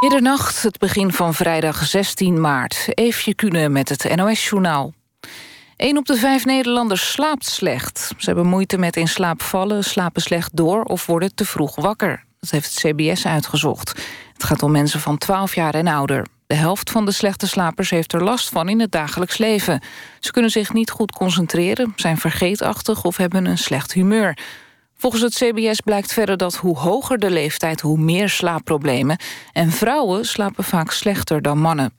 Middernacht, het begin van vrijdag 16 maart. Eefje Kune met het NOS-journaal. Een op de vijf Nederlanders slaapt slecht. Ze hebben moeite met in slaap vallen, slapen slecht door... of worden te vroeg wakker. Dat heeft het CBS uitgezocht. Het gaat om mensen van 12 jaar en ouder. De helft van de slechte slapers heeft er last van in het dagelijks leven. Ze kunnen zich niet goed concentreren, zijn vergeetachtig... of hebben een slecht humeur. Volgens het CBS blijkt verder dat hoe hoger de leeftijd... hoe meer slaapproblemen. En vrouwen slapen vaak slechter dan mannen.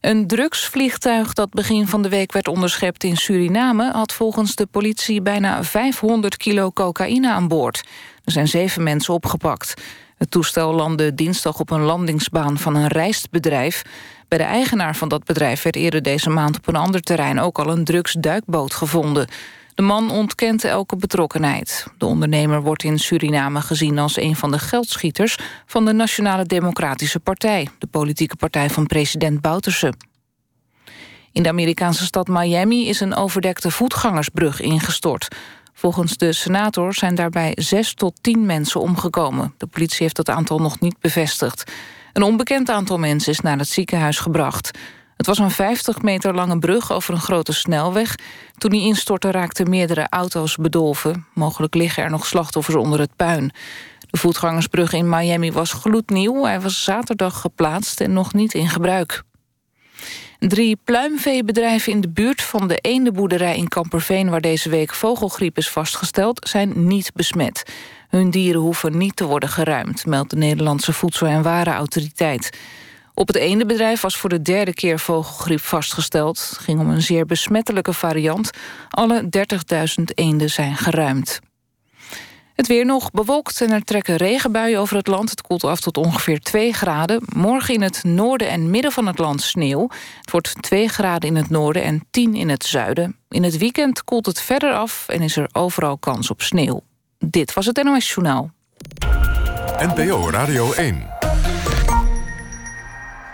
Een drugsvliegtuig dat begin van de week werd onderschept in Suriname... had volgens de politie bijna 500 kilo cocaïne aan boord. Er zijn zeven mensen opgepakt. Het toestel landde dinsdag op een landingsbaan van een rijstbedrijf. Bij de eigenaar van dat bedrijf werd eerder deze maand op een ander terrein... ook al een drugsduikboot gevonden. De man ontkent elke betrokkenheid. De ondernemer wordt in Suriname gezien als een van de geldschieters... van de Nationale Democratische Partij, de politieke partij van president Bouterse. In de Amerikaanse stad Miami is een overdekte voetgangersbrug ingestort. Volgens de senator zijn daarbij zes tot tien mensen omgekomen. De politie heeft dat aantal nog niet bevestigd. Een onbekend aantal mensen is naar het ziekenhuis gebracht. Het was een 50 meter lange brug over een grote snelweg. Toen die instortte raakten meerdere auto's bedolven. Mogelijk liggen er nog slachtoffers onder het puin. De voetgangersbrug in Miami was gloednieuw. Hij was zaterdag geplaatst en nog niet in gebruik. Drie pluimveebedrijven in de buurt van de eendenboerderij in Kamperveen... waar deze week vogelgriep is vastgesteld, zijn niet besmet. Hun dieren hoeven niet te worden geruimd... meldt de Nederlandse Voedsel- en Warenautoriteit. Op het ene bedrijf was voor de derde keer vogelgriep vastgesteld. Het ging om een zeer besmettelijke variant. Alle 30.000 eenden zijn geruimd. Het weer nog bewolkt en er trekken regenbuien over het land. Het koelt af tot ongeveer 2 graden. Morgen in het noorden en midden van het land sneeuw. Het wordt 2 graden in het noorden en 10 in het zuiden. In het weekend koelt het verder af en is er overal kans op sneeuw. Dit was het NOS Journaal. NPO Radio 1.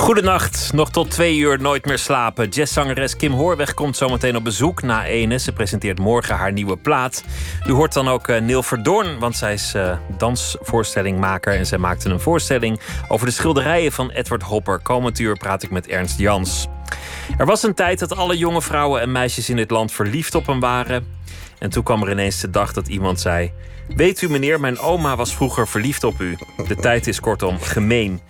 Goedenacht, nog tot twee uur nooit meer slapen. Jazzzangeres Kim Hoorweg komt zometeen op bezoek na ene. Ze presenteert morgen haar nieuwe plaat. U hoort dan ook uh, Neil Verdoorn, want zij is uh, dansvoorstellingmaker... en zij maakte een voorstelling over de schilderijen van Edward Hopper. Komend uur praat ik met Ernst Jans. Er was een tijd dat alle jonge vrouwen en meisjes in dit land verliefd op hem waren. En toen kwam er ineens de dag dat iemand zei... Weet u meneer, mijn oma was vroeger verliefd op u. De tijd is kortom gemeen.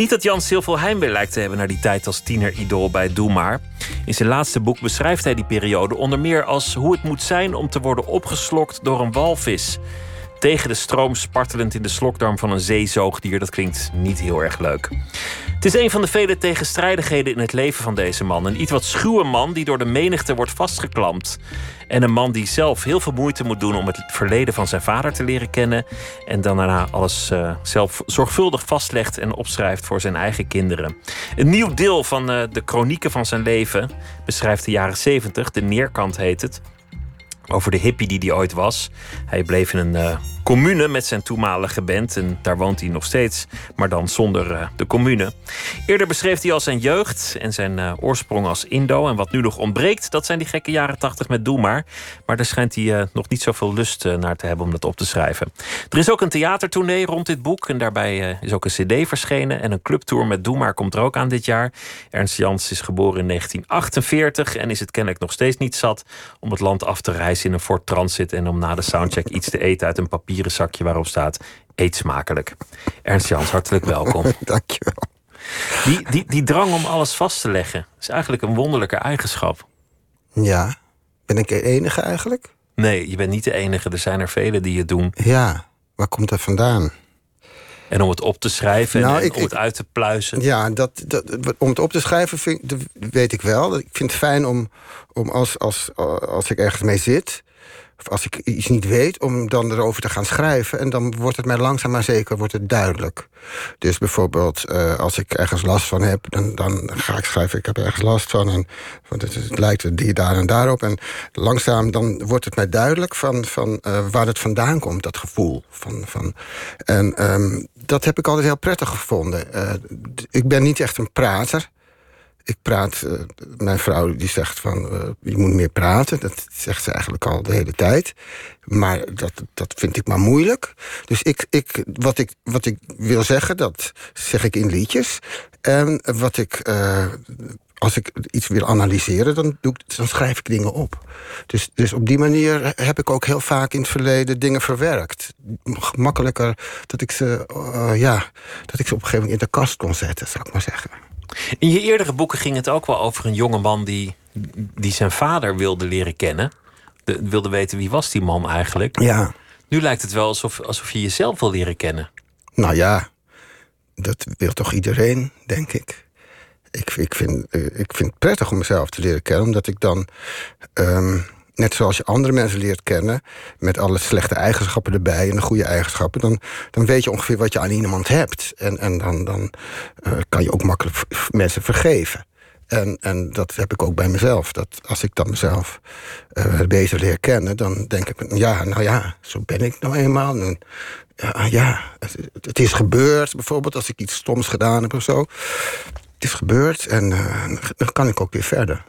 Niet dat Jan veel heimwee lijkt te hebben naar die tijd als tiener-idool bij Doe Maar. In zijn laatste boek beschrijft hij die periode onder meer als hoe het moet zijn om te worden opgeslokt door een walvis. Tegen de stroom spartelend in de slokdarm van een zeezoogdier, dat klinkt niet heel erg leuk. Het is een van de vele tegenstrijdigheden in het leven van deze man. Een iets wat schuwe man die door de menigte wordt vastgeklampt. En een man die zelf heel veel moeite moet doen om het verleden van zijn vader te leren kennen. En dan daarna alles uh, zelf zorgvuldig vastlegt en opschrijft voor zijn eigen kinderen. Een nieuw deel van uh, de chronieken van zijn leven beschrijft de jaren 70. De neerkant heet het. Over de hippie die hij ooit was. Hij bleef in een uh, commune met zijn toenmalige band. En daar woont hij nog steeds, maar dan zonder uh, de commune. Eerder beschreef hij al zijn jeugd en zijn uh, oorsprong als Indo. En wat nu nog ontbreekt, dat zijn die gekke jaren tachtig met Doe Maar. Daar schijnt hij nog niet zoveel lust naar te hebben om dat op te schrijven. Er is ook een theatertournee rond dit boek. En daarbij is ook een cd verschenen. En een clubtour met Doe komt er ook aan dit jaar. Ernst Jans is geboren in 1948 en is het kennelijk nog steeds niet zat om het land af te reizen in een Ford Transit en om na de soundcheck iets te eten uit een papieren zakje waarop staat: eet smakelijk. Ernst Jans, hartelijk welkom. Dankjewel. Die, die, die drang om alles vast te leggen is eigenlijk een wonderlijke eigenschap. Ja. Ben ik de enige eigenlijk? Nee, je bent niet de enige. Er zijn er velen die het doen. Ja. Waar komt dat vandaan? En om het op te schrijven Nou, en ik- om het uit te pluizen. Ja, dat, dat, om het op te schrijven vind, weet ik wel. Ik vind het fijn om, om als, als, als ik ergens mee zit... of als ik iets niet weet, om dan erover te gaan schrijven. En dan wordt het mij langzaam maar zeker wordt het duidelijk. Dus bijvoorbeeld, uh, als ik ergens last van heb, dan, dan ga ik schrijven: ik heb ergens last van. En, want het, het lijkt die daar en daarop. En langzaam dan wordt het mij duidelijk van, van uh, waar het vandaan komt, dat gevoel. Van, van, en um, dat heb ik altijd heel prettig gevonden. Uh, ik ben niet echt een prater ik praat, uh, mijn vrouw die zegt van uh, je moet meer praten. Dat zegt ze eigenlijk al de hele tijd. Maar dat, dat vind ik maar moeilijk. Dus ik, ik, wat, ik, wat ik wil zeggen, dat zeg ik in liedjes. En wat ik, uh, als ik iets wil analyseren, dan, doe ik, dan schrijf ik dingen op. Dus, dus op die manier heb ik ook heel vaak in het verleden dingen verwerkt. Gemakkelijker dat ik ze, ja, dat ik ze op een gegeven moment in de kast kon zetten, zou ik maar zeggen. In je eerdere boeken ging het ook wel over een jongeman die, die zijn vader wilde leren kennen. De, wilde weten wie was die man eigenlijk. Ja. Nu lijkt het wel alsof, alsof je jezelf wil leren kennen. Nou ja, dat wil toch iedereen, denk ik. Ik, ik, vind, ik vind het prettig om mezelf te leren kennen, omdat ik dan. Um, net zoals je andere mensen leert kennen, met alle slechte eigenschappen erbij en de goede eigenschappen, dan, dan weet je ongeveer wat je aan iemand hebt. En, en dan, dan uh, kan je ook makkelijk mensen vergeven. En, en dat heb ik ook bij mezelf. Dat als ik dan mezelf uh, beter leer kennen, dan denk ik, ja, nou ja, zo ben ik nou eenmaal. En, ja, het, het, is gebeurd, bijvoorbeeld als ik iets stoms gedaan heb of zo. Het is gebeurd en uh, dan kan ik ook weer verder.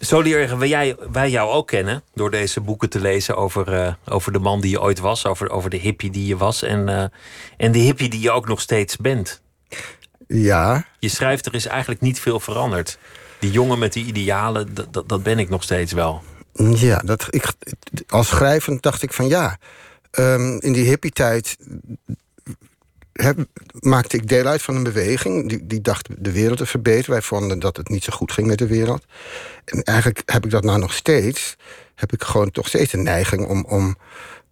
Zo leren wij, wij jou ook kennen door deze boeken te lezen over, uh, over de man die je ooit was, over, over de hippie die je was en, uh, en de hippie die je ook nog steeds bent. Ja. Je schrijft, er is eigenlijk niet veel veranderd. Die jongen met die idealen, dat, dat ben ik nog steeds wel. Ja, dat, ik, als schrijvend dacht ik van ja, um, in die hippie-tijd heb, maakte ik deel uit van een beweging die, die dacht de wereld te verbeteren. Wij vonden dat het niet zo goed ging met de wereld. En eigenlijk heb ik dat nou nog steeds. Heb ik gewoon toch steeds een neiging om, om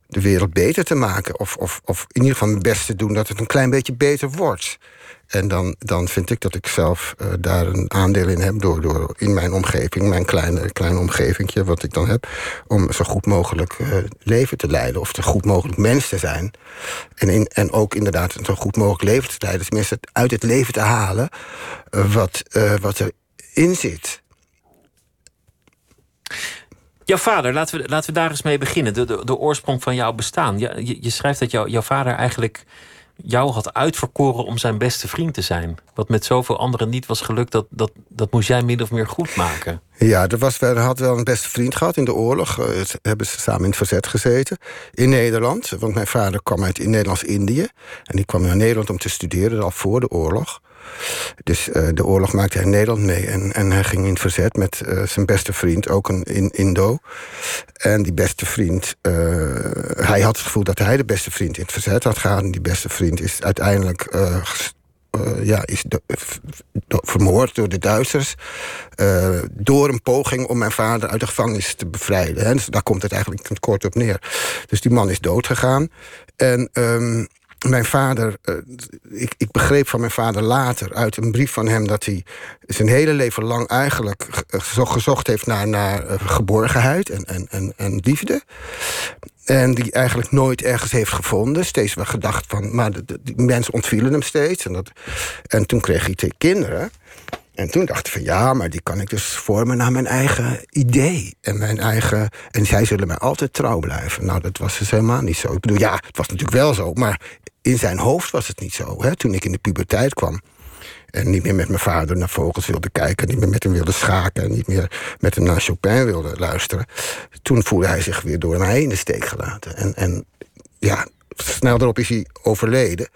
de wereld beter te maken. Of, of, of in ieder geval mijn best te doen dat het een klein beetje beter wordt. En dan, dan vind ik dat ik zelf uh, daar een aandeel in heb... Door, door in mijn omgeving, mijn kleine, kleine omgevingje wat ik dan heb... om zo goed mogelijk uh, leven te leiden of zo goed mogelijk mens te zijn. En, in, en ook inderdaad zo goed mogelijk leven te leiden. Tenminste, uit het leven te halen uh, wat, wat erin zit. Jouw vader, laten we, laten we daar eens mee beginnen. De, de, de oorsprong van jouw bestaan. Je, je, je schrijft dat jou, jouw vader eigenlijk jou had uitverkoren om zijn beste vriend te zijn. Wat met zoveel anderen niet was gelukt, dat, dat, dat moest jij min of meer goed maken. Ja, er, was, er had wel een beste vriend gehad in de oorlog. Uh, hebben ze samen in het verzet gezeten. In Nederland, want mijn vader kwam uit in Nederlands-Indië. En die kwam naar Nederland om te studeren, al voor de oorlog. Dus uh, de oorlog maakte hij Nederland mee. En, en hij ging in verzet met uh, zijn beste vriend, ook een in Indo. En die beste vriend, uh, hij had het gevoel dat hij de beste vriend in het verzet had gehad. En die beste vriend is uiteindelijk ja, is vermoord door de Duitsers. door een poging om mijn vader uit de gevangenis te bevrijden. Hè. Daar komt het eigenlijk kort op neer. Dus die man is doodgegaan. En. Um, mijn vader, uh, ik, ik, begreep van mijn vader later uit een brief van hem dat hij zijn hele leven lang eigenlijk gezocht heeft naar, naar uh, geborgenheid en, en, en, en liefde. En die eigenlijk nooit ergens heeft gevonden. Steeds wel gedacht van, maar de, de, die mensen ontvielen hem steeds. En, dat, en toen kreeg hij twee kinderen. En toen dacht ik van ja, maar die kan ik dus vormen naar mijn eigen idee. En mijn eigen. En zij zullen mij altijd trouw blijven. Nou, dat was dus helemaal niet zo. Ik bedoel, ja, het was natuurlijk wel zo. Maar in zijn hoofd was het niet zo. Hè? Toen ik in de puberteit kwam. En niet meer met mijn vader naar vogels wilde kijken. Niet meer met hem wilde schaken. En niet meer met hem naar Chopin wilde luisteren. Toen voelde hij zich weer door mij in de steek gelaten. En, en ja, snel daarop is hij overleden.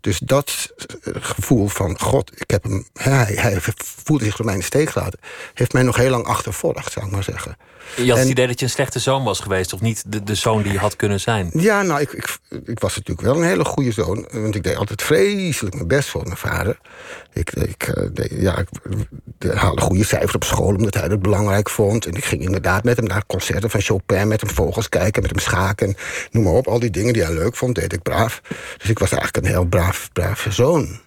Dus dat gevoel van God, ik heb hem, hij, hij voelde zich door mij in de steek gelaten, heeft mij nog heel lang achtervolgd, zou ik maar zeggen. Je had en, het idee dat je een slechte zoon was geweest, of niet de, de zoon die je had kunnen zijn? Ja, nou, ik, ik, ik was natuurlijk wel een hele goede zoon. Want ik deed altijd vreselijk mijn best voor mijn vader. Ik, ik, deed, ja, ik haalde goede cijfers op school omdat hij het belangrijk vond. En ik ging inderdaad met hem naar concerten van Chopin, met hem vogels kijken, met hem schaken. Noem maar op, al die dingen die hij leuk vond, deed ik braaf. Dus ik was eigenlijk een heel braaf, braaf zoon.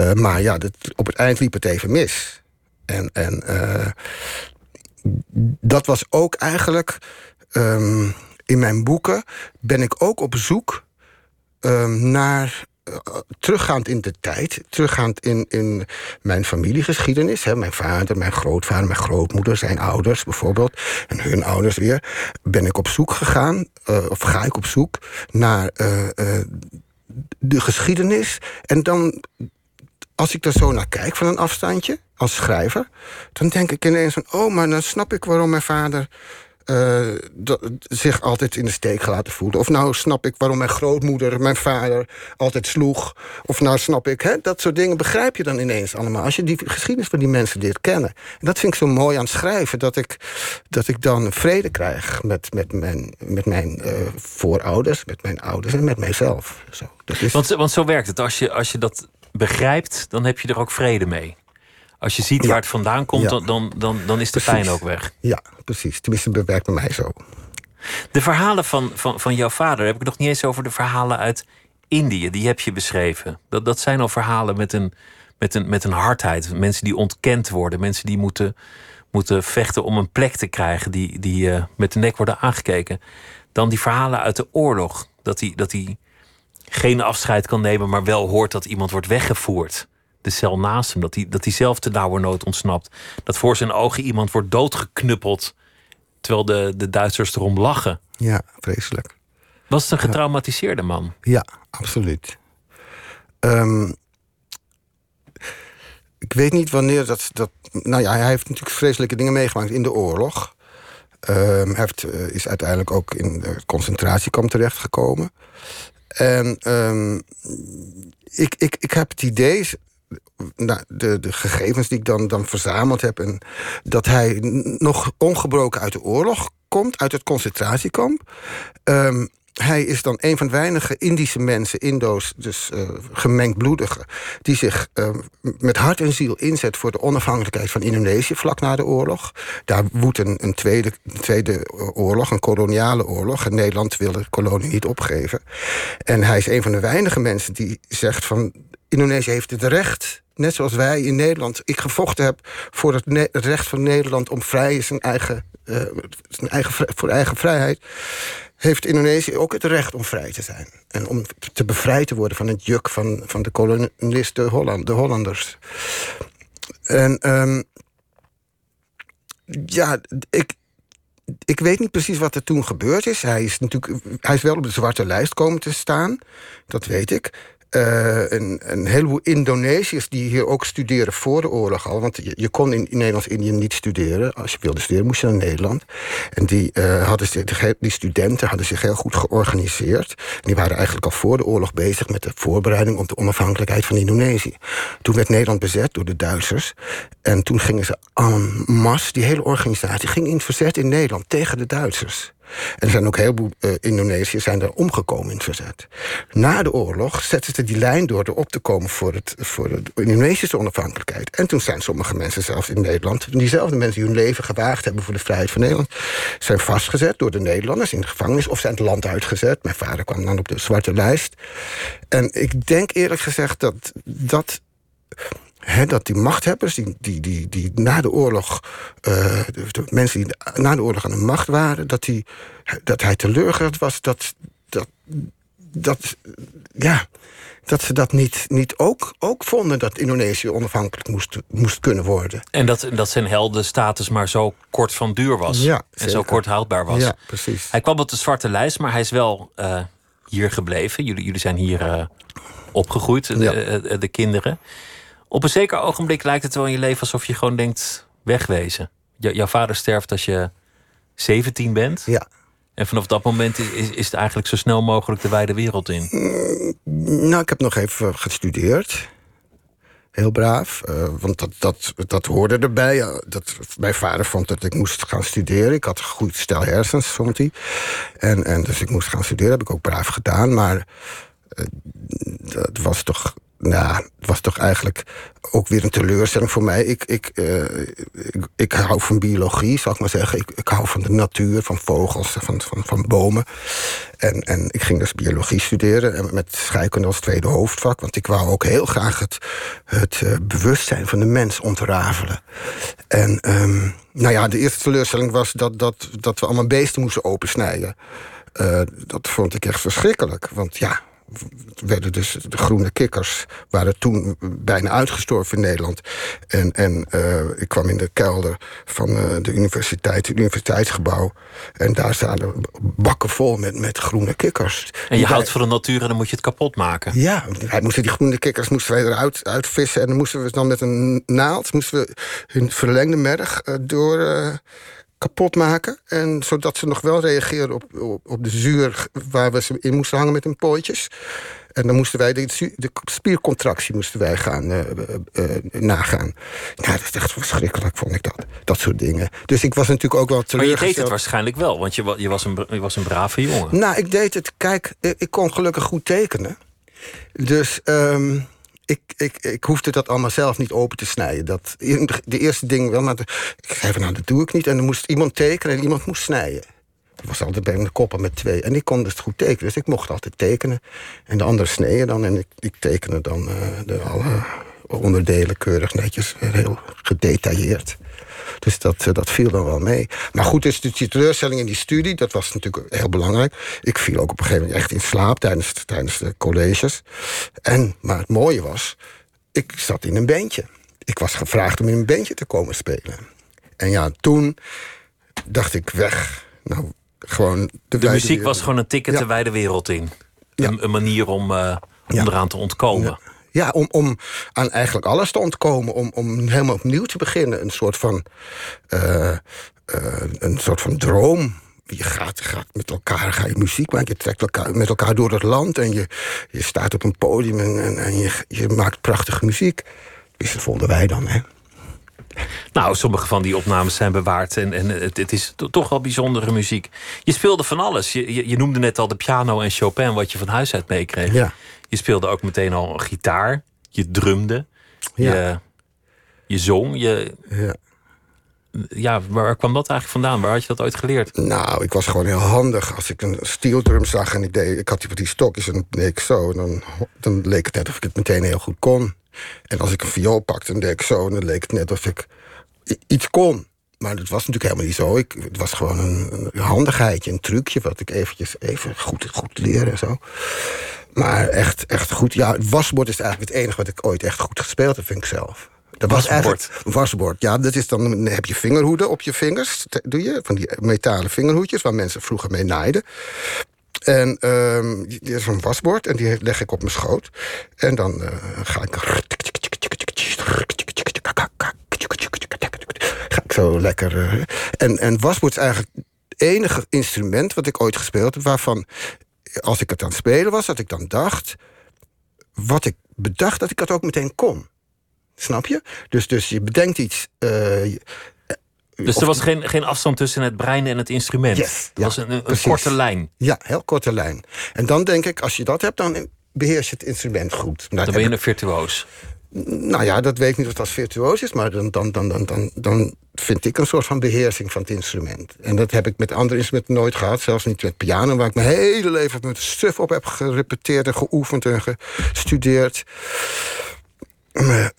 Uh, maar ja, dat, op het eind liep het even mis. En, en uh, dat was ook eigenlijk ehm, in mijn boeken ben ik ook op zoek ehm, naar teruggaand in de tijd, teruggaand in, in mijn familiegeschiedenis. Hè, mijn vader, mijn grootvader, mijn grootmoeder, zijn ouders bijvoorbeeld, en hun ouders weer, ben ik op zoek gegaan, of ga ik op zoek naar de geschiedenis. En dan, als ik daar zo naar kijk van een afstandje, als schrijver, dan denk ik ineens van: oh, maar dan snap ik waarom mijn vader uh, zich altijd in de steek gelaten voelde. Of nou snap ik waarom mijn grootmoeder mijn vader altijd sloeg. Of nou snap ik, hè, dat soort dingen begrijp je dan ineens allemaal. Als je die geschiedenis van die mensen leert kennen. En dat vind ik zo mooi aan het schrijven. Dat ik, dat ik dan vrede krijg met, met mijn, met mijn uh, voorouders, met mijn ouders en met mijzelf. Zo, dat is... want, want zo werkt het. Als je, als je dat begrijpt, dan heb je er ook vrede mee. Als je ziet waar het vandaan komt, dan, dan, dan is de pijn ook weg. Ja, precies. Tenminste, dat werkt bij mij zo. De verhalen van, van, van jouw vader, heb ik nog niet eens over de verhalen uit Indië. Die heb je beschreven. Dat, dat zijn al verhalen met een, met, een, met een hardheid. Mensen die ontkend worden. Mensen die moeten, moeten vechten om een plek te krijgen. Die, die uh, met de nek worden aangekeken. Dan die verhalen uit de oorlog. Dat hij dat die geen afscheid kan nemen, maar wel hoort dat iemand wordt weggevoerd de cel naast hem. Dat hij, dat hij zelf de nood ontsnapt. Dat voor zijn ogen iemand wordt doodgeknuppeld. Terwijl de, de Duitsers erom lachen. Ja, vreselijk. Was het een getraumatiseerde man? Ja, absoluut. Ehm, ik weet niet wanneer dat, dat. Nou ja, hij heeft natuurlijk vreselijke dingen meegemaakt in de oorlog. Um, hij heeft, uh, is uiteindelijk ook in de concentratiekamp terechtgekomen. En um, ik, ik, ik heb het idee, nou, de, de gegevens die ik dan, dan verzameld heb... En dat hij nog ongebroken uit de oorlog komt, uit het concentratiekamp. Ehm, hij is dan een van de weinige Indische mensen, Indo's, dus uh, gemengdbloedigen, die zich uh, met hart en ziel inzet voor de onafhankelijkheid van Indonesië vlak na de oorlog. Daar woedt een, tweede, tweede oorlog, een koloniale oorlog. En Nederland wil de kolonie niet opgeven. En hij is een van de weinige mensen die zegt van Indonesië heeft het recht, net zoals wij in Nederland, ik gevochten heb voor het, recht van Nederland om vrij zijn eigen, zijn eigen, voor eigen vrijheid, heeft Indonesië ook het recht om vrij te zijn. En om te bevrijd te worden van het juk van, van de kolonisten, Holland, de Hollanders. En um, ja, ik, ik weet niet precies wat er toen gebeurd is. Hij is natuurlijk hij is wel op de zwarte lijst komen te staan. Dat weet ik. Uh, een, een heleboel Indonesiërs die hier ook studeren voor de oorlog al. Want je, kon in, in Nederlands-Indië niet studeren. Als je wilde studeren moest je naar Nederland. En die, uh, hadden die studenten hadden zich heel goed georganiseerd. Die waren eigenlijk al voor de oorlog bezig met de voorbereiding op de onafhankelijkheid van Indonesië. Toen werd Nederland bezet door de Duitsers. En toen gingen ze en masse, die hele organisatie, ging in verzet in Nederland tegen de Duitsers. En er zijn ook heel veel uh, Indonesiërs zijn er omgekomen in het verzet. Na de oorlog zetten ze die lijn door erop te komen voor, het, voor de Indonesische onafhankelijkheid. En toen zijn sommige mensen zelfs in Nederland, diezelfde mensen die hun leven gewaagd hebben voor de vrijheid van Nederland, zijn vastgezet door de Nederlanders in de gevangenis of zijn het land uitgezet. Mijn vader kwam dan op de zwarte lijst. En ik denk eerlijk gezegd dat dat dat die machthebbers, die, die, die, die na de oorlog, uh, de, mensen die na de oorlog aan de macht waren, dat, die, dat hij teleurgesteld was dat, dat, dat, ja, dat ze dat niet, niet ook, ook vonden dat Indonesië onafhankelijk moest, moest kunnen worden. En dat, dat zijn heldenstatus maar zo kort van duur was. Ja, en zo kort houdbaar was. Ja, precies. Hij kwam op de zwarte lijst, maar hij is wel uh, hier gebleven. Jullie, jullie zijn hier uh, opgegroeid, ja. de, de kinderen. Op een zeker ogenblik lijkt het wel in je leven alsof je gewoon denkt: wegwezen. jouw vader sterft als je 17 bent. Ja. En vanaf dat moment is, is het eigenlijk zo snel mogelijk de wijde wereld in. Nou, ik heb nog even gestudeerd. Heel braaf. Uh, want dat, dat, dat hoorde erbij. Dat, mijn vader vond dat ik moest gaan studeren. Ik had een goed stel hersens, vond hij. En, en dus ik moest gaan studeren. heb ik ook braaf gedaan. Maar uh, dat was toch nou, het was toch eigenlijk ook weer een teleurstelling voor mij. Ik, ik, uh, ik, hou van biologie, zal ik maar zeggen. Ik, hou van de natuur, van vogels, van, van, van bomen. En, en ik ging dus biologie studeren en met scheikunde als tweede hoofdvak. Want ik wou ook heel graag het, het uh, bewustzijn van de mens ontrafelen. En um, nou ja, de eerste teleurstelling was dat, dat, dat we allemaal beesten moesten opensnijden. Uh, dat vond ik echt verschrikkelijk. Want ja, werden dus de groene kikkers waren toen bijna uitgestorven in Nederland. En, en uh, ik kwam in de kelder van uh, de universiteit, het universiteitsgebouw. En daar staan bakken vol met, met groene kikkers. En je houdt van de natuur en dan moet je het kapot maken. Ja, wij moesten die groene kikkers moesten wij eruit uitvissen. En dan moesten we dan met een naald moesten we hun verlengde merg uh, door kapot maken. En zodat ze nog wel reageerden op, op, op, de zuur waar we ze in moesten hangen met hun pooitjes. En dan moesten wij de, de spiercontractie moesten wij gaan uh, uh, nagaan. Ja, dat is echt verschrikkelijk, vond ik dat. Dat soort dingen. Dus ik was natuurlijk ook wel teleurgesteld. Maar je deed het waarschijnlijk wel, want je, je, was, een, je was een brave jongen. Nou, ik deed het. Kijk, ik kon gelukkig goed tekenen. Dus... Um, ik, ik, ik hoefde dat allemaal zelf niet open te snijden. Dat, de eerste ding wel, maar ik zei van nou, dat doe ik niet. En dan moest iemand tekenen en iemand moest snijden. Ik was altijd bij de koppen met twee. En ik kon dus goed tekenen, dus ik mocht altijd tekenen. En de anderen sneden dan en ik, ik tekende dan uh, de alle onderdelen keurig netjes, heel gedetailleerd. Dus dat, eh, dat viel dan wel mee. Maar goed, dus die teleurstelling in die studie, dat was natuurlijk heel belangrijk. Ik viel ook op een gegeven moment echt in slaap tijdens, tijdens de colleges. En, maar het mooie was, ik zat in een bandje. Ik was gevraagd om in een bandje te komen spelen. En ja, toen dacht ik weg. Nou, gewoon de, de muziek was gewoon een ticket ja. de wijde wereld in. Een, een manier om, uh, om ja. eraan te ontkomen. Ja, om, om aan eigenlijk alles te ontkomen. Om, om helemaal opnieuw te beginnen. Een soort van, uh, uh, een soort van droom. Je gaat, gaat met elkaar, ga je muziek maken. Je trekt elkaar, met elkaar door het land. En je, je staat op een podium en, en, en je, je maakt prachtige muziek. Dus dat vonden wij dan, hè. Nou, sommige van die opnames zijn bewaard en, en het, het is toch wel bijzondere muziek. Je speelde van alles. Je, je, je, noemde net al de piano en Chopin, wat je van huis uit meekreeg. Ja. Je speelde ook meteen al gitaar. Je drumde. Ja. Je, je zong. Je, ja. Ja, waar kwam dat eigenlijk vandaan? Waar had je dat ooit geleerd? Nou, ik was gewoon heel handig. Als ik een steeldrum zag en ik, deed, ik had die, die stokjes en dan deed ik zo. En dan, dan leek het net of ik het meteen heel goed kon. En als ik een viool pakte, dan deed ik zo. En dan leek het net of ik iets kon. Maar dat was natuurlijk helemaal niet zo. Ik, het was gewoon een, een handigheidje, een trucje... wat ik eventjes even goed, goed leren en zo. Maar echt, echt goed. Ja, wasbord is eigenlijk het enige wat ik ooit echt goed gespeeld heb, vind ik zelf. Dat was wasbord. wasbord. Ja, dat is dan, dan heb je vingerhoeden op je vingers. Doe je? Van die metalen vingerhoedjes waar mensen vroeger mee naaiden. En um, er is een wasbord en die leg ik op mijn schoot. En dan uh, ga ik. Ga ik zo lekker. Uh, en, en wasbord is eigenlijk het enige instrument wat ik ooit gespeeld heb. waarvan als ik het aan het spelen was, dat ik dan dacht. wat ik bedacht, dat ik dat ook meteen kon. Snap je? Dus, dus je bedenkt iets. Uh, dus er was geen, geen afstand tussen het brein en het instrument. Yes, ja, was een, een korte lijn. Ja, heel korte lijn. En dan denk ik, als je dat hebt, dan beheers je het instrument goed. Nou, dan ben je een virtuoos. Nou ja, dat weet ik niet of dat virtuoos is, maar dan, dan, dan, dan, dan, dan vind ik een soort van beheersing van het instrument. En dat heb ik met andere instrumenten nooit gehad, zelfs niet met piano, waar ik mijn hele leven met stuf op heb gerepeteerd en geoefend en gestudeerd.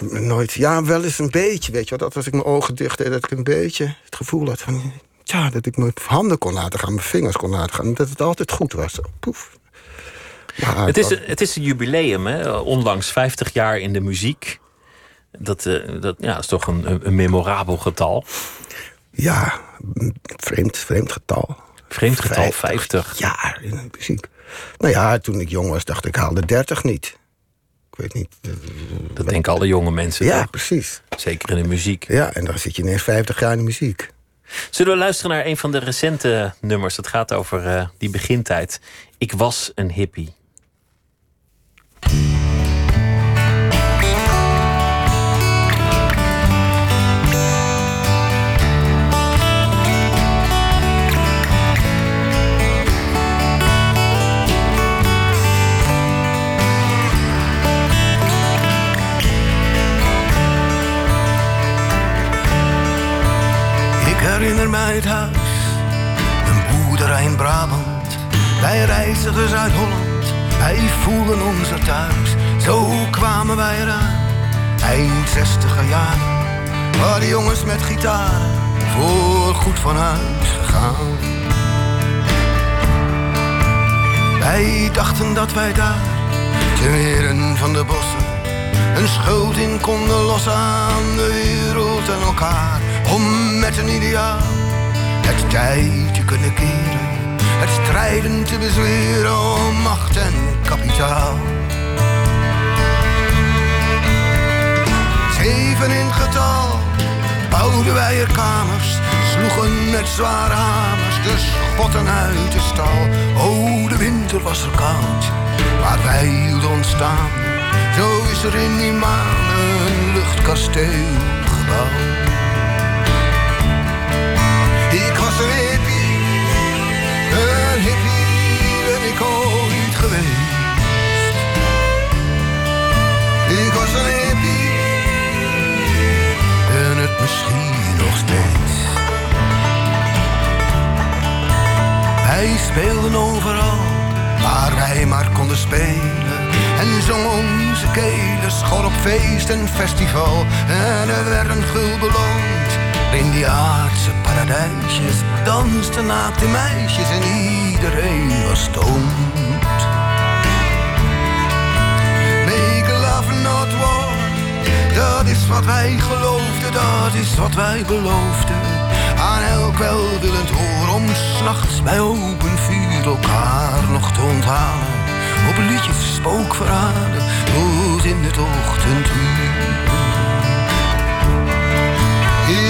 Nooit, ja, wel eens een beetje, weet je wat. Dat als ik mijn ogen dicht deed, dat ik een beetje het gevoel had van... Ja, dat ik mijn handen kon laten gaan, mijn vingers kon laten gaan. Dat het altijd goed was. Poef. Ja, het, is, het is een jubileum, hè? onlangs 50 jaar in de muziek. Dat, uh, dat ja, is toch een, een memorabel getal. Ja, vreemd, vreemd getal. Vreemd getal, 50. jaar in de muziek. Nou ja, toen ik jong was, dacht ik, haalde 30 niet weet niet. Dat denken alle jonge mensen. Ja, precies. Zeker in de muziek. Ja, en dan zit je ineens 50 jaar in de muziek. Zullen we luisteren naar een van de recente nummers? Dat gaat over uh, die begintijd. Ik was een hippie. Een boerderij in Brabant, wij reizigers uit Holland, wij voelen ons er thuis. Zo kwamen wij eraan, eind zestiger jaren, waar de jongens met gitaren voor goed van huis gegaan. Wij dachten dat wij daar, te weren van de bossen, een schuld in konden lossen aan de wereld en elkaar. Om met een ideaal het tijd te kunnen keren, het strijden te bezweren om macht en kapitaal. Zeven in getal bouwden wij er kamers, sloegen met zware hamers de schotten uit de stal. Oh, de winter was er koud, maar wij hielden ons staan. Zo is er in die maan een luchtkasteel gebouwd. Ik was een hippie, een hippie ben ik ooit geweest. Ik was een hippie, en het misschien nog steeds. Wij speelden overal, waar wij maar konden spelen. En zongen onze kelen schor op feest en festival. En er werden gul beloond. In die aardse paradijsjes dansten naakte meisjes en iedereen was stoned. Make love not war, dat is wat wij geloofden, dat is wat wij beloofden. Aan elk welwillend oor om s'nachts bij open vuur elkaar nog te onthalen. Op liedjes spookverhalen, tot in het ochtenduur.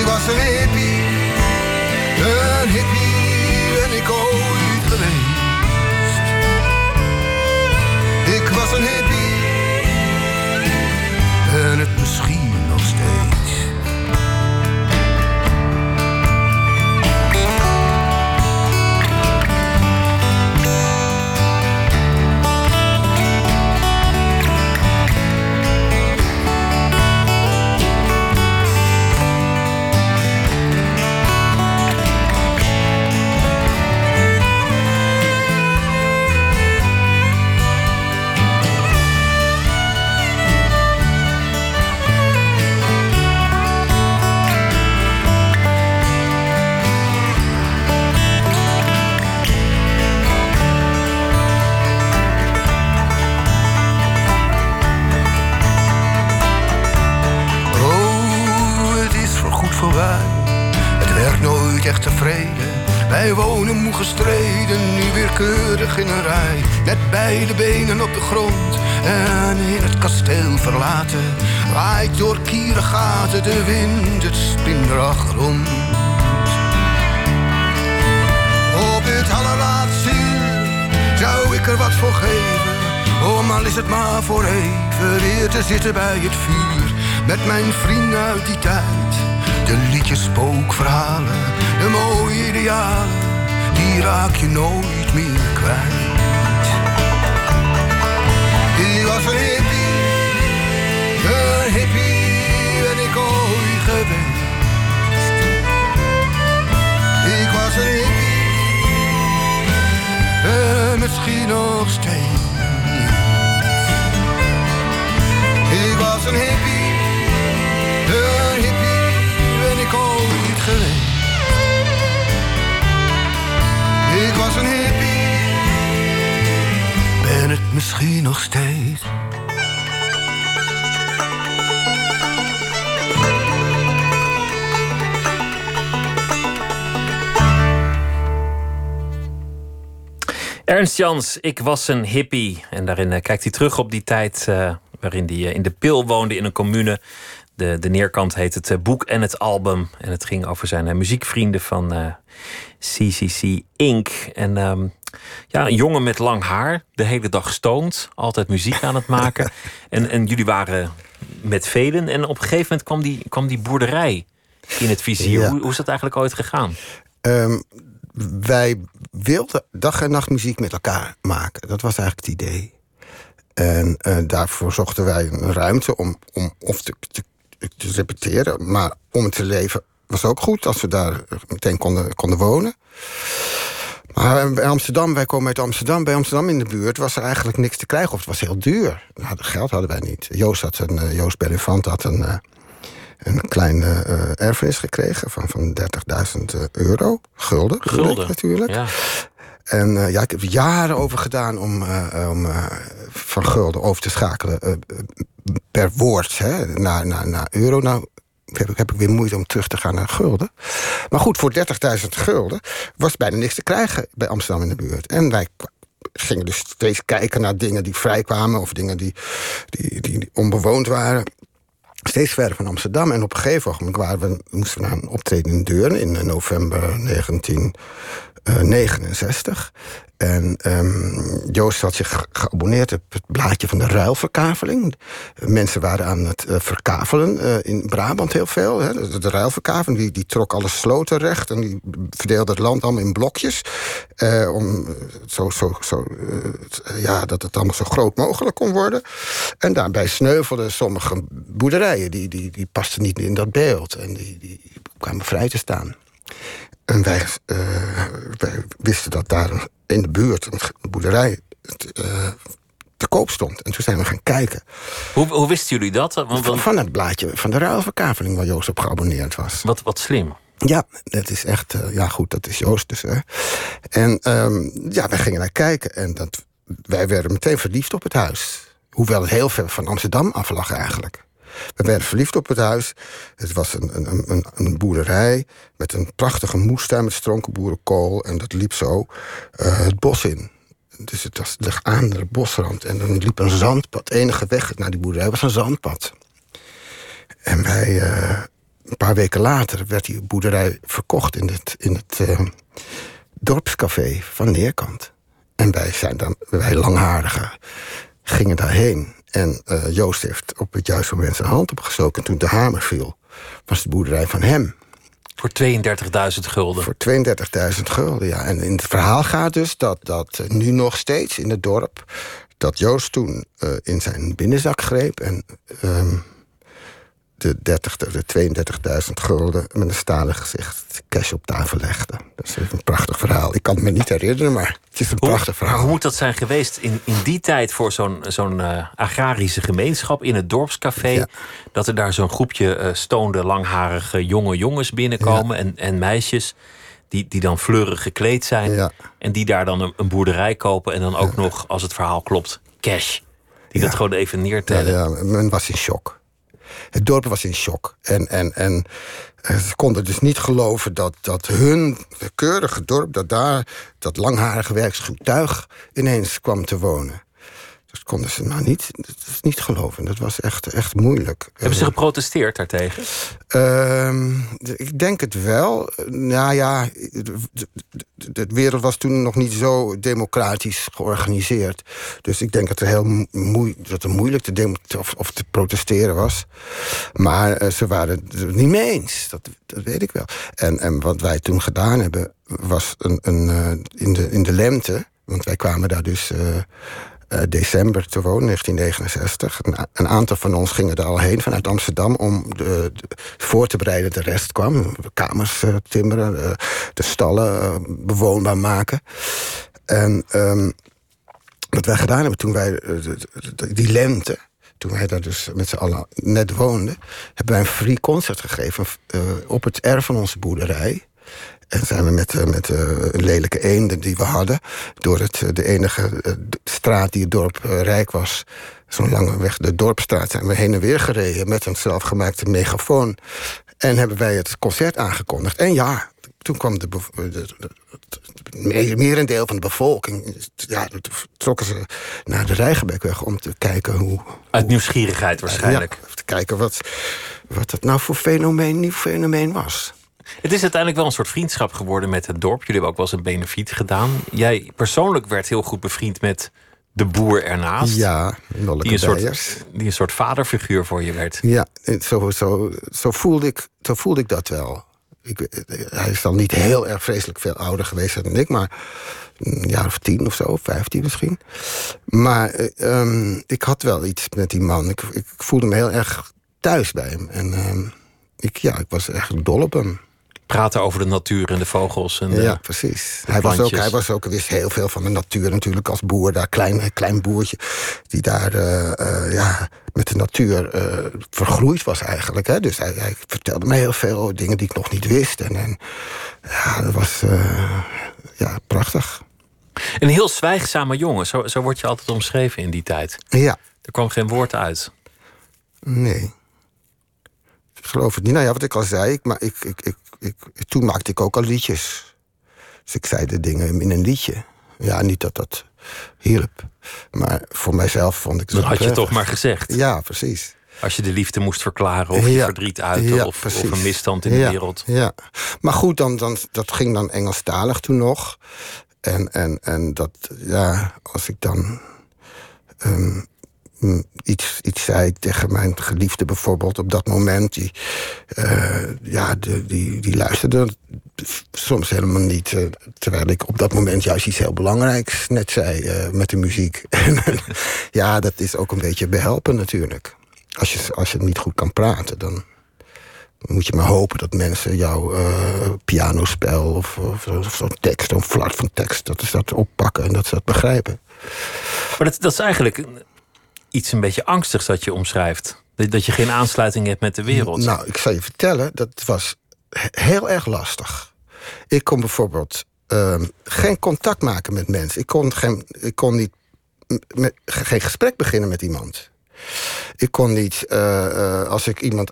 Ik was een hippie, een hippie ben ik ooit geweest. Ik was een hippie, en het misschien een rij. Met beide benen op de grond en in het kasteel verlaten. Waait door kieren gaten de wind, het spindrag rond. Op dit allerlaatste zou ik er wat voor geven. Oh, al is het maar voor even weer te zitten bij het vuur. Met mijn vrienden uit die tijd. De liedjes spookverhalen, de mooie idealen. Raak je nooit meer kwijt. Ik was een hippie, een hippie ben ik ooit geweest. Ik was een hippie, en misschien nog steeds. Ik was een hippie, een hippie ben ik ooit geweest. Was een hippie, ben het misschien nog steeds. Ernst Jans, ik was een hippie. En daarin eh, kijkt hij terug op die tijd eh, waarin hij eh, in de Pil woonde in een commune. De, de neerkant heet het eh, boek en het album. En het ging over zijn eh, muziekvrienden van eh, CCC Inc. En ehm, ja, een jongen met lang haar, de hele dag stoned, altijd muziek aan het maken. en, en jullie waren met velen. En op een gegeven moment kwam die, kwam die boerderij in het vizier. Ja. Hoe, hoe is dat eigenlijk ooit gegaan? Ehm, wij wilden dag en nacht muziek met elkaar maken. Dat was eigenlijk het idee. En daarvoor zochten wij een ruimte om, om of te, te, te repeteren, maar om het te leven was ook goed als we daar meteen konden, konden wonen. Maar bij Amsterdam, wij komen uit Amsterdam. Bij Amsterdam in de buurt was er eigenlijk niks te krijgen. Of het was heel duur. Nou, geld hadden wij niet. Joost, had een, uh, Joost Bellefant had een, uh, een kleine uh, erfenis gekregen van, van 30.000 euro. Gulden, Gulden natuurlijk. Ja. En uh, ja, ik heb jaren over gedaan om, uh, om uh, van gulden over te schakelen per woord hè, naar, naar, naar euro. Nou heb ik, heb ik weer moeite om terug te gaan naar gulden. Maar goed, voor 30.000 gulden was bijna niks te krijgen bij Amsterdam in de buurt. En wij gingen dus steeds kijken naar dingen die vrijkwamen... of dingen die, die, die onbewoond waren steeds verder van Amsterdam. En op een gegeven moment waren we, moesten we naar een optreden in Deurne... in november 1969. En um, Joost had zich geabonneerd op het blaadje van de ruilverkaveling. Mensen waren aan het uh, verkavelen, uh, in Brabant heel veel. Hè. De, de ruilverkaveling die, die trok alle sloten recht... en die verdeelde het land allemaal in blokjes. Uh, om zo, zo, zo, ja, dat het allemaal zo groot mogelijk kon worden. En daarbij sneuvelden sommige boerderijen. Die, die, die pasten niet in dat beeld. En die, die kwamen vrij te staan. En wij, uh, wij, wisten dat daar in de buurt een boerderij uh, te koop stond. En toen zijn we gaan kijken. Hoe, hoe wisten jullie dat? Want, van, van, het blaadje van de ruilverkaveling waar Joost op geabonneerd was. Wat, wat slim. Ja, dat is echt... Uh, ja, goed, dat is Joost dus. Hè. En um, ja, wij gingen naar kijken. En dat, wij werden meteen verliefd op het huis. Hoewel het heel ver van Amsterdam af lag eigenlijk. We werden verliefd op het huis. Het was een, een, een, een boerderij met een prachtige moestuin met stronkenboerenkool. En dat liep zo uh, het bos in. Dus het was de aan de bosrand. En dan liep een zandpad. De enige weg naar die boerderij was een zandpad. En wij, uh, een paar weken later werd die boerderij verkocht in het, in het uh, dorpscafé van Neerkant. En wij zijn dan, wij langharigen, gingen daarheen. En uh, Joost heeft op het juiste moment zijn hand opgestoken. En toen de hamer viel, was de boerderij van hem. Voor 32.000 gulden? Voor 32.000 gulden, ja. En in het verhaal gaat dus dat, dat nu nog steeds in het dorp... dat Joost toen uh, in zijn binnenzak greep en... Um, de, 30, de 32.000 gulden met een stalen gezicht cash op tafel legde. Dat is een prachtig verhaal. Ik kan het me niet herinneren, maar het is een hoe, prachtig verhaal. Hoe moet dat zijn geweest in, in die tijd voor zo'n zo'n uh, agrarische gemeenschap in het dorpscafé? Ja. Dat er daar zo'n groepje uh, stoonde, langharige jonge jongens binnenkomen ja. en, en meisjes. Die, die dan fleurig gekleed zijn. Ja. En die daar dan een, een, boerderij kopen. En dan ook nog, als het verhaal klopt, cash. Die dat gewoon even neertellen. Ja, ja, men was in shock. Het dorp was in shock. En, en, en ze konden dus niet geloven dat, dat hun keurige dorp... dat daar dat langharige werksgetuig ineens kwam te wonen. Dat konden ze nou niet, dat is niet geloven. Dat was echt, echt moeilijk. Hebben ze geprotesteerd daartegen? Uh, ik denk het wel. Nou ja, de, wereld was toen nog niet zo democratisch georganiseerd. Dus ik denk dat, er heel moe, dat het moeilijk te, of, of te protesteren was. Maar uh, ze waren het niet mee eens. Dat, dat weet ik wel. En, en wat wij toen gedaan hebben, was een, een, uh, in, de, in de lente... want wij kwamen daar dus... Uh, uh, december te wonen, 1969. Een, een, aantal van ons gingen er al heen vanuit Amsterdam om de, voor te bereiden. De rest kwam. Kamers uh, timmeren, de, de stallen bewoonbaar maken. En um, wat wij gedaan hebben toen wij die lente. Toen wij daar dus met z'n allen net woonden, hebben wij een free concert gegeven op het erf van onze boerderij. En zijn we met, met uh, lelijke eenden die we hadden... door het, de enige straat die het dorp rijk was... zo'n lange weg, de dorpstraat... zijn we heen en weer gereden met een zelfgemaakte megafoon. En hebben wij het concert aangekondigd. En ja, toen kwam de, de, de, de merendeel van de bevolking... Ja, trokken ze naar de Rijgenbekweg om te kijken hoe... Uit nieuwsgierigheid waarschijnlijk. Ja, te kijken wat, wat dat nou voor fenomeen, nieuw fenomeen was. Het is uiteindelijk wel een soort vriendschap geworden met het dorp. Jullie hebben ook wel eens een benefiet gedaan. Jij persoonlijk werd heel goed bevriend met de boer ernaast. Ja, die een, soort, die een soort vaderfiguur voor je werd. Ja, zo, zo, zo, voelde, ik, zo voelde ik dat wel. Ik, hij is dan niet heel erg vreselijk veel ouder geweest dan ik, maar een jaar of tien of zo, vijftien misschien. Maar um, ik had wel iets met die man. Ik, ik voelde me heel erg thuis bij hem. En um, ik, ja, ik was echt dol op hem. Praten over de natuur en de vogels. En de, ja, precies. Hij was, ook, hij was ook, wist heel veel van de natuur natuurlijk als boer. Daar klein, klein boertje die daar uh, uh, ja, met de natuur uh, vergroeid was eigenlijk. Hè. Dus hij, hij, vertelde mij heel veel dingen die ik nog niet wist. En, en ja, dat was ja, prachtig. Een heel zwijgzame jongen, zo, zo word je altijd omschreven in die tijd. Ja. Er kwam geen woord uit. Nee. Ik geloof het niet. Nou ja, wat ik al zei, ik, maar ik, ik, ik, ik, toen maakte ik ook al liedjes. Dus ik zei de dingen in een liedje. Ja, niet dat dat hielp. Maar voor mijzelf vond ik het. Dat had je toch maar gezegd. Ja, precies. Als je de liefde moest verklaren of je verdriet uiten ja, of, of, een misstand in de wereld. Ja, maar goed, dan, dan, dat ging dan Engelstalig toen nog. En, en, en dat, ja, als ik dan um, iets, iets zei tegen mijn geliefde bijvoorbeeld op dat moment, die, uh, ja, die, die luisterde soms helemaal niet. Uh, terwijl ik op dat moment juist iets heel belangrijks net zei uh, met de muziek. ja, dat is ook een beetje behelpen natuurlijk. Als je, als je niet goed kan praten, dan moet je maar hopen dat mensen jouw pianospel of, of, zo'n tekst, een flart van tekst, dat ze dat oppakken en dat ze dat begrijpen. Maar dat, dat is eigenlijk iets een beetje angstigs dat je omschrijft. Dat je geen aansluiting hebt met de wereld. Nou, ik zal je vertellen, dat was heel erg lastig. Ik kon bijvoorbeeld uh, geen contact maken met mensen. Ik kon, geen, ik kon niet met, geen gesprek beginnen met iemand. Ik kon niet, uh, uh, als ik iemand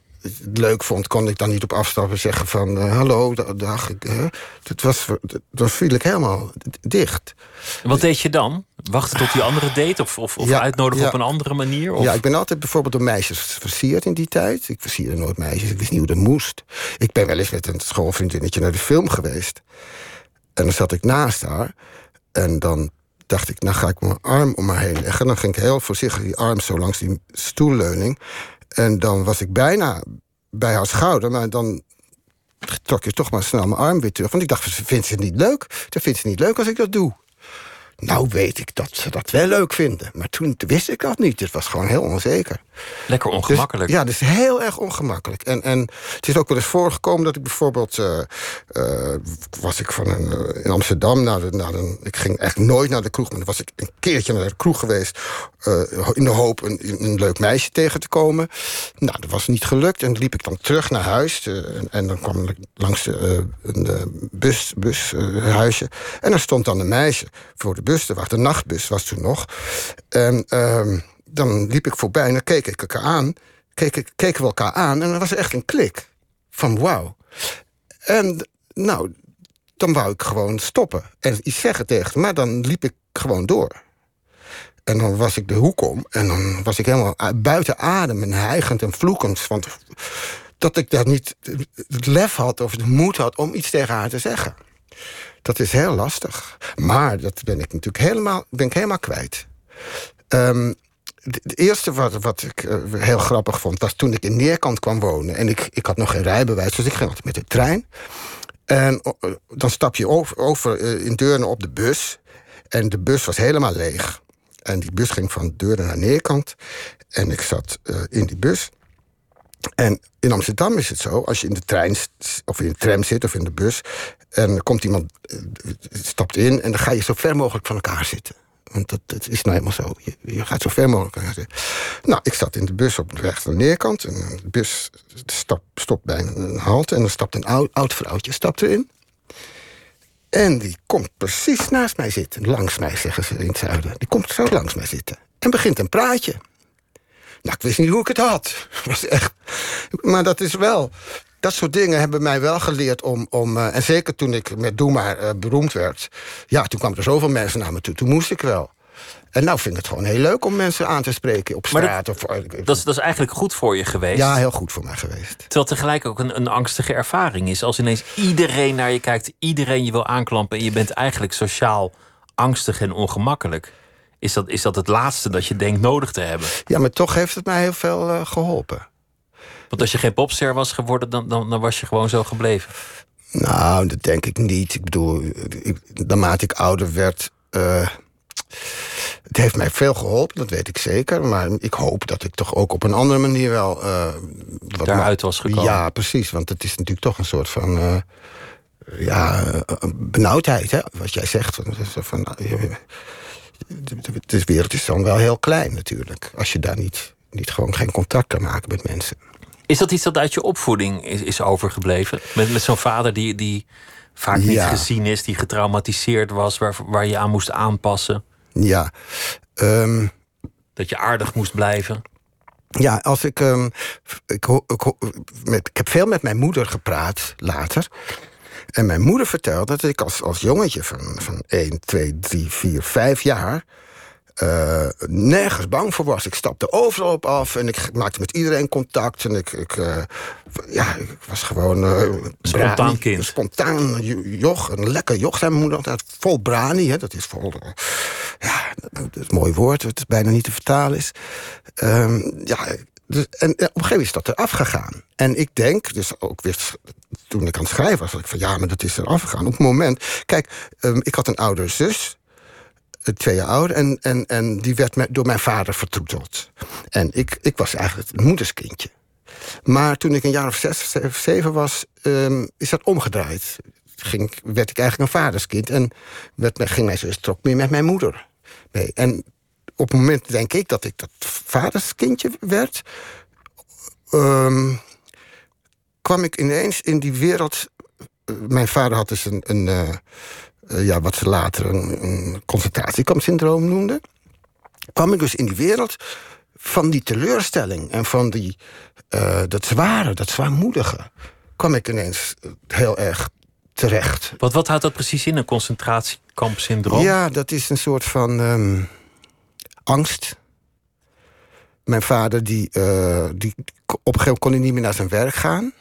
leuk vond, kon ik dan niet op afstappen zeggen van uh, hallo, dag. Uh, dat, was, dat viel ik helemaal dicht. wat deed je dan? Wachten tot die andere deed? Of, of, of uitnodigen op een andere manier? Of? Ja, ik ben altijd bijvoorbeeld door meisjes versierd in die tijd. Ik versierde nooit meisjes, ik wist niet hoe dat moest. Ik ben wel eens met een schoolvriendinnetje naar de film geweest. En dan zat ik naast haar. En dan dacht ik, nou ga ik mijn arm om haar heen leggen. Dan ging ik heel voorzichtig die arm zo langs die stoelleuning. En dan was ik bijna bij haar schouder, maar dan trok je toch maar snel mijn arm weer terug. Want ik dacht, vindt ze het niet leuk? Dat vindt ze niet leuk als ik dat doe. Nou weet ik dat ze dat wel leuk vinden. Maar toen wist ik dat niet. Het was gewoon heel onzeker. Lekker ongemakkelijk. Dus, ja, dus heel erg ongemakkelijk. En, en het is ook wel eens voorgekomen dat ik bijvoorbeeld... Uh, uh, was ik van een, uh, in Amsterdam naar de, naar een... Ik ging echt nooit naar de kroeg, maar dan was ik een keertje naar de kroeg geweest... in de hoop een, een leuk meisje tegen te komen. Nou, dat was niet gelukt. En liep ik dan terug naar huis. En, en, dan kwam ik langs de, een bus, bushuisje. en er stond dan een meisje voor de bus te wachten. De nachtbus was toen nog. En... Dan liep ik voorbij en dan keek ik elkaar aan. Keek, keken we elkaar aan en dan was er echt een klik. Van wauw. En nou, dan wou ik gewoon stoppen en iets zeggen tegen Maar dan liep ik gewoon door. En dan was ik de hoek om en dan was ik helemaal buiten adem en hijgend en vloekend. Want dat ik daar niet het lef had of de moed had om iets tegen haar te zeggen. Dat is heel lastig. Maar dat ben ik natuurlijk helemaal, ben ik helemaal kwijt. Um, het eerste wat, wat ik uh, heel grappig vond... was toen ik in Neerkant kwam wonen. En ik, ik had nog geen rijbewijs, dus ik ging altijd met de trein. En uh, dan stap je over, uh, in Deurne op de bus. En de bus was helemaal leeg. En die bus ging van Deurne naar Neerkant. En ik zat in die bus. En in Amsterdam is het zo, als je in de trein of in de tram zit of in de bus... en er komt iemand, stapt in en dan ga je zo ver mogelijk van elkaar zitten. Want dat, is nou helemaal zo. Je, gaat zo ver mogelijk. Nou, ik zat in de bus op de weg naar neerkant. En de bus stop, stopt bij een halte. En dan stapt een oud, oud vrouwtje stapt erin. En die komt precies naast mij zitten. Langs mij, zeggen ze in het zuiden. Die komt zo langs mij zitten. En begint een praatje. Nou, ik wist niet hoe ik het had. was echt... Maar dat is wel dat soort dingen hebben mij wel geleerd om... om uh, en zeker toen ik met Doe Maar uh, beroemd werd... ja, toen kwamen er zoveel mensen naar me toe. Toen moest ik wel. En nou vind ik het gewoon heel leuk om mensen aan te spreken op straat. Dat, of, dat, is, dat is eigenlijk goed voor je geweest. Ja, heel goed voor mij geweest. Terwijl tegelijk ook een, een angstige ervaring is. Als ineens iedereen naar je kijkt, iedereen je wil aanklampen... en je bent eigenlijk sociaal angstig en ongemakkelijk. Is dat, is dat het laatste dat je denkt nodig te hebben? Ja, maar toch heeft het mij heel veel uh, geholpen. Want als je geen popster was geworden, dan, dan, dan was je gewoon zo gebleven. Nou, dat denk ik niet. Ik bedoel, ik, naarmate ik ouder werd. Uh, het heeft mij veel geholpen, dat weet ik zeker. Maar ik hoop dat ik toch ook op een andere manier wel uh, wat daaruit was gekomen. Ja, precies. Want het is natuurlijk toch een soort van... eh, ja, eh, benauwdheid, hè, wat jij zegt. Van, van, eh, de, de wereld is dan wel heel klein natuurlijk. Als je daar niet, niet gewoon geen contact kan maken met mensen. Is dat iets dat uit je opvoeding is, is overgebleven? Met, met zo'n vader die, die vaak niet Ja. gezien is, die getraumatiseerd was, waar, waar je aan moest aanpassen. Ja, ehm, Dat je aardig moest blijven. Ja, als ik. ehm, ik, met, ik heb veel met mijn moeder gepraat later. En mijn moeder vertelde dat ik als, als jongetje van, van 1, 2, 3, 4, 5 jaar. Eh, nergens bang voor was. Ik stapte overal op af en ik maakte met iedereen contact. En ik, ik, eh, ja, ik was gewoon. eh, Spontaan brani, kind. Spontaan jo- joch, een lekker joch, zei mijn moeder altijd. Vol brani, hè, dat is vol. ja, dat is een mooi woord, het bijna niet te vertalen is. Ehm, ja, dus, en, en op een gegeven moment is dat eraf gegaan. En ik denk, dus ook weer toen ik aan het schrijven was, dat ik van ja, maar dat is eraf gegaan. Op het moment, kijk, ehm, ik had een oudere zus, twee jaar ouder, en, en, en die werd me- door mijn vader vertroeteld. En ik, ik was eigenlijk het moederskindje. Maar toen ik een jaar of zes, zeven, zeven was, ehm, is dat omgedraaid. Ging, werd ik eigenlijk een vaderskind en werd, ging mijn zus trok meer met mijn moeder mee. En op het moment denk ik dat ik dat vaderskindje werd, ehm, kwam ik ineens in die wereld. eh, Mijn vader had dus een, een eh, ja, wat ze later een, een concentratiekampsyndroom noemden. Kwam ik dus in die wereld van die teleurstelling en van die, eh, dat zware, dat zwaarmoedige. kwam ik ineens eh, heel erg terecht. Wat, wat houdt dat precies in, een concentratiekampsyndroom? Ja, dat is een soort van ehm, angst. Mijn vader, die, eh, die, op een gegeven moment kon hij niet meer naar zijn werk gaan.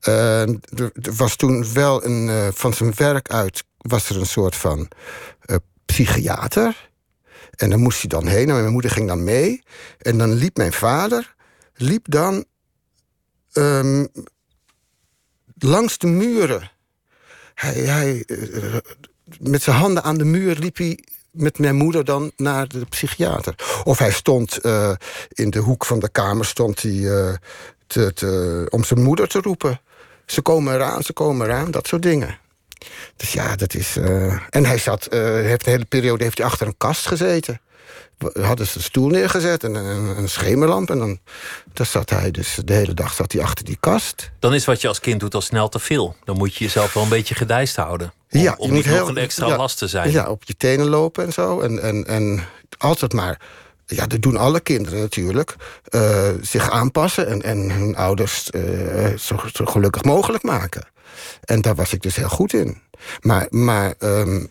Eh, er, was toen wel een, eh, van zijn werk uit, was er een soort van eh, psychiater. En daar moest hij dan heen en mijn moeder ging dan mee. En dan liep mijn vader, liep dan ehm, langs de muren. Hij, hij, met zijn handen aan de muur liep hij met mijn moeder dan naar de psychiater. Of hij stond in de hoek van de kamer stond hij, te, te, om zijn moeder te roepen. Ze komen eraan, ze komen eraan, dat soort dingen. Dus ja, dat is. eh, en hij zat, eh, heeft een hele periode heeft hij achter een kast gezeten. We hadden ze een stoel neergezet en een, een schemerlamp. En dan daar zat hij dus de hele dag zat hij achter die kast. Dan is wat je als kind doet al snel te veel. Dan moet je jezelf wel een beetje gedijst houden. Om, Ja, om niet nog een extra ja, last te zijn. Ja, op je tenen lopen en zo. En, en, en altijd maar. Ja, dat doen alle kinderen natuurlijk. eh, zich aanpassen en, en hun ouders eh, zo, zo gelukkig mogelijk maken. En daar was ik dus heel goed in. Maar, maar ehm,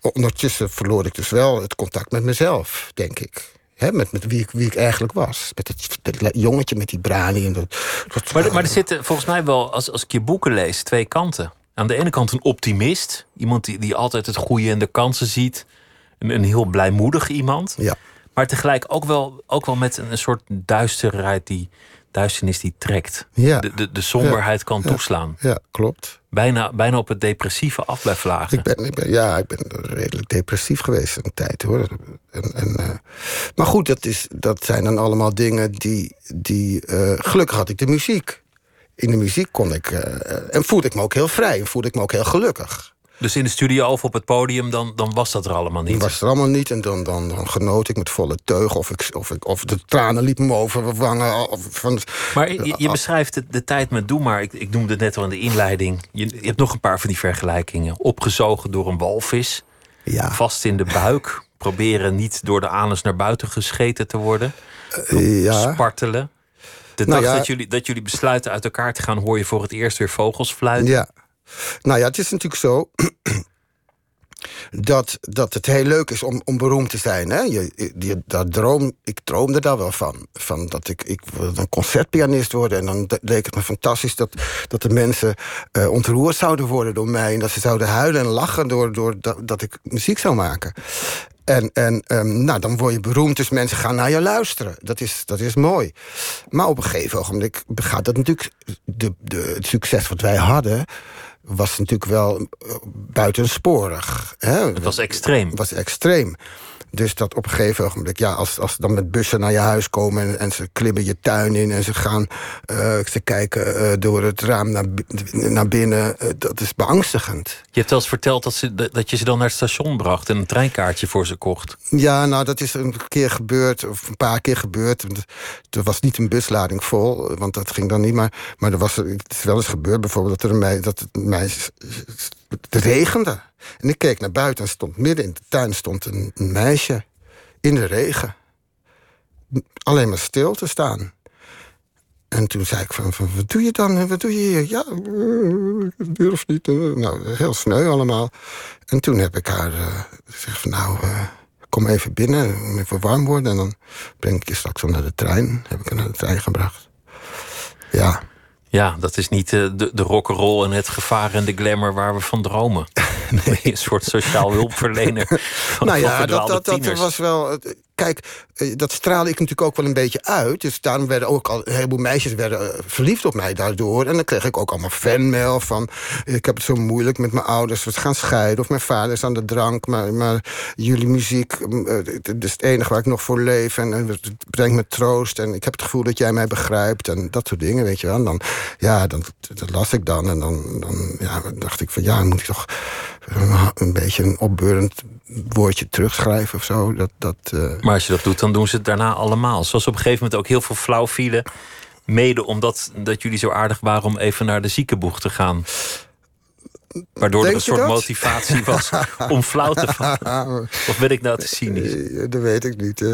ondertussen verloor ik dus wel het contact met mezelf, denk ik. Hè, met, met wie, ik, wie ik eigenlijk was. Met het, dat jongetje met die brani. En dat, dat- Maar, maar er zitten volgens mij wel, als, als ik je boeken lees, twee kanten. Aan de ene kant een optimist. Iemand die, die altijd het goede en de kansen ziet. Een, een heel blijmoedig iemand. Ja. Maar tegelijk ook wel, ook wel met een, soort duisterheid die duisternis die trekt. Ja. De, de, de somberheid kan toeslaan. ja, klopt. Bijna, bijna op het depressieve af vlagen. Ik ben, ik ben, ja, ik ben redelijk depressief geweest een tijd hoor. En, en, eh, maar goed, dat, is, dat zijn dan allemaal dingen die. die eh, gelukkig had ik de muziek. In de muziek kon ik. eh, en voelde ik me ook heel vrij. En voelde ik me ook heel gelukkig. Dus in de studio of op het podium, dan, dan was dat er allemaal niet. Was er allemaal niet. En dan, dan, dan genoot ik met volle teug. Of, ik, of, ik, of de tranen liepen me over mijn wangen. Of van, Maar je, je beschrijft de, de tijd met Doe maar. Ik, ik noemde het net al in de inleiding. Je, je hebt nog een paar van die vergelijkingen. Opgezogen door een walvis. ja, Vast in de buik. Proberen niet door de anus naar buiten gescheten te worden. ja. Spartelen. De Nou dag ja. dat, jullie, dat jullie besluiten uit elkaar te gaan... hoor je voor het eerst weer vogels fluiten. Ja. Nou ja, het is natuurlijk zo. Dat, dat het heel leuk is om, om beroemd te zijn. Hè? Je, je, dat droom, ik droomde daar wel van. van dat ik, ik wilde een concertpianist worden. En dan leek het me fantastisch dat, dat de mensen eh, ontroerd zouden worden door mij. En dat ze zouden huilen en lachen door, door dat, dat ik muziek zou maken. En, en ehm, nou, dan word je beroemd, dus mensen gaan naar je luisteren. Dat is, dat is mooi. Maar op een gegeven ogenblik gaat dat natuurlijk... De, de, het succes wat wij hadden... was natuurlijk wel eh, buitensporig. Hè? Het was extreem. Het was extreem. Dus dat op een gegeven ogenblik, ja, als, als ze dan met bussen naar je huis komen en, en ze klimmen je tuin in en ze gaan, uh, ze kijken uh, door het raam naar, naar binnen, uh, dat is beangstigend. Je hebt wel eens verteld dat, ze, dat je ze dan naar het station bracht en een treinkaartje voor ze kocht. Ja, nou, dat is een keer gebeurd, of een paar keer gebeurd. Er was niet een buslading vol, want dat ging dan niet, maar, maar er was, het is wel eens gebeurd bijvoorbeeld dat er een meisje, dat het meisje het regende. En ik keek naar buiten en stond midden in de tuin stond een, meisje in de regen. Alleen maar stil te staan. En toen zei ik van, van wat doe je dan? Wat doe je hier? Ja, ik durf niet. Nou, heel sneu allemaal. En toen heb ik haar uh, gezegd van nou, uh, kom even binnen, even warm worden. En dan breng ik je straks naar de trein. Heb ik haar naar de trein gebracht. Ja. Ja, dat is niet uh, de, de rock'n'roll en het gevaar en de glamour waar we van dromen. nee. Een soort sociaal hulpverlener. Nou ja, dat, dat, dat was wel. Kijk, dat straalde ik natuurlijk ook wel een beetje uit. Dus daarom werden ook al een heleboel meisjes werden verliefd op mij daardoor. En dan kreeg ik ook allemaal fanmail van... ik heb het zo moeilijk met mijn ouders, we gaan scheiden... of mijn vader is aan de drank, maar, maar jullie muziek... het is het enige waar ik nog voor leef en, en het brengt me troost... en ik heb het gevoel dat jij mij begrijpt en dat soort dingen, weet je wel. En dan, ja, dan, dat las ik dan en dan, dan ja, dacht ik van... ja, moet ik toch een beetje een opbeurend woordje terugschrijven of zo. Dat, dat, uh... Maar als je dat doet, dan doen ze het daarna allemaal. Zoals op een gegeven moment ook heel veel flauw vielen. Mede omdat dat jullie zo aardig waren om even naar de ziekenboeg te gaan. Waardoor Denk er een soort dat? motivatie was om flauw te vallen. Of ben ik nou te cynisch? Uh, dat weet ik niet. Uh,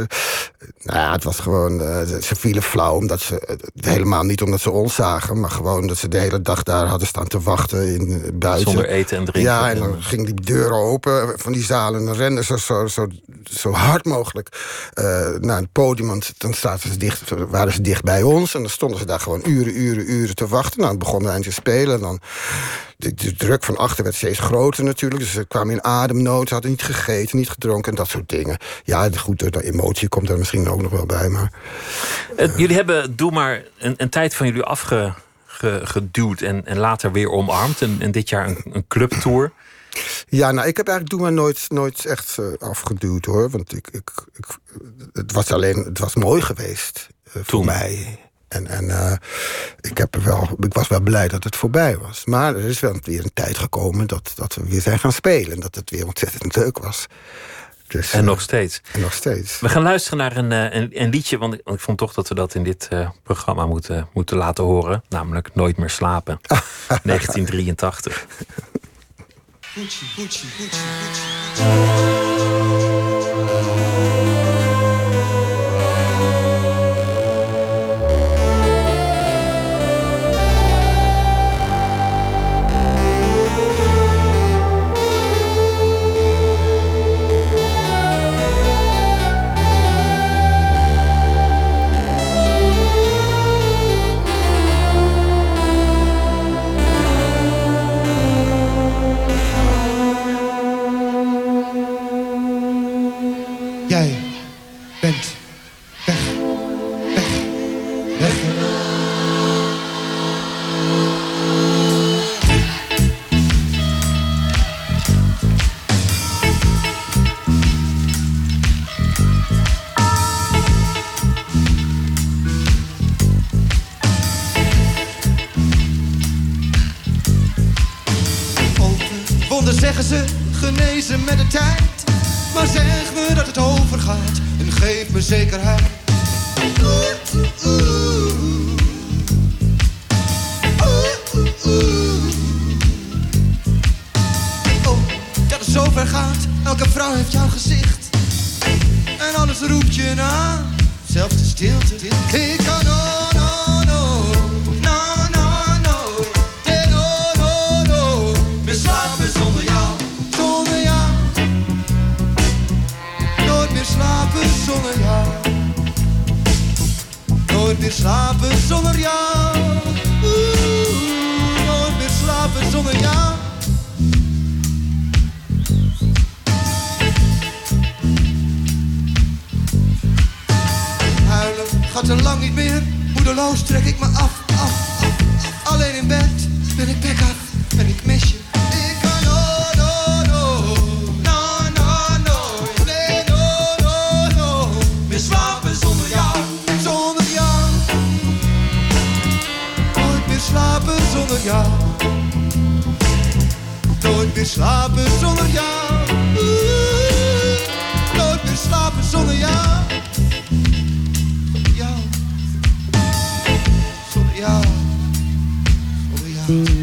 nou ja, het was gewoon... Uh, ze vielen flauw, omdat ze, helemaal niet omdat ze ons zagen... maar gewoon dat ze de hele dag daar hadden staan te wachten in, buiten. Zonder eten en drinken. Ja, en dan ging die deuren open van die zalen... en dan renden ze zo, zo, zo hard mogelijk naar het podium... want dan zaten ze dicht, waren ze dicht bij ons... en dan stonden ze daar gewoon uren, uren, uren te wachten. Nou, dan begonnen wij te spelen en dan... De, de, druk van achter werd steeds groter natuurlijk. Dus ze kwamen in ademnood, ze hadden niet gegeten, niet gedronken en dat soort dingen. Ja, goed, de emotie komt er misschien ook nog wel bij. Maar, uh, jullie hebben Doe maar een, een tijd van jullie afgeduwd en, en later weer omarmd. En, en dit jaar een, een clubtour. Ja, nou, ik heb eigenlijk Doe maar nooit, nooit echt uh, afgeduwd hoor. Want ik, ik, ik, het was alleen, het was mooi geweest uh, voor mij. En, en uh, ik, heb wel, ik was wel blij dat het voorbij was. Maar er is wel weer een tijd gekomen dat, dat we weer zijn gaan spelen. En dat het weer ontzettend leuk was. Dus, en nog steeds. En nog steeds. We gaan luisteren naar een, een, een liedje. Want ik, want ik, vond toch dat we dat in dit uh, programma moeten, moeten laten horen. Namelijk Nooit meer slapen. 1983. Gucci, Gucci, Gucci, Gucci. Zeggen ze, genezen met de tijd. Maar zeg me dat het overgaat en geef me zekerheid. Oh, dat het zover gaat, elke vrouw heeft jouw gezicht. En alles roept je na, zelfs de stilte. Ik kan no, Nooit meer slapen zonder jou. Oeh, nooit meer slapen zonder jou. Huilen gaat er lang niet meer. Moedeloos trek ik me af, af, af. Alleen in bed ben ik bek af en ik mis je. Jou. Nooit meer slapen zonder jou. Nooit meer slapen zonder jou. Zonder jou. Zonder jou. Zonder jou.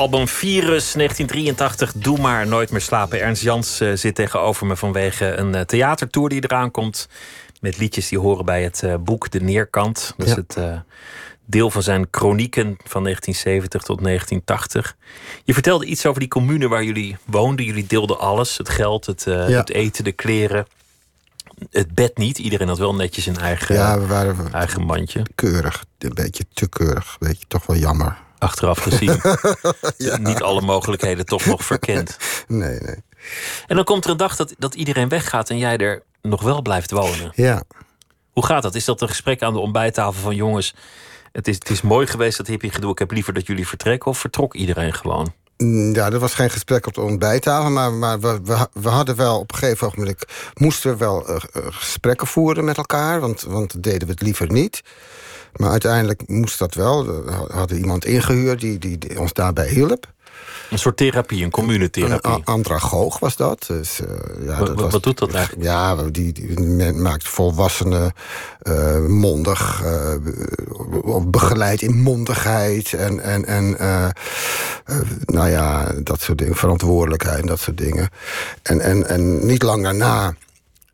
Album Virus 1983, Doe maar nooit meer slapen. Ernst Jans eh, zit tegenover me vanwege een uh, theatertour die eraan komt. Met liedjes die horen bij het uh, boek De Neerkant. Dat is het deel van zijn chronieken van 1970 tot 1980. Je vertelde iets over die commune waar jullie woonden. Jullie deelden alles: het geld, het, Ja. het eten, de kleren. Het bed niet. Iedereen had wel netjes een eigen, Ja, we waren eigen mandje. keurig. Een beetje te keurig. Een beetje toch wel jammer. Achteraf gezien. Niet alle mogelijkheden toch nog verkend. Nee, nee. En dan komt er een dag dat, dat iedereen weggaat en jij er nog wel blijft wonen. Ja. Hoe gaat dat? Is dat een gesprek aan de ontbijttafel van jongens? Het is, het is mooi geweest dat hippie gedoe. Ik heb liever dat jullie vertrekken. Of vertrok iedereen gewoon? Mm, Ja, er was geen gesprek op de ontbijttafel, maar, maar we, we, we hadden wel op een gegeven moment moesten we wel eh, eh, gesprekken voeren met elkaar, want, want deden we het liever niet. Maar uiteindelijk moest dat wel. We hadden iemand ingehuurd die, die, die ons daarbij hielp. Een soort therapie, een communetherapie. Een andragoog was dat. Dus, eh, ja, Wa- dat wa- was, wat doet dat eigenlijk? Ja, die, maakt volwassenen eh, mondig, eh, be- begeleid in mondigheid en, en, en nou ja, dat soort dingen, verantwoordelijkheid en dat soort dingen. En, en, en niet lang daarna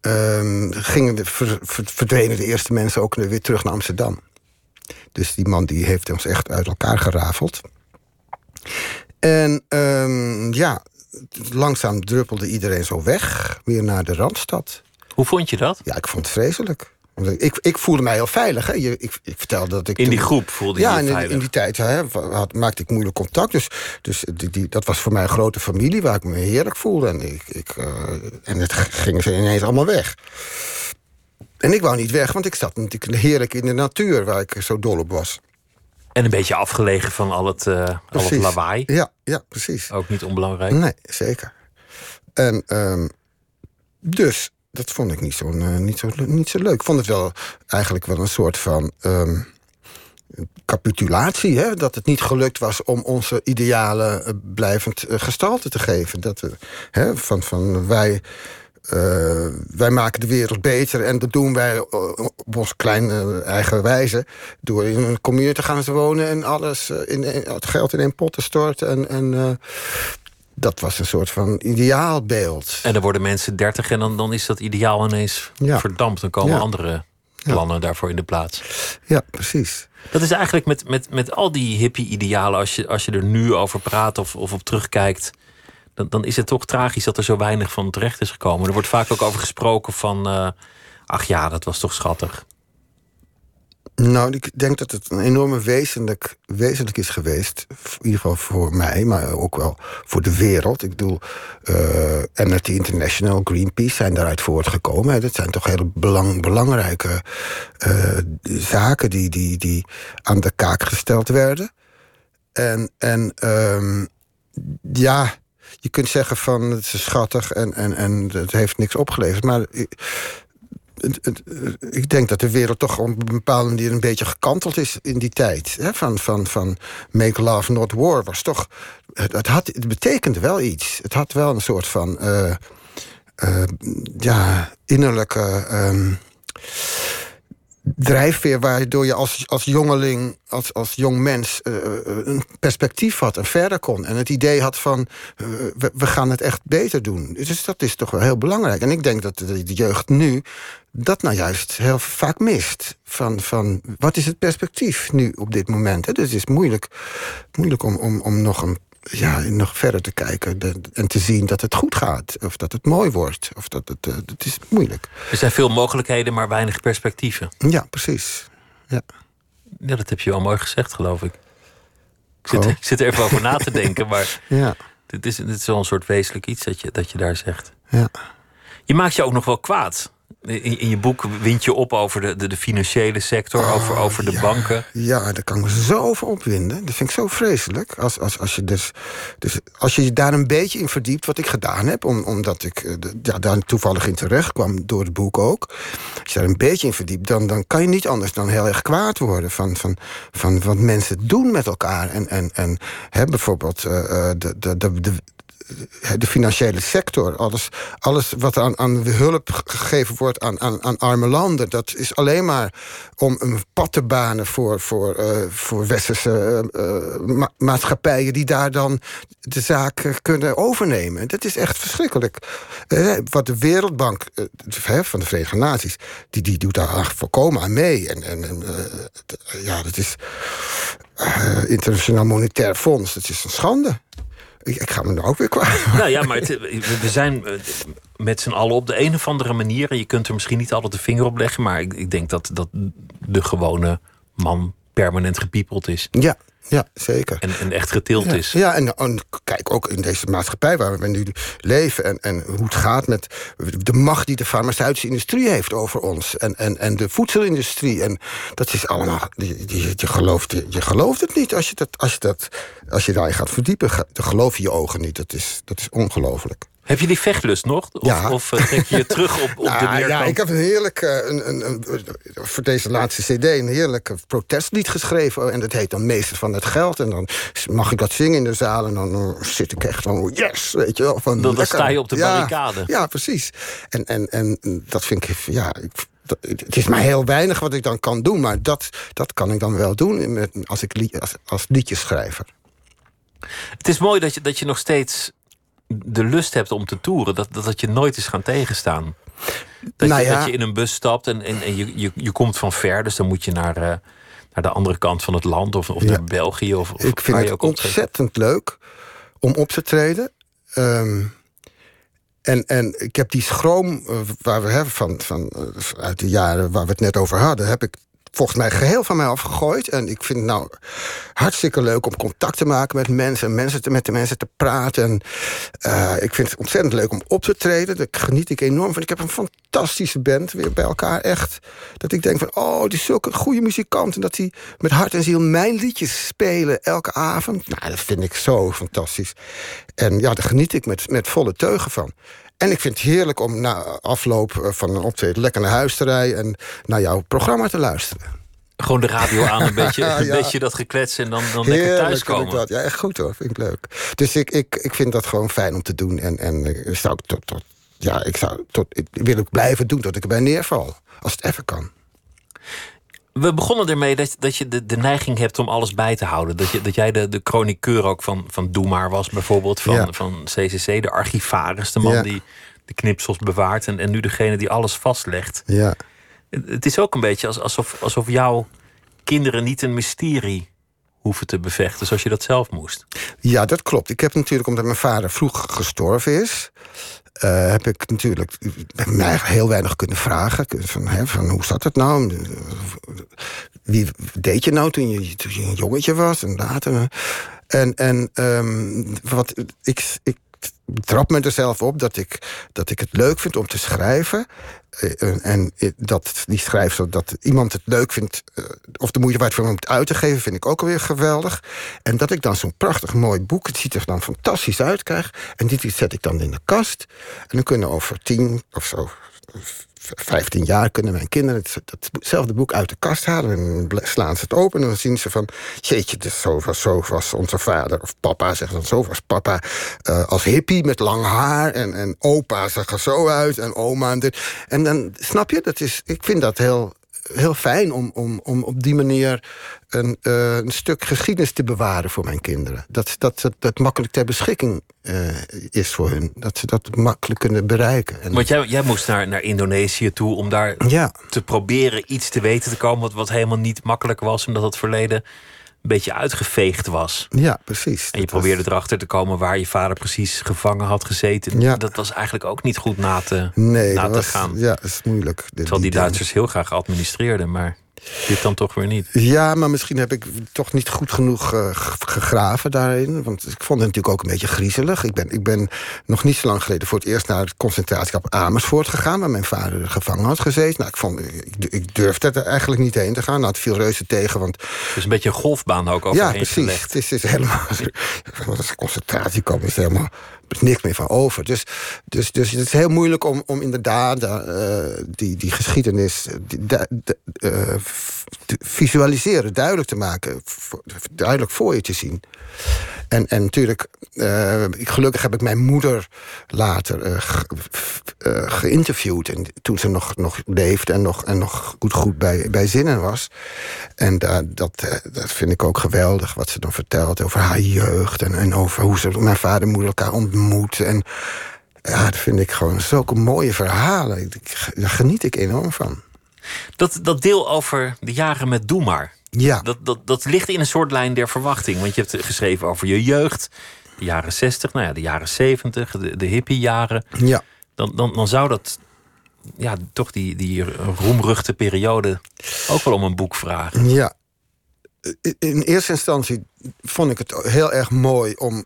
ehm, gingen de, ver- ver- verdwenen de eerste mensen ook weer terug naar Amsterdam. Dus die man die heeft ons echt uit elkaar gerafeld. En ehm, ja, langzaam druppelde iedereen zo weg, weer naar de Randstad. Hoe vond je dat? Ja, ik vond het vreselijk. Ik, ik voelde mij heel veilig. Hè. Je, ik, ik vertelde dat ik. In die toen- groep voelde je ja, je en in, veilig? in die tijd hè, had, maakte ik moeilijk contact. Dus, dus die, die, dat was voor mij een grote familie waar ik me heerlijk voelde. En, ik, ik, eh, en het gingen ze ineens allemaal weg. En ik wou niet weg, want ik zat natuurlijk heerlijk in de natuur waar ik zo dol op was. En een beetje afgelegen van al het, uh, al het lawaai. Ja, ja, precies. Ook niet onbelangrijk. Nee, zeker. En ehm, dus, dat vond ik niet zo, eh, niet, zo, niet zo leuk. Ik vond het wel eigenlijk wel een soort van ehm, capitulatie. Hè? Dat het niet gelukt was om onze idealen eh, blijvend eh, gestalte te geven. Dat we, hè, van, van wij. Eh, wij maken de wereld beter en dat doen wij eh, op onze kleine eigen wijze. Door in een commune te gaan wonen en alles, eh, in, in- het geld in één pot te storten. En, en eh, dat was een soort van ideaalbeeld. En dan worden mensen dertig en dan, dan is dat ideaal ineens Ja. verdampt. Dan komen Ja. andere plannen daarvoor in de plaats. Ja, precies. Dat is eigenlijk met, met, met al die hippie-idealen, als je, als je er nu over praat of, of op terugkijkt, dan, dan is het toch tragisch dat er zo weinig van terecht is gekomen. Er wordt vaak ook over gesproken van, eh, ach ja, dat was toch schattig. Nou, ik denk dat het een enorme wezenlijk, wezenlijk is geweest. In ieder geval voor mij, maar ook wel voor de wereld. Ik bedoel, eh Amnesty International, Greenpeace zijn daaruit voortgekomen. Dat zijn toch hele belang, belangrijke eh, zaken die, die, die aan de kaak gesteld werden. En, en ehm, ja, je kunt zeggen van het is schattig en, en, en het heeft niks opgeleverd. Maar ik- denk dat de wereld toch op een bepaalde manier een beetje gekanteld is in die tijd. Hè? Van, van, van Make Love Not War was toch. Het, had, het betekende wel iets. Het had wel een soort van. eh, ja, innerlijke. ehm, drijfveer waardoor je als, als jongeling, als, als jong mens... eh, een perspectief had en verder kon. En het idee had van, eh, we, we gaan het echt beter doen. Dus dat is toch wel heel belangrijk. En ik denk dat de, de jeugd nu dat nou juist heel vaak mist. Van, van wat is het perspectief nu op dit moment? Dus het is moeilijk, moeilijk om, om, om nog, een, ja, nog verder te kijken... en te zien dat het goed gaat. Of dat het mooi wordt. Of dat het, eh, het is moeilijk. Er zijn veel mogelijkheden, maar weinig perspectieven. Ja, precies. Ja. Ja, dat heb je wel mooi gezegd, geloof ik. Ik zit, Oh. ik zit er even over na te denken, maar Ja. dit is, dit is wel een soort wezenlijk iets dat je, dat je daar zegt. Ja. Je maakt je ook nog wel kwaad. In, in je boek wint je op over de, de, de financiële sector, over, over de ja. banken. Ja, daar kan ik me zo over opwinden. Dat vind ik zo vreselijk. Als, als, als, je, dus, dus als je je daar een beetje in verdiept, wat ik gedaan heb, om, omdat ik eh, ja, daar toevallig in terecht kwam, door het boek ook. Als je daar een beetje in verdiept, dan, dan kan je niet anders dan heel erg kwaad worden van, van, van wat mensen doen met elkaar. En, en, en hè, bijvoorbeeld eh, eh, de, de, de, de, de financiële sector, alles, alles wat aan, aan hulp ge- gegeven wordt aan, aan, aan arme landen, dat is alleen maar om een pad te banen voor, voor, eh, voor westerse eh, eh, ma- maatschappijen die daar dan de zaak kunnen overnemen. Dat is echt verschrikkelijk. Wat de Wereldbank van de Verenigde Naties, die, die doet daar volkomen aan mee. En, en, ja, dat is Internationaal Monetair Fonds, dat is een schande. Ik, ik ga me nou ook weer kwaad. Nou ja, maar het- we we zijn eh, met z'n allen op de een of andere manier. En je kunt er misschien niet altijd de vinger op leggen. Maar ik, ik denk dat, dat de gewone man permanent gepiepeld is. Ja, ja zeker. En, en echt getild Ja, is. ja en, en kijk ook in deze maatschappij waar we nu leven en, en hoe het gaat met de macht die de farmaceutische industrie heeft over ons en, en, en de voedselindustrie. En dat is allemaal, je, je, je, gelooft, je, je gelooft het niet als je, dat, als je, dat, als je daarin gaat verdiepen. Dan geloof je je ogen niet. Dat is, dat is ongelooflijk. Heb je die vechtlust nog? Of, Ja. of eh, trek je je terug op, op de Nou, meerkant? ja, ik heb een heerlijk, eh, een, een, een, voor deze laatste cd, een heerlijk eh, protestlied geschreven. En dat heet dan Meester van het Geld. En dan mag ik dat zingen in de zaal. En dan zit ik echt van, yes, weet je wel. Van, Dan- sta je op de barricade. Ja, precies. En, en, en dat vind ik, ja... Ik, het is maar heel weinig wat ik dan kan doen. Maar dat, dat kan ik dan wel doen met, als, ik als, als liedjeschrijver. Het is mooi dat je, dat je nog steeds de lust hebt om te toeren. Dat, dat, dat je nooit is gaan tegenstaan. Dat, Nou je, dat je in een bus stapt en, en, en je, je, je komt van ver. Dus dan moet je naar, eh, naar de andere kant van het land. Of, of Ja. naar België. Of, of Ik vind het ontzettend leuk om op te treden. Ehm, en, en ik heb die schroom eh, waar we hebben van, van, eh, uit de jaren waar we het net over hadden, heb ik volgens mij geheel van mij afgegooid. En ik vind het nou hartstikke leuk om contact te maken met mensen... en mensen te, met de mensen te praten. En, eh, ik vind het ontzettend leuk om op te treden. Daar geniet ik enorm van. Ik heb een fantastische band weer bij elkaar, echt. Dat ik denk van, oh, die is zulke goede muzikant... en dat die met hart en ziel mijn liedjes spelen elke avond. Nou, dat vind ik zo fantastisch. En ja, daar geniet ik met, met volle teugen van. En ik vind het heerlijk om na afloop eh, van een optreden lekker naar huis te rijden en naar jouw programma te luisteren. Gewoon de radio aan, een beetje, een Ja. beetje dat geklets en dan, dan lekker Heerlijk thuiskomen. vind ik dat. Ja, echt goed hoor. Vind ik leuk. Dus ik, ik, ik vind dat gewoon fijn om te doen. En, en ik zou tot, tot, ja, ik zou tot, ik wil ook blijven doen tot ik erbij neerval. Als het even kan. We begonnen ermee dat, dat je de, de neiging hebt om alles bij te houden. Dat, je, dat jij de, de chroniqueur ook van, van Doe Maar was, bijvoorbeeld. Van, Ja. van CCC, de archivaris, de man Ja. die de knipsels bewaart. En, en nu degene die alles vastlegt. Ja. Het, is ook een beetje als- alsof, alsof jouw kinderen niet een mysterie hoeven te bevechten. Zoals je dat zelf moest. Ja, dat klopt. Ik heb natuurlijk, omdat mijn vader vroeg gestorven is... eh, heb ik natuurlijk mij heel weinig kunnen vragen. Van, hè, van hoe zat het nou? Wie deed je nou toen je, toen je een jongetje was en later? En, en ehm, wat, ik, ik trap me er zelf op dat ik, dat ik het leuk vind om te schrijven. Eh, en en dat die schrijfster, dat iemand het leuk vindt... eh, of de moeite waard vindt om het uit te geven... vind ik ook alweer geweldig. En dat ik dan zo'n prachtig mooi boek... het ziet er dan fantastisch uit krijg... en dit zet ik dan in de kast. En dan kunnen over tien of zo... vijftien jaar kunnen mijn kinderen het- datzelfde boek uit de kast halen... en slaan ze het open en dan zien ze van... jeetje, dus zo, was, zo was onze vader, of papa zegt dan... zo was papa eh, als hippie met lang haar... En, en opa zag er zo uit en oma en dit. En dan, snap je, dat is, ik vind dat heel, heel fijn... om, om, om op die manier een, eh, een stuk geschiedenis te bewaren voor mijn kinderen. Dat dat, dat, dat makkelijk ter beschikking eh, is voor hun. Dat ze dat makkelijk kunnen bereiken. En, Want jij, jij moest naar, naar Indonesië toe om daar ja. te proberen iets te weten te komen. Wat, wat helemaal niet makkelijk was, omdat het verleden een beetje uitgeveegd was. Ja, precies. En je was- probeerde erachter te komen waar je vader precies gevangen had gezeten. Ja. Dat was eigenlijk ook niet goed na te, Nee, na dat te was, gaan. ja, dat is moeilijk. Terwijl die dingen. Duitsers heel graag administreerden, maar dit dan toch weer niet. Ja, maar misschien heb ik toch niet goed genoeg eh, gegraven daarin. Want ik vond het natuurlijk ook een beetje griezelig. Ik ben, ik ben nog niet zo lang geleden voor het eerst naar het concentratiekamp Amersfoort gegaan... waar mijn vader gevangen had gezeten. Nou, ik, vond, ik, ik durfde er eigenlijk niet heen te gaan. Nou, het viel reuze tegen, want Dus een beetje een golfbaan ook overheen ja, precies. Het is, het is helemaal. Is een concentratiekamp? is helemaal. Er is niks meer van over. Dus, dus, dus het is heel moeilijk om, om inderdaad eh, die, die geschiedenis eh, te visualiseren, duidelijk te maken, duidelijk voor je te zien. En, en natuurlijk, eh, gelukkig heb ik mijn moeder later eh, eh, geïnterviewd. En toen ze nog, nog leefde en nog, en nog goed, goed bij, bij zinnen was. En da- dat, dat vind ik ook geweldig, wat ze dan vertelt over haar jeugd. En, en over hoe ze mijn vader en moeder elkaar ontmoet. En ja, dat vind ik gewoon zulke mooie verhalen. Daar geniet ik enorm van. Dat, dat deel over de jaren met Doe maar. Ja, Dat, dat, dat ligt in een soort lijn der verwachting. Want je hebt geschreven over je jeugd. De jaren 60, nou ja, de jaren 70, de, de hippiejaren. ja. Dan, dan, dan zou dat ja, toch die, die roemruchte periode ook wel om een boek vragen. Ja. In- eerste instantie vond ik het heel erg mooi om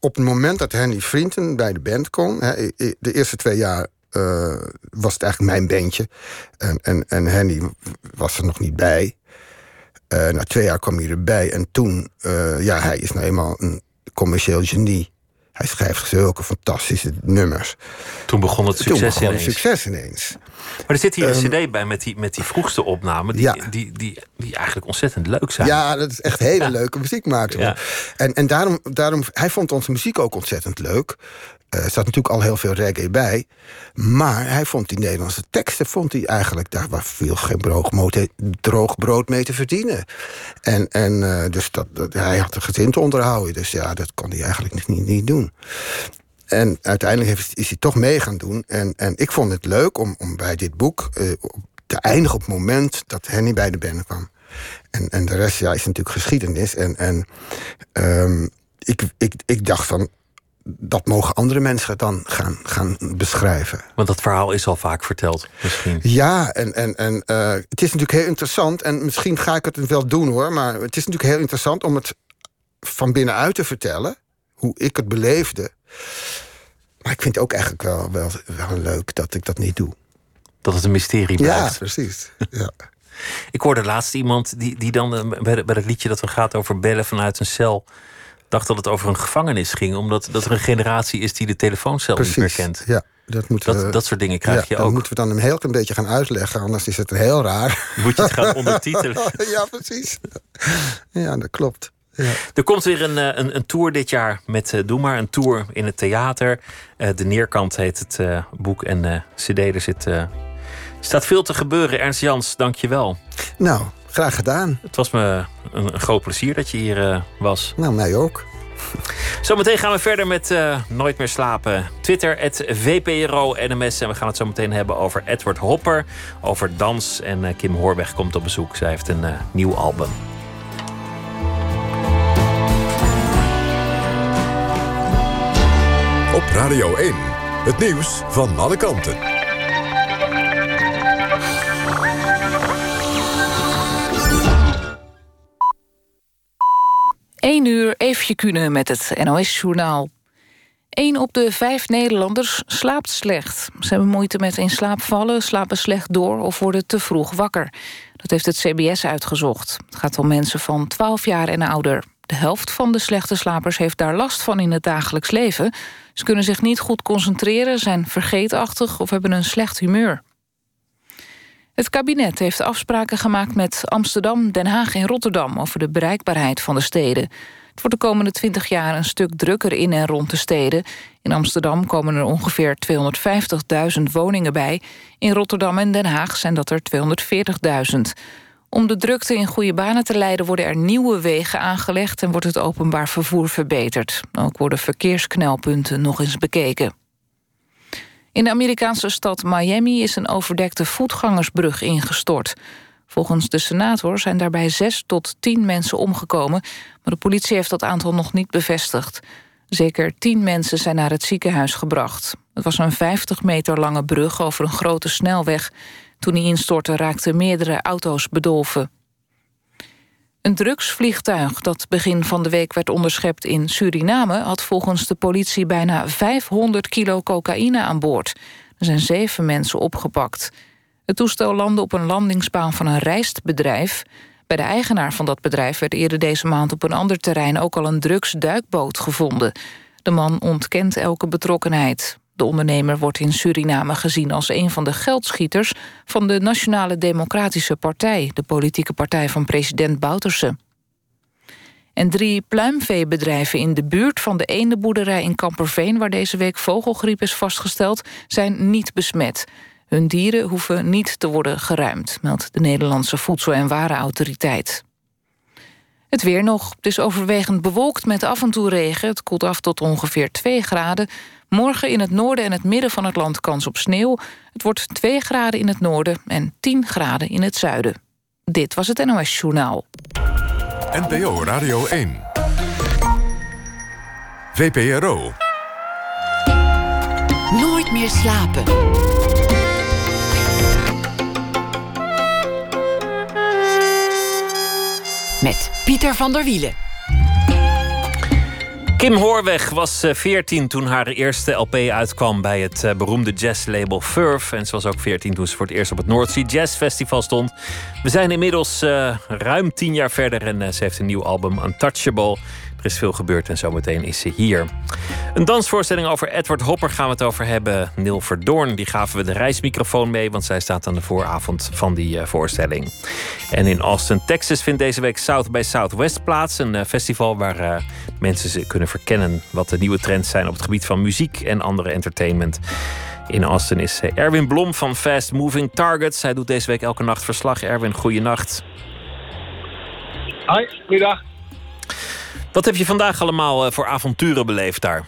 op het moment dat Henny Vrienden bij de band kwam, i- de eerste twee jaar eh, was het eigenlijk mijn bandje. En, en, en Henny was er nog niet bij. Eh, na twee jaar kwam hij erbij. En toen, eh, ja, hij is nou eenmaal een commercieel genie. Hij schrijft zulke fantastische nummers. Toen begon het toen succes begon ineens. succes ineens. Maar er zit hier een cd bij met die, met die vroegste opnamen... Die, Ja. die, die, die eigenlijk ontzettend leuk zijn. Ja, dat is echt hele leuke muziek maakte. Ja. En, en daarom, daarom, hij vond onze muziek ook ontzettend leuk. Eh, er staat natuurlijk al heel veel reggae bij. Maar hij vond die Nederlandse teksten, vond hij eigenlijk, daar was viel geen droog, brood mee te verdienen. En, en eh, dus dat, dat- hij had een gezin te onderhouden. Dus ja, dat kon hij eigenlijk niet, niet, niet doen. En uiteindelijk heeft, is hij toch mee gaan doen. En, en ik vond het leuk om, om bij dit boek eh, te eindigen op het moment dat Henny bij de band kwam. En, en de rest ja, is natuurlijk geschiedenis. En, en ehm, ik, ik, ik dacht van. Dat mogen andere mensen dan gaan, gaan beschrijven. Want dat verhaal is al vaak verteld, misschien. Ja, en, en, en uh, het is natuurlijk heel interessant. En misschien ga ik het wel doen hoor. Maar het is natuurlijk heel interessant om het van binnenuit te vertellen. Hoe ik het beleefde. Maar ik vind het ook eigenlijk wel, wel, wel leuk dat ik dat niet doe. Dat het een mysterie blijft. Ja, precies. Ja. ik hoorde laatst iemand die, die dan eh, bij, bij het liedje dat we gaat over bellen vanuit een cel dacht dat het over een gevangenis ging, omdat dat er een generatie is die de telefooncel Precies, niet meer kent. Ja, dat, moeten dat, we, dat soort dingen krijg ja, je ook. moeten we dan een heel klein beetje gaan uitleggen, anders is het heel raar. Moet je het gaan ondertitelen? ja, precies. Ja, dat klopt. Ja. Er komt weer een, eh, een, een tour dit jaar met uh, Doe maar, een tour in het theater. Uh, de Neerkant heet het uh, boek en cd. Er zit, staat veel te gebeuren. Ernst Jans, dank je wel. Nou, graag gedaan. Het was me een, een groot plezier dat je hier was. Nou, mij ook. Zometeen gaan we verder met uh, Nooit meer slapen. Twitter, het VPRO NMS. En we gaan het zo meteen hebben over Edward Hopper, over dans. En uh, Kim Hoorweg komt op bezoek. Zij heeft een uh, nieuw album. Op Radio 1, het nieuws van alle kanten. 1 uur Eefje Kunnen met het NOS-journaal. Eén op de vijf Nederlanders slaapt slecht. Ze hebben moeite met in slaap vallen, slapen slecht door... of worden te vroeg wakker. Dat heeft het CBS uitgezocht. Het gaat om mensen van 12 jaar en ouder. De helft van de slechte slapers heeft daar last van in het dagelijks leven. Ze kunnen zich niet goed concentreren, zijn vergeetachtig... of hebben een slecht humeur. Het kabinet heeft afspraken gemaakt met Amsterdam, Den Haag en Rotterdam... over de bereikbaarheid van de steden. Het wordt de komende 20 jaar een stuk drukker in en rond de steden. In Amsterdam komen er ongeveer 250.000 woningen bij. In Rotterdam en Den Haag zijn dat er 240.000. Om de drukte in goede banen te leiden worden er nieuwe wegen aangelegd... en wordt het openbaar vervoer verbeterd. Ook worden verkeersknelpunten nog eens bekeken. In de Amerikaanse stad Miami is een overdekte voetgangersbrug ingestort. Volgens de senator zijn daarbij zes tot tien mensen omgekomen... maar de politie heeft dat aantal nog niet bevestigd. Zeker tien mensen zijn naar het ziekenhuis gebracht. Het was een 50 meter lange brug over een grote snelweg. Toen die instortte raakten meerdere auto's bedolven. Een drugsvliegtuig dat begin van de week werd onderschept in Suriname... had volgens de politie bijna 500 kilo cocaïne aan boord. Er zijn zeven mensen opgepakt. Het toestel landde op een landingsbaan van een rijstbedrijf. Bij de eigenaar van dat bedrijf werd eerder deze maand... op een ander terrein ook al een drugsduikboot gevonden. De man ontkent elke betrokkenheid. De ondernemer wordt in Suriname gezien als een van de geldschieters... van de Nationale Democratische Partij... de politieke partij van president Bouterse. En drie pluimveebedrijven in de buurt van de eendenboerderij in Kamperveen... waar deze week vogelgriep is vastgesteld, zijn niet besmet. Hun dieren hoeven niet te worden geruimd... meldt de Nederlandse Voedsel- en Warenautoriteit. Het weer nog. Het is overwegend bewolkt met af en toe regen. Het koelt af tot ongeveer 2 graden. Morgen in het noorden en het midden van het land kans op sneeuw. Het wordt 2 graden in het noorden en 10 graden in het zuiden. Dit was het NOS Journaal. NPO Radio 1. VPRO. Nooit meer slapen. Met Pieter van der Wielen. Kim Hoorweg was 14 toen haar eerste LP uitkwam bij het beroemde jazzlabel Furf. En ze was ook 14 toen ze voor het eerst op het North Sea Jazz Festival stond. We zijn inmiddels uh, ruim 10 jaar verder en ze heeft een nieuw album, Untouchable. Er is veel gebeurd en zometeen is ze hier. Een dansvoorstelling over Edward Hopper gaan we het over hebben. Neil Verdoorn, die gaven we de reismicrofoon mee... want zij staat aan de vooravond van die uh, voorstelling. En in Austin, Texas vindt deze week South by Southwest plaats. Een uh, festival waar uh, mensen ze kunnen verkennen... wat de nieuwe trends zijn op het gebied van muziek en andere entertainment. In Austin is Erwin Blom van Fast Moving Targets. Hij doet deze week elke nacht verslag. Erwin, goeienacht. Hoi, goeiedag. Wat heb je vandaag allemaal voor avonturen beleefd daar?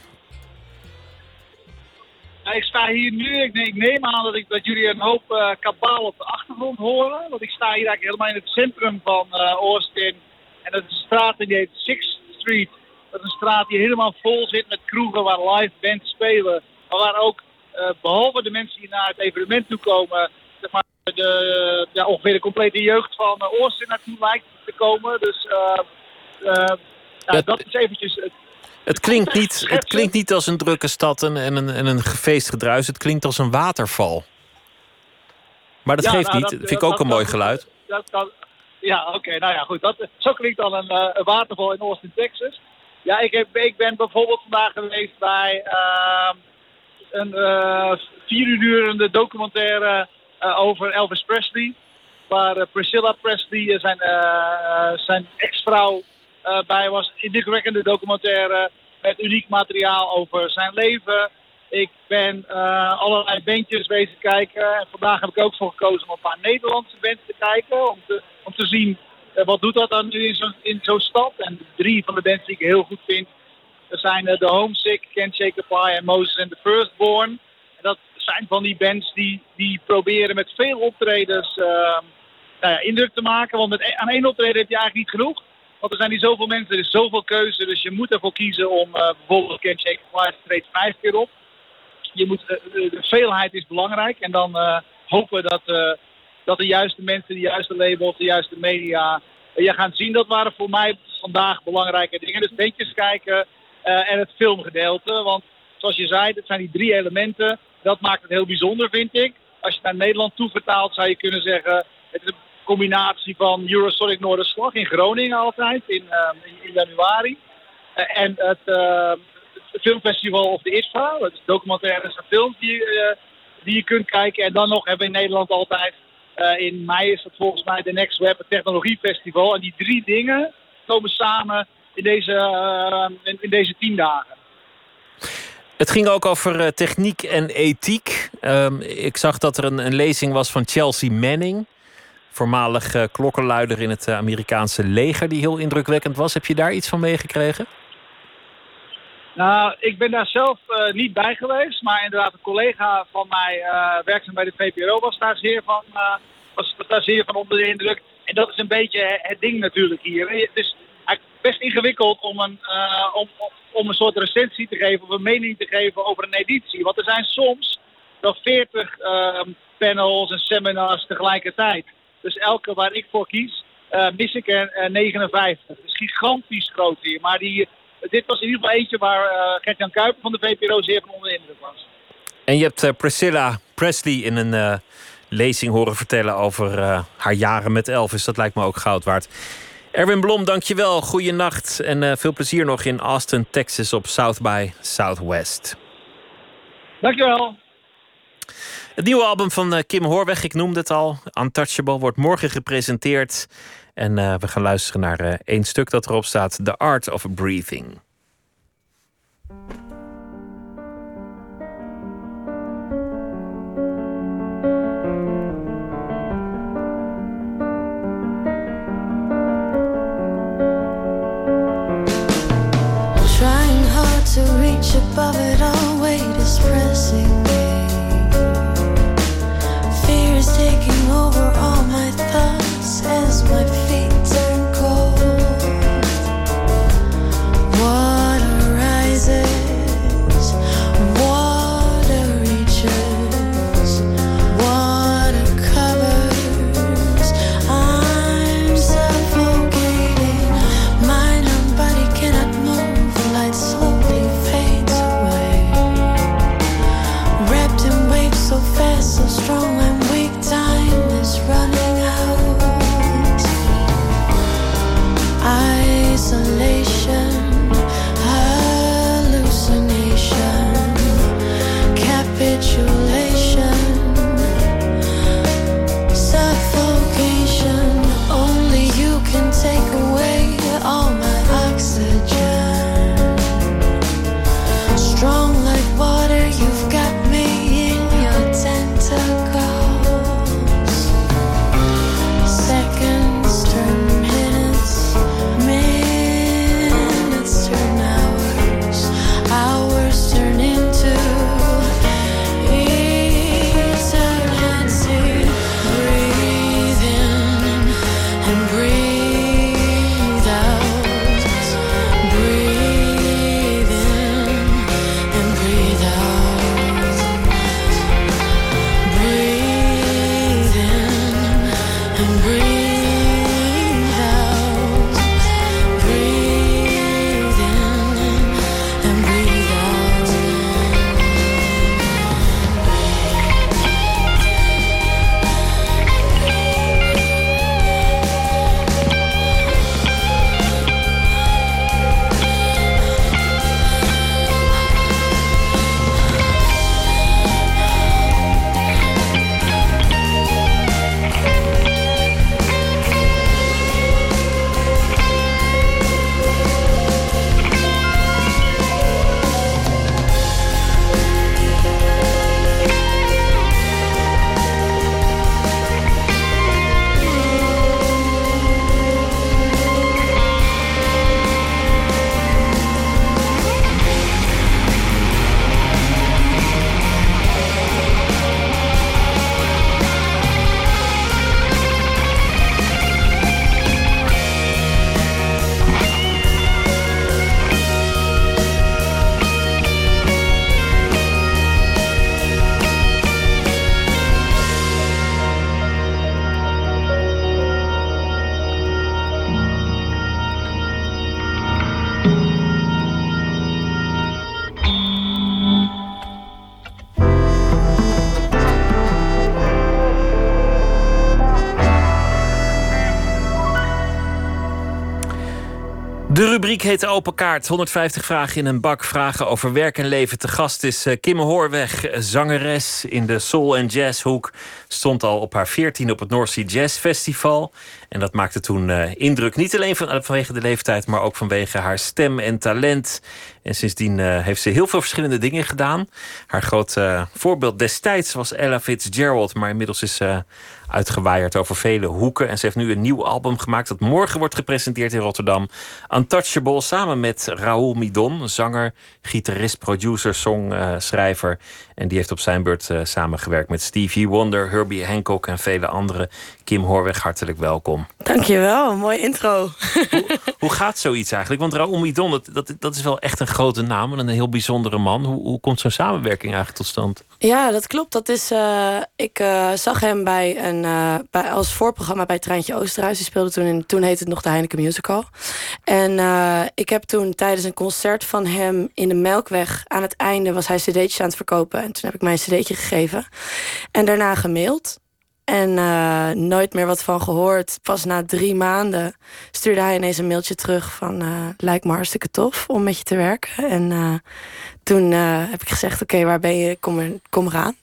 Ik sta hier nu, ik, neem aan dat, ik, dat jullie een hoop uh, op de achtergrond horen. Want ik sta hier eigenlijk helemaal in het centrum van Austin. En dat is een straat die heet 6th Street Dat is een straat die helemaal vol zit met kroegen waar live bands spelen. Maar waar ook, eh, behalve de mensen die naar het evenement toe komen, zeg maar, de, ja, ongeveer de complete jeugd van Austin naartoe lijkt te komen. Dus dat is eventjes... het- Het klinkt niet, het klinkt niet als een drukke stad en, en, een, en een gefeest gedruis. Het klinkt als een waterval. Maar dat Ja, geeft nou, niet. dat- vind ik dat- ook een mooi geluid. dat kan, ja, oké, nou ja, goed. Dat, zo klinkt dan een, eh, een waterval in Austin, Texas. Ja, ik, heb, ik ben bijvoorbeeld vandaag geweest bij ehm, een eh, vier uur durende documentaire eh, over Elvis Presley. Waar Priscilla Presley, zijn, zijn ex-vrouw, bij was. Indrukwekkende documentaire met uniek materiaal over zijn leven. Ik ben eh, allerlei bandjes bezig kijken. En vandaag heb ik ook voor gekozen om een paar Nederlandse bands te kijken. Om te, om te zien eh, wat doet dat dan nu in zo'n zo'n stad. En drie van de bands die ik heel goed vind. Dat zijn eh, The Homesick, Can't Shake Pie en Moses and the Firstborn. En dat zijn van die bands die, die proberen met veel optredens ehm, nou ja, indruk te maken. Want met, aan één optreden heb je eigenlijk niet genoeg. Want er zijn hier zoveel mensen, er is zoveel keuze. Dus je moet ervoor kiezen om eh, bijvoorbeeld Can't Shake treedt vijf keer op. Je moet, eh, de, de veelheid is belangrijk. En dan eh, hopen dat, eh, dat de juiste mensen, de juiste labels, de juiste media... eh, je gaat zien, dat waren voor mij vandaag belangrijke dingen. Dus bandjes kijken eh, en het filmgedeelte. Want zoals je zei, dat zijn die drie elementen. Dat maakt het heel bijzonder, vind ik. Als je het naar Nederland toe vertaalt, zou je kunnen zeggen... het is combinatie van Eurosonic Noorderslag in Groningen altijd, in, eh, in, januari. Eh, en het, eh, het filmfestival of de ISFA, dat is documentaires en films die, eh, die je kunt kijken. En dan nog hebben we in Nederland altijd, eh, in mei is dat volgens mij de Next Web, het technologiefestival. En die drie dingen komen samen in deze, eh, in, in deze tien dagen. Het ging ook over techniek en ethiek. Ehm, ik zag dat er een, een lezing was van Chelsea Manning. Voormalig eh, klokkenluider in het eh, Amerikaanse leger, die heel indrukwekkend was. Heb je daar iets van meegekregen? Nou, ik ben daar zelf eh, niet bij geweest, maar inderdaad een collega van mij, eh, werkzaam bij de VPRO, was daar zeer van, eh, was daar zeer van onder de indruk. En dat is een beetje het ding natuurlijk hier. Het is best ingewikkeld om een, om een soort recensie te geven of een mening te geven over een editie. Want er zijn soms wel 40 ehm, panels en seminars tegelijkertijd. Dus elke waar ik voor kies, eh, mis ik er eh, 59. Het is gigantisch groot hier. Maar die, dit was in ieder geval eentje waar eh Gert-Jan Kuiper van de VPRO zeer van onder de indruk was. En je hebt eh, Priscilla Presley in een eh, lezing horen vertellen over eh, haar jaren met Elvis. Dat lijkt me ook goud waard. Erwin Blom, dankjewel. Goeienacht en eh, veel plezier nog in Austin, Texas op South by Southwest. Dankjewel. Het nieuwe album van eh, Kim Hoorweg, ik noemde het al, Untouchable, wordt morgen gepresenteerd. En eh, we gaan luisteren naar eh, één stuk dat erop staat: The Art of Breathing. Trying hard to reach above it all, pressing. Taking over all my thoughts as my heet Open Kaart. 150 vragen in een bak. Vragen over werk en leven. Te gast is eh, Kim Hoorweg, zangeres in de soul- en jazzhoek. Stond al op haar 14 op het North Sea Jazz Festival. En dat maakte toen eh, indruk. Niet alleen van, vanwege de leeftijd, maar ook vanwege haar stem en talent. En sindsdien eh, heeft ze heel veel verschillende dingen gedaan. Haar groot eh, voorbeeld destijds was Ella Fitzgerald. Maar inmiddels is ze uitgewaaierd over vele hoeken. En ze heeft nu een nieuw album gemaakt dat morgen wordt gepresenteerd in Rotterdam. Untouchable, samen met Raoul Midon, zanger, gitarist, producer, songschrijver. en die heeft op zijn beurt samengewerkt met Stevie Wonder, Herbie Hancock en vele anderen. Kim Hoorweg, hartelijk welkom. Dankjewel, mooi intro. Hoe gaat zoiets eigenlijk? Want Raoul Midon, dat, dat, dat is wel echt een grote naam en een heel bijzondere man. Hoe, hoe komt zo'n samenwerking eigenlijk tot stand? Ja, dat klopt. Dat is, eh, ik eh, zag hem bij een, eh, bij, als voorprogramma bij Treintje Oosterhuis. Die speelde toen in, toen heette het nog de Heineken Musical. En ik heb toen tijdens een concert van hem in de Melkweg... aan het einde was hij cd'tjes aan het verkopen. En toen heb ik mij een cd'tje gegeven. En daarna gemaild. En eh, nooit meer wat van gehoord. Pas na drie maanden stuurde hij ineens een mailtje terug van... eh, lijkt me hartstikke tof om met je te werken. En eh, toen heb ik gezegd, oké, waar ben je? Kom, er, kom eraan.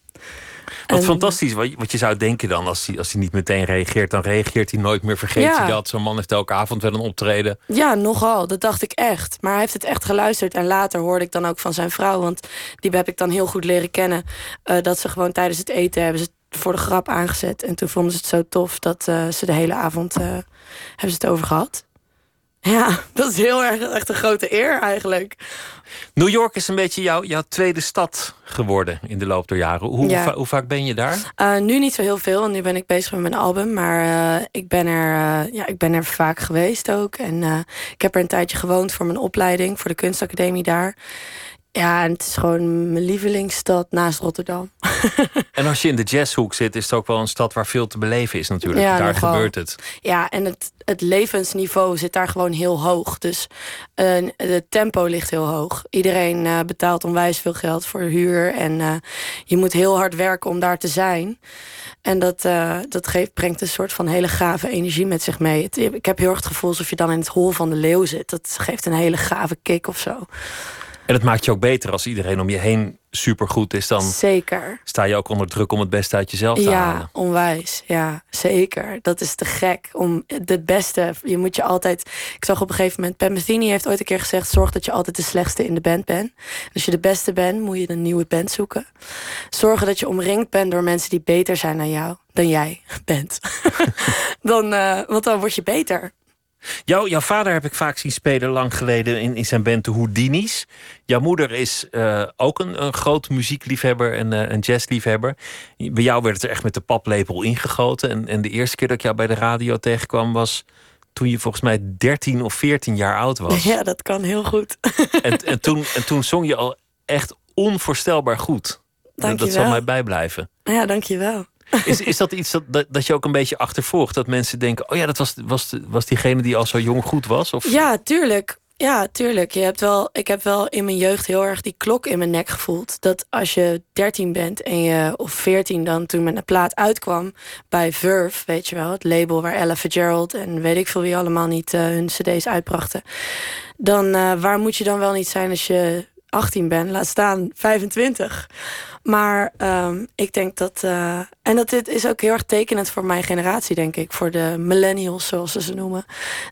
Wat En, fantastisch. Wat je, wat je zou denken dan, als hij, als hij niet meteen reageert, dan reageert hij nooit meer. Vergeet Ja. hij dat. Zo'n man heeft elke avond wel een optreden. Ja, nogal. Dat dacht ik echt. Maar hij heeft het echt geluisterd. En later hoorde ik dan ook van zijn vrouw. Want die heb ik dan heel goed leren kennen. dat ze gewoon tijdens het eten hebben ze voor de grap aangezet. En toen vonden ze het zo tof dat eh, ze de hele avond eh, hebben ze het over gehad. Ja, dat is heel erg echt een grote eer eigenlijk. New York is een beetje jouw, jouw tweede stad geworden in de loop der jaren. Hoe, Ja. va- hoe vaak ben je daar? Eh, nu niet zo heel veel, want nu ben ik bezig met mijn album. Maar ik, ben er, ja, ik ben er vaak geweest ook. En ik heb er een tijdje gewoond voor mijn opleiding, voor de kunstacademie daar. Ja, en het is gewoon mijn lievelingsstad naast Rotterdam. En als je in de jazzhoek zit, is het ook wel een stad waar veel te beleven is natuurlijk. Ja, daar nogal. gebeurt het. Ja, en het, het levensniveau zit daar gewoon heel hoog. Dus eh, het tempo ligt heel hoog. Iedereen eh, betaalt onwijs veel geld voor huur. En eh, je moet heel hard werken om daar te zijn. En dat, dat geeft, brengt een soort van hele gave energie met zich mee. Het- ik heb heel erg het gevoel alsof je dan in het hol van de leeuw zit. Dat geeft een hele gave kick of zo. En het maakt je ook beter als iedereen om je heen supergoed is. Dan Zeker. sta je ook onder druk om het beste uit jezelf te Ja, halen. onwijs. Ja, zeker. Dat is te gek. Om de beste. Je moet je altijd. Ik zag op een gegeven moment. Pat Metheny heeft ooit een keer gezegd: zorg dat je altijd de slechtste in de band bent. Als je de beste bent, moet je een nieuwe band zoeken. Zorgen dat je omringd bent door mensen die beter zijn dan jou, dan jij bent. dan, eh, want dan word je beter. Jou, jouw vader heb ik vaak zien spelen lang geleden in, in zijn band de Houdini's. Jouw moeder is eh, ook een, een groot muziekliefhebber en eh, een jazzliefhebber. Bij jou werd het er echt met de paplepel ingegoten. En, en de eerste keer dat ik jou bij de radio tegenkwam was toen je volgens mij 13 of 14 jaar oud was. Ja, dat kan heel goed. En, en, toen, en toen zong je al echt onvoorstelbaar goed. Dank je dat zal mij bijblijven. Ja, dankjewel. Is, is dat iets dat, dat, je ook een beetje achtervolgt? Dat mensen denken, oh ja, dat was, was, was diegene die al zo jong goed was? Of... Ja, tuurlijk. Ja, tuurlijk. Je hebt wel, ik heb wel in mijn jeugd heel erg die klok in mijn nek gevoeld. Dat als je 13 bent en je, of 14 dan, toen mijn plaat uitkwam bij Verve, weet je wel, het label waar Ella Fitzgerald en weet ik veel wie allemaal niet eh, hun CD's uitbrachten. Dan eh, waar moet je dan wel niet zijn als je 18 bent, laat staan 25. Maar ehm, ik denk dat. eh, en dat dit is ook heel erg tekenend voor mijn generatie, denk ik. Voor de millennials, zoals ze ze noemen.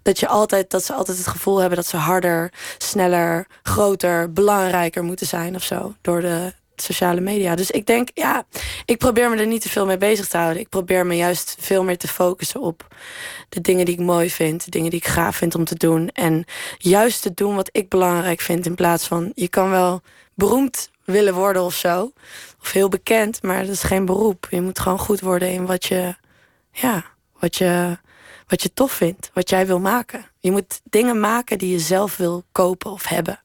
Dat, je altijd, dat ze altijd het gevoel hebben dat ze harder, sneller, groter, belangrijker moeten zijn of zo. Door de sociale media. Dus ik denk, ja, ik probeer me er niet te veel mee bezig te houden. Ik probeer me juist veel meer te focussen op de dingen die ik mooi vind, de dingen die ik gaaf vind om te doen. En juist te doen wat ik belangrijk vind. In plaats van, je kan wel beroemd willen worden of zo. Of heel bekend, maar dat is geen beroep. Je moet gewoon goed worden in wat je, ja, wat je, wat je tof vindt. Wat jij wil maken. Je moet dingen maken die je zelf wil kopen of hebben.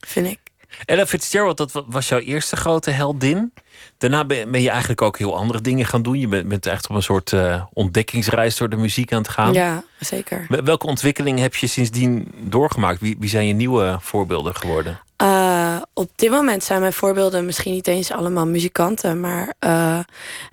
Vind ik. Ella Fitzgerald, dat wa- was jouw eerste grote heldin. Daarna ben je eigenlijk ook heel andere dingen gaan doen. Je bent, echt op een soort eh, ontdekkingsreis door de muziek aan het gaan. Ja, zeker. Wel- Welke ontwikkeling heb je sindsdien doorgemaakt? Wie, wie zijn je nieuwe voorbeelden geworden? Eh, op dit moment zijn mijn voorbeelden misschien niet eens allemaal muzikanten. Maar uh,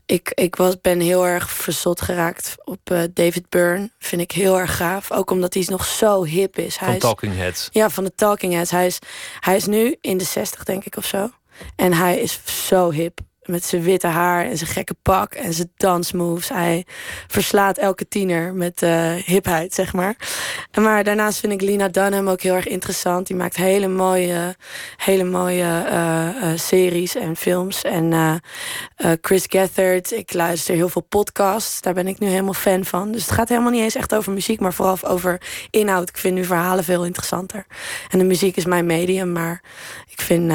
ik, ik was, ben heel erg verzot geraakt op uh, David Byrne. Vind ik heel erg gaaf. Ook omdat hij nog zo hip is. Van hij is, Talking Heads. Ja, van de Talking Heads. Hij is, hij is nu in de 60, denk ik, of zo. En hij is zo hip. Met zijn witte haar en zijn gekke pak en zijn dansmoves. Hij verslaat elke tiener met uh, hipheid, zeg maar. Maar daarnaast vind ik Lina Dunham ook heel erg interessant. Die maakt hele mooie, hele mooie uh, uh, series en films. En Chris Gethard, ik luister heel veel podcasts. Daar ben ik nu helemaal fan van. Dus het gaat helemaal niet eens echt over muziek, maar vooral over inhoud. Ik vind nu verhalen veel interessanter. En de muziek is mijn medium, maar ik vind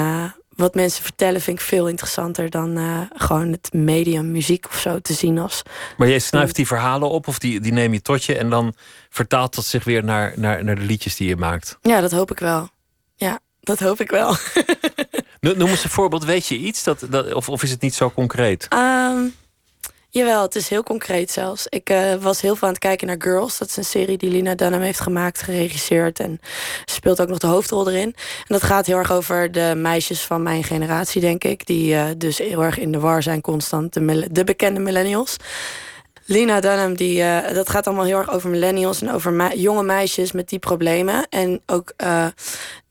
wat mensen vertellen vind ik veel interessanter dan uh, gewoon het medium muziek of zo te zien als. Maar jij snuift die verhalen op of die, die neem je tot je en dan vertaalt dat zich weer naar, naar, naar de liedjes die je maakt? Ja, dat hoop ik wel. Ja, dat hoop ik wel. Noem eens een voorbeeld. Weet je iets? Dat, dat, of, of is het niet zo concreet? Um, Jawel, het is heel concreet zelfs. Ik uh, was heel veel aan het kijken naar Girls. Dat is een serie die Lina Dunham heeft gemaakt, geregisseerd. En speelt ook nog de hoofdrol erin. En dat gaat heel erg over de meisjes van mijn generatie, denk ik. Die uh, dus heel erg in de war zijn constant. De, de bekende millennials. Lina Dunham, die, uh, dat gaat allemaal heel erg over millennials... en over jonge meisjes met die problemen. En ook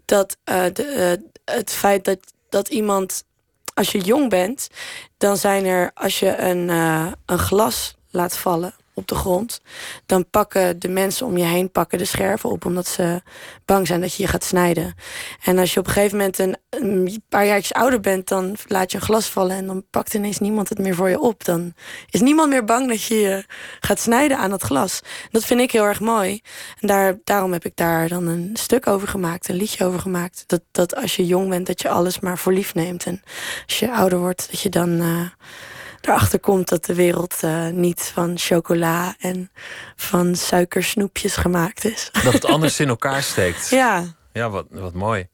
dat de, het feit dat, dat iemand als je jong bent, dan zijn er, als je een, uh, een glas laat vallen op de grond, dan pakken de mensen om je heen pakken de scherven op, omdat ze bang zijn dat je je gaat snijden. En als je op een gegeven moment een, een paar jaartjes ouder bent, dan laat je een glas vallen en dan pakt ineens niemand het meer voor je op. Dan is niemand meer bang dat je je gaat snijden aan dat glas. Dat vind ik heel erg mooi. En daar, daarom heb ik daar dan een stuk over gemaakt, een liedje over gemaakt. Dat, dat als je jong bent, dat je alles maar voor lief neemt. En als je ouder wordt, dat je dan. Uh, erachter komt dat de wereld uh, niet van chocola en van suikersnoepjes gemaakt is. Dat het anders in elkaar steekt. Ja. Ja, wat, wat mooi.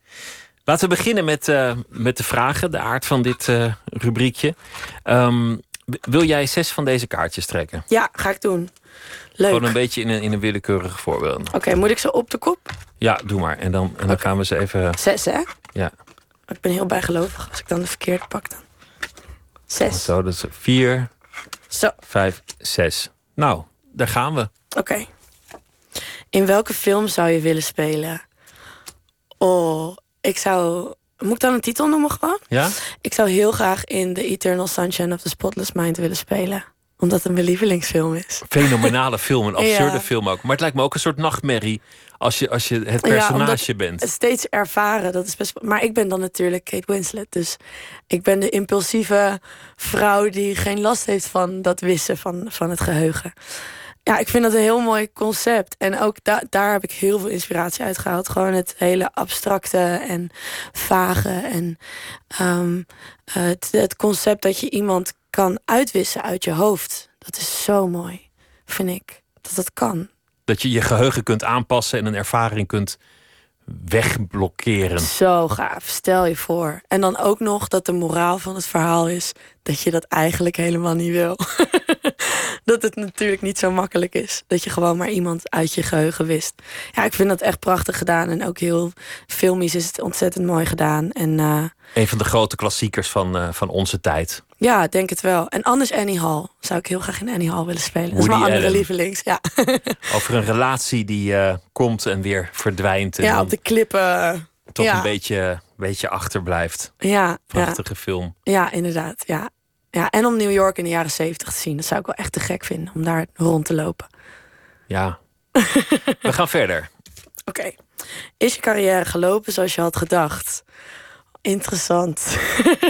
Laten we beginnen met, uh, met de vragen, de aard van dit uh, rubriekje. Um, wil jij zes van deze kaartjes trekken? Ja, ga ik doen. Leuk. Gewoon een beetje in een, in een willekeurig voorbeeld. Oké, okay, moet ik ze op de kop? Ja, doe maar. En dan, en dan gaan we ze even... Zes, hè? Ja. Ik ben heel bijgelovig. Als ik dan de verkeerde pak, dan... Zes. Zo, dat is vier, Zo. vijf, zes. Nou, daar gaan we. Oké. Okay. In welke film zou je willen spelen? Oh, ik zou... Moet ik dan een titel noemen gewoon? Ja? Ik zou heel graag in The Eternal Sunshine of the Spotless Mind willen spelen. Omdat het mijn lievelingsfilm is. Fenomenale film, een absurde ja. film ook. Maar het lijkt me ook een soort nachtmerrie als je, als je het personage ja, bent. Steeds ervaren, dat is best. Maar ik ben dan natuurlijk Kate Winslet. Dus ik ben de impulsieve vrouw die geen last heeft van dat wissen van, van het geheugen. Ja, ik vind dat een heel mooi concept. En ook da daar heb ik heel veel inspiratie uit gehaald. Gewoon het hele abstracte en vage. En um, het, het concept dat je iemand kan uitwissen uit je hoofd. Dat is zo mooi, vind ik. Dat dat kan. Dat je je geheugen kunt aanpassen en een ervaring kunt wegblokkeren. Zo gaaf, stel je voor. En dan ook nog dat de moraal van het verhaal is dat je dat eigenlijk helemaal niet wil. dat het natuurlijk niet zo makkelijk is. Dat je gewoon maar iemand uit je geheugen wist. Ja, ik vind dat echt prachtig gedaan. En ook heel filmisch is het ontzettend mooi gedaan. En, uh, een van de grote klassiekers van, uh, van onze tijd. Ja, denk het wel. En anders Annie Hall. Zou ik heel graag in Annie Hall willen spelen. Woody dat is mijn andere Allen. lievelings. Ja. Over een relatie die uh, komt en weer verdwijnt. En ja, op de klippen. Toch ja. een beetje, beetje achterblijft. Ja. Prachtige ja. film. Ja, inderdaad. Ja. ja. En om New York in de jaren zeventig te zien. Dat zou ik wel echt te gek vinden. Om daar rond te lopen. Ja. We gaan verder. Oké. Okay. Is je carrière gelopen zoals je had gedacht? Interessant.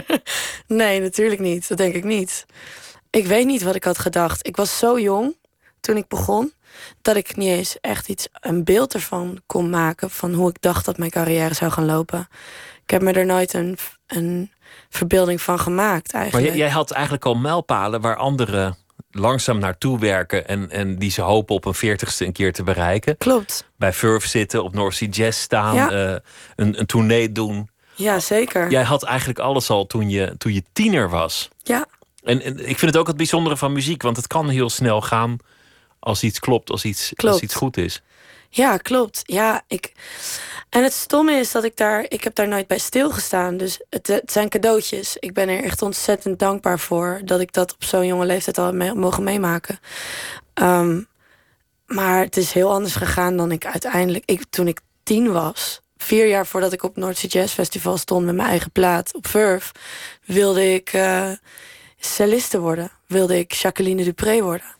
nee, natuurlijk niet. Dat denk ik niet. Ik weet niet wat ik had gedacht. Ik was zo jong toen ik begon dat ik niet eens echt iets een beeld ervan kon maken van hoe ik dacht dat mijn carrière zou gaan lopen. Ik heb me er nooit een, een verbeelding van gemaakt eigenlijk. Maar jij had eigenlijk al mijlpalen waar anderen langzaam naartoe werken en, en die ze hopen op een veertigste een keer te bereiken. Klopt. Bij Furf zitten, op North Sea Jazz staan, Ja. uh, een, een tournee doen. Ja, zeker. Jij had eigenlijk alles al toen je, toen je tiener was. Ja. En, en ik vind het ook het bijzondere van muziek, want het kan heel snel gaan als iets klopt, als iets, Klopt. als iets goed is. Ja, klopt. Ja, ik. En het stomme is dat ik daar. Ik heb daar nooit bij stilgestaan. Dus het, het zijn cadeautjes. Ik ben er echt ontzettend dankbaar voor dat ik dat op zo'n jonge leeftijd al heb mee- mogen meemaken. Ehm, maar het is heel anders gegaan dan ik uiteindelijk. Ik, toen ik tien was, vier jaar voordat ik op het Noordse Jazz Festival stond met mijn eigen plaat op Verve, wilde ik eh celliste worden. Wilde ik Jacqueline Dupré worden.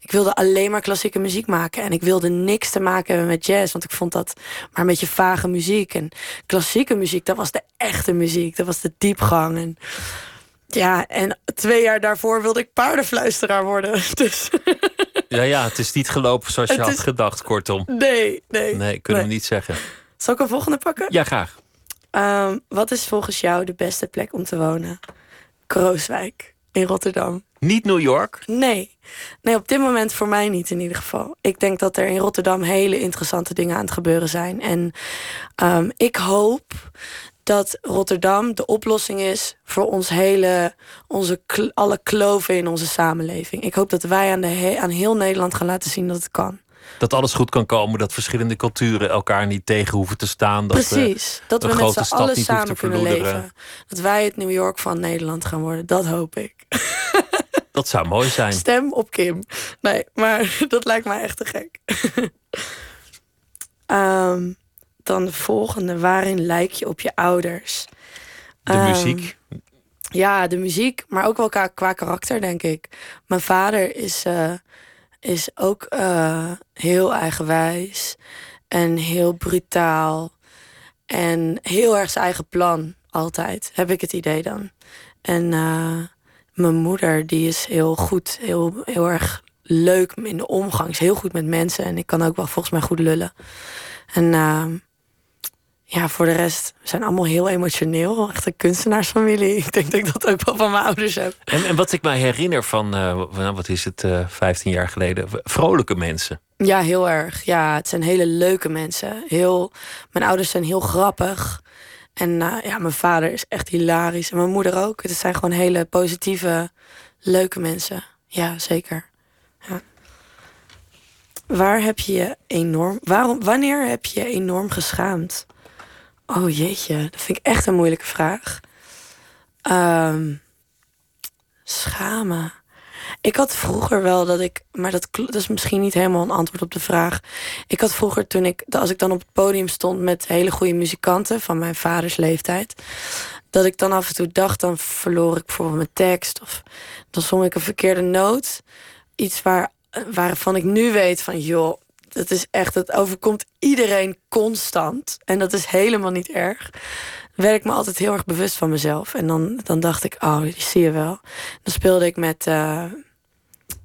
Ik wilde alleen maar klassieke muziek maken. En ik wilde niks te maken hebben met jazz. Want ik vond dat maar een beetje vage muziek. En klassieke muziek, dat was de echte muziek. Dat was de diepgang. En ja, en twee jaar daarvoor wilde ik paardenfluisteraar worden. Dus Ja, ja, het is niet gelopen zoals je had is- gedacht, kortom. nee, nee. Nee, kunnen we niet zeggen. Zal ik een volgende pakken? Ja, graag. Ehm, wat is volgens jou de beste plek om te wonen? Krooswijk in Rotterdam. Niet New York. Nee. Nee, op dit moment voor mij niet in ieder geval. Ik denk dat er in Rotterdam hele interessante dingen aan het gebeuren zijn. En ehm, ik hoop dat Rotterdam de oplossing is voor ons hele, onze, alle kloven in onze samenleving. Ik hoop dat wij aan, de he- aan heel Nederland gaan laten zien dat het kan. Dat alles goed kan komen, dat verschillende culturen elkaar niet tegen hoeven te staan. Dat, Precies. Dat we met z'n allen samen kunnen leven. Dat wij het New York van Nederland gaan worden. Dat hoop ik. dat zou mooi zijn. Stem op Kim. Nee, maar dat lijkt mij echt te gek. Ehm, dan de volgende. Waarin lijk je op je ouders? De Ehm, muziek. Ja, de muziek, maar ook wel qua, qua karakter, denk ik. Mijn vader is, eh, is ook eh, heel eigenwijs en heel brutaal. En heel erg zijn eigen plan, altijd, heb ik het idee dan. En eh, mijn moeder, die is heel goed, heel, heel erg leuk in de omgang. Is heel goed met mensen en ik kan ook wel volgens mij goed lullen. En ehm, ja, voor de rest, we zijn allemaal heel emotioneel. Echt een kunstenaarsfamilie. Ik denk dat ik dat ook wel van mijn ouders heb. En, en wat ik mij herinner van, eh, nou, wat is het, eh 15 jaar geleden, vrolijke mensen. Ja, heel erg. Ja, het zijn hele leuke mensen. Heel, mijn ouders zijn heel grappig. En eh, ja, mijn vader is echt hilarisch. En mijn moeder ook. Het zijn gewoon hele positieve, leuke mensen. Ja, zeker. Ja. Waar heb je je enorm... Waarom, wanneer heb je je enorm geschaamd? Oh jeetje, dat vind ik echt een moeilijke vraag. Ehm, schamen. Ik had vroeger wel dat ik, maar dat, dat is misschien niet helemaal een antwoord op de vraag. Ik had vroeger toen ik, als ik dan op het podium stond met hele goede muzikanten van mijn vaders leeftijd, dat ik dan af en toe dacht, dan verloor ik bijvoorbeeld mijn tekst of dan zong ik een verkeerde noot. Iets waar, waarvan ik nu weet van, joh, dat is echt, het overkomt iedereen constant. En dat is helemaal niet erg. Werd ik me altijd heel erg bewust van mezelf. En dan, dan dacht ik, oh, die zie je wel. Dan speelde ik met eh,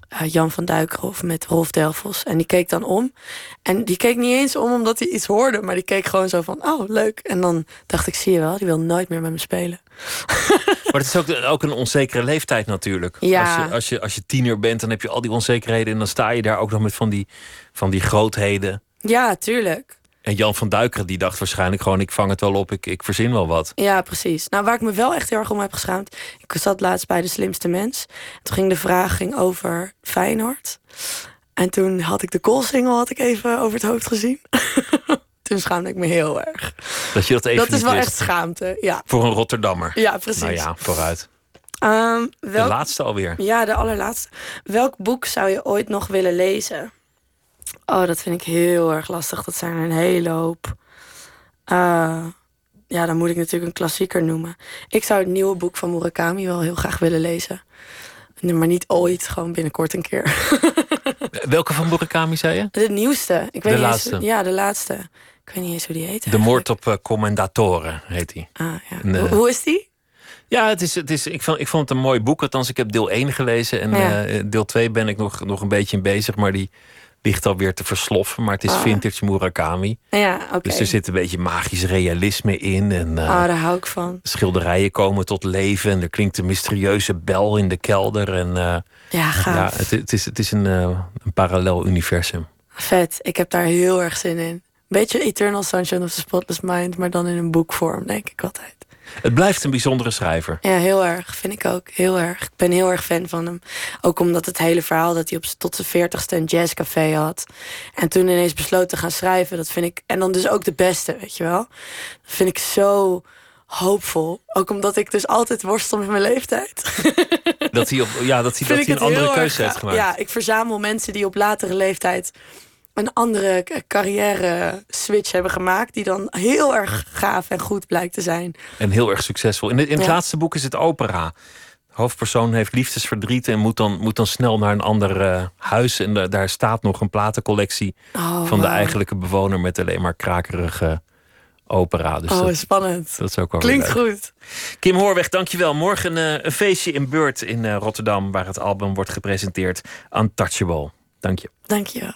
eh, Jan van Duikerhof, met Rolf Delfos. En die keek dan om. En die keek niet eens om omdat hij iets hoorde. Maar die keek gewoon zo van, oh, leuk. En dan dacht ik, zie je wel, die wil nooit meer met me spelen. Maar het is ook, ook een onzekere leeftijd natuurlijk. Ja. Als, je, als, je, als je tiener bent, dan heb je al die onzekerheden. En dan sta je daar ook nog met van die, van die grootheden. Ja, tuurlijk. En Jan van Duikeren die dacht waarschijnlijk gewoon... ik vang het wel op, ik, ik verzin wel wat. Ja, precies. Nou, waar ik me wel echt heel erg om heb geschaamd. Ik zat laatst bij De Slimste Mens. Toen ging de vraag ging over Feyenoord. En toen had ik de koolsingel had ik even over het hoofd gezien. toen schaamde ik me heel erg. Dat je dat even dat is wel wist. echt schaamte, ja. Voor een Rotterdammer. Ja, precies. Nou ja, vooruit. De welk- laatste alweer. Ja, de allerlaatste. Welk boek zou je ooit nog willen lezen? Oh, dat vind ik heel erg lastig. Dat zijn er een hele hoop. Eh, ja, dan moet ik natuurlijk een klassieker noemen. Ik zou het nieuwe boek van Murakami wel heel graag willen lezen. Nee, Maar niet ooit, gewoon binnenkort een keer. Welke van Murakami zei je? De nieuwste. Ik weet De niet eens- laatste. ja, de laatste. Ik weet niet eens hoe die heet. De moord op eh, Commendatoren heet hij. Ah, ja. En, eh, Hoe, is die? Ja, het is, het is, ik, vond, ik vond het een mooi boek. Althans, ik heb deel 1 gelezen. En Ja. eh, deel 2 ben ik nog, nog een beetje in bezig. Maar die ligt alweer te versloffen. Maar het is Ah. vintage Murakami. Ja, oké. Dus er zit een beetje magisch realisme in. En eh, Ah, daar hou ik van. schilderijen komen tot leven. En er klinkt een mysterieuze bel in de kelder. En Ja, gaaf. ja, het, het is, het is een, een parallel universum. Vet. Ik heb daar heel erg zin in. Beetje Eternal Sunshine of the Spotless Mind, maar dan in een boekvorm, denk ik altijd. Het blijft een bijzondere schrijver. Ja, heel erg. Vind ik ook. Heel erg. Ik ben heel erg fan van hem. Ook omdat het hele verhaal dat hij op, tot zijn veertigste een jazzcafé had. En toen ineens besloot te gaan schrijven. Dat vind ik... En dan dus ook de beste, weet je wel. Dat vind ik zo hoopvol. Ook omdat ik dus altijd worstel met mijn leeftijd. Dat hij, op, ja, dat hij, dat Vind hij een andere keuze heeft gemaakt. Ja, ik verzamel mensen die op latere leeftijd een andere carrière switch hebben gemaakt. Die dan heel erg gaaf en goed blijkt te zijn. En heel erg succesvol. In het, in het Ja. laatste boek is het opera. De hoofdpersoon heeft liefdesverdriet en moet dan, moet dan snel naar een ander eh, huis. En da- daar staat nog een platencollectie Oh, van de eigenlijke bewoner met alleen maar krakerige opera. Dus oh, dat, spannend. dat is ook wel Klinkt goed. Kim Hoorweg, dankjewel. Morgen eh, een feestje in Beurt in eh, Rotterdam, waar het album wordt gepresenteerd. Untouchable. Dank je. Dank je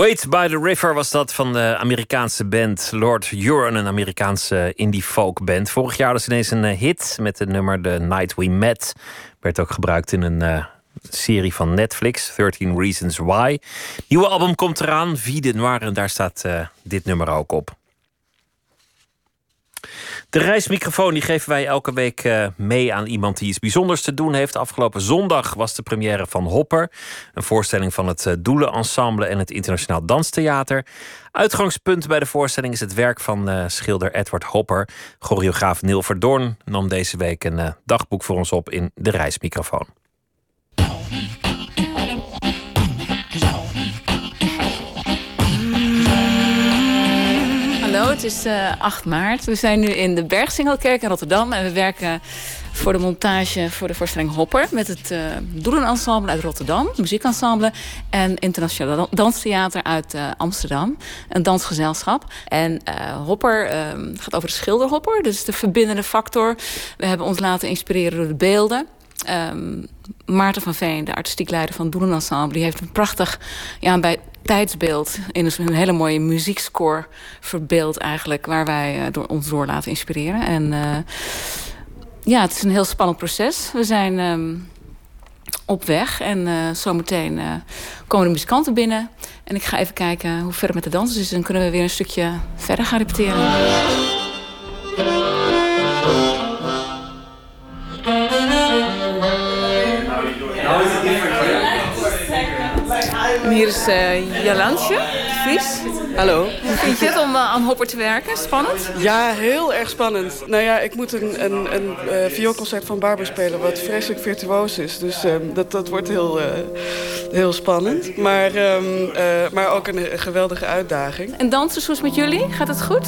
Wait by the River was dat van de Amerikaanse band Lord Huron, een Amerikaanse indie folk band. Vorig jaar was ineens een eh, hit met het nummer The Night We Met. Werd ook gebruikt in een eh, serie van Netflix, 13 Reasons Why. Nieuwe album komt eraan, Vie de Noir, en daar staat eh, dit nummer ook op. De reismicrofoon die geven wij elke week eh, mee aan iemand die iets bijzonders te doen heeft. Afgelopen zondag was de première van Hopper. Een voorstelling van het eh, Doelen-ensemble en het Internationaal Danstheater. Uitgangspunt bij de voorstelling is het werk van eh, schilder Edward Hopper. Choreograaf Neil Verdoorn nam deze week een dagboek voor ons op in de reismicrofoon. Het is eh 8 maart. We zijn nu in de Bergsingelkerk in Rotterdam. En we werken voor de montage voor de voorstelling Hopper... met het eh Doelenensemble uit Rotterdam, het muziekensemble... en Internationaal Dan- Danstheater uit eh, Amsterdam, een dansgezelschap. En eh, Hopper eh, gaat over de schilderhopper, dus de verbindende factor. We hebben ons laten inspireren door de beelden... Ehm, Maarten van Veen, de artistiek leider van Doelenensemble... die heeft een prachtig ja, bij tijdsbeeld... in een, hele mooie muziekscore verbeeld eigenlijk... waar wij eh, door, ons door laten inspireren. En eh, ja, het is een heel spannend proces. We zijn ehm, op weg en eh, zometeen komen de muzikanten binnen. En ik ga even kijken hoe ver het met de dansers is. Dan kunnen we weer een stukje verder gaan repeteren. En hier is eh Jalansje, Vries. Hallo. Hoe vind je het om eh, aan Hopper te werken? Spannend? Ja, heel erg spannend. Nou ja, ik moet een, een, een eh, vioolconcert van Barber spelen... wat vreselijk virtuoos is. Dus ehm, dat, dat wordt heel, eh, heel spannend. Maar, ehm, eh, maar ook een, een geweldige uitdaging. En is het met jullie? Gaat het goed?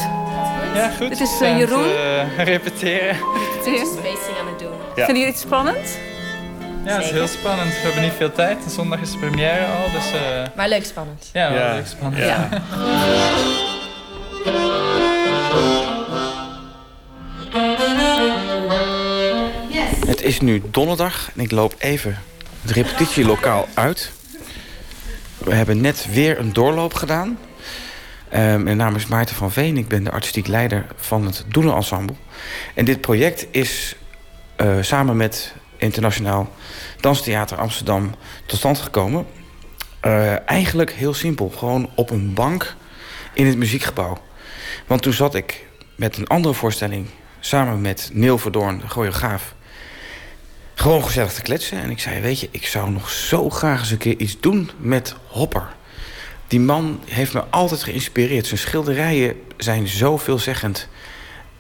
Ja, goed. Dit is eh, het, Jeroen. eh, repeteren. Repeteren. aan het doen. Ja. Vinden jullie het spannend? Ja, het is heel spannend. We hebben niet veel tijd. Zondag is de première al, dus... eh, Maar leuk spannend. Ja, leuk spannend. Ja. Het is nu donderdag en ik loop even het repetitielokaal uit. We hebben net weer een doorloop gedaan. Ehm, mijn naam is Maarten van Veen. Ik ben de artistiek leider van het Doelenensemble. En dit project is eh, samen met Internationaal Danstheater Amsterdam tot stand gekomen. Eh, eigenlijk heel simpel. Gewoon op een bank in het muziekgebouw. Want toen zat ik met een andere voorstelling... samen met Neil Verdoorn, de choreograaf... gewoon gezellig te kletsen. En ik zei, weet je, ik zou nog zo graag eens een keer iets doen met Hopper. Die man heeft me altijd geïnspireerd. Zijn schilderijen zijn zo veelzeggend.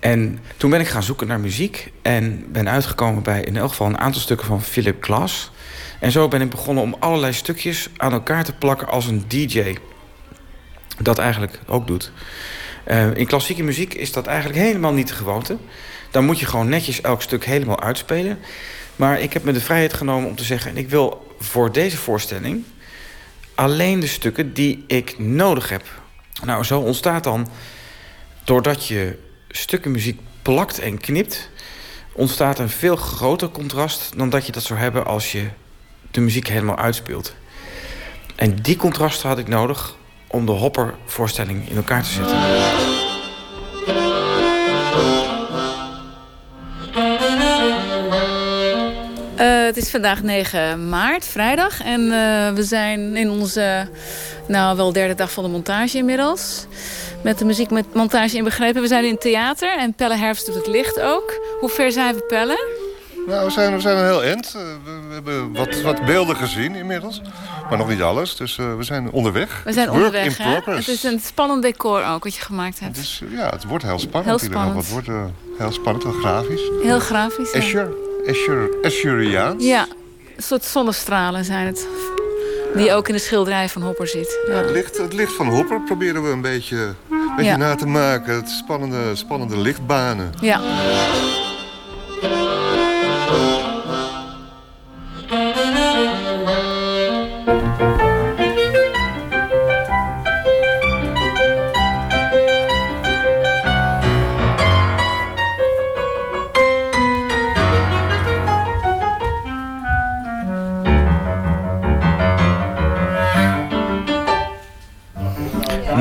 En toen ben ik gaan zoeken naar muziek... en ben uitgekomen bij in elk geval een aantal stukken van Philip Glass. En zo ben ik begonnen om allerlei stukjes aan elkaar te plakken als een DJ. Dat eigenlijk ook doet. Eh, in klassieke muziek is dat eigenlijk helemaal niet de gewoonte. Dan moet je gewoon netjes elk stuk helemaal uitspelen. Maar ik heb me de vrijheid genomen om te zeggen... ik wil voor deze voorstelling alleen de stukken die ik nodig heb. Nou, zo ontstaat dan, doordat je stukken muziek plakt en knipt... ontstaat een veel groter contrast dan dat je dat zou hebben... als je de muziek helemaal uitspeelt. En die contrasten had ik nodig om de Hopper-voorstelling in elkaar te zetten. Eh, het is vandaag 9 maart, vrijdag. En eh, we zijn in onze, nou wel derde dag van de montage inmiddels. Met de muziek met montage inbegrepen. We zijn in het theater en Pelle Herfst doet het licht ook. Hoe ver zijn we, Pelle? Nou, we zijn, we zijn een heel eind. Eh, we, hebben wat, wat beelden gezien inmiddels. Maar nog niet alles, dus eh, we zijn onderweg. We zijn Work onderweg, in progress. Het is een spannend decor ook wat je gemaakt hebt. Eh, ja, het wordt heel spannend. Heel spannend. Het wordt heel spannend, heel grafisch. Heel grafisch. ja. Escher, Escher, Escheriaans. Ja, een soort zonnestralen zijn het. Die ook in de schilderij van Hopper. Ja, Ja. het, licht, het licht van Hopper proberen we een beetje, een beetje na te maken. Het spannende, spannende lichtbanen. ja.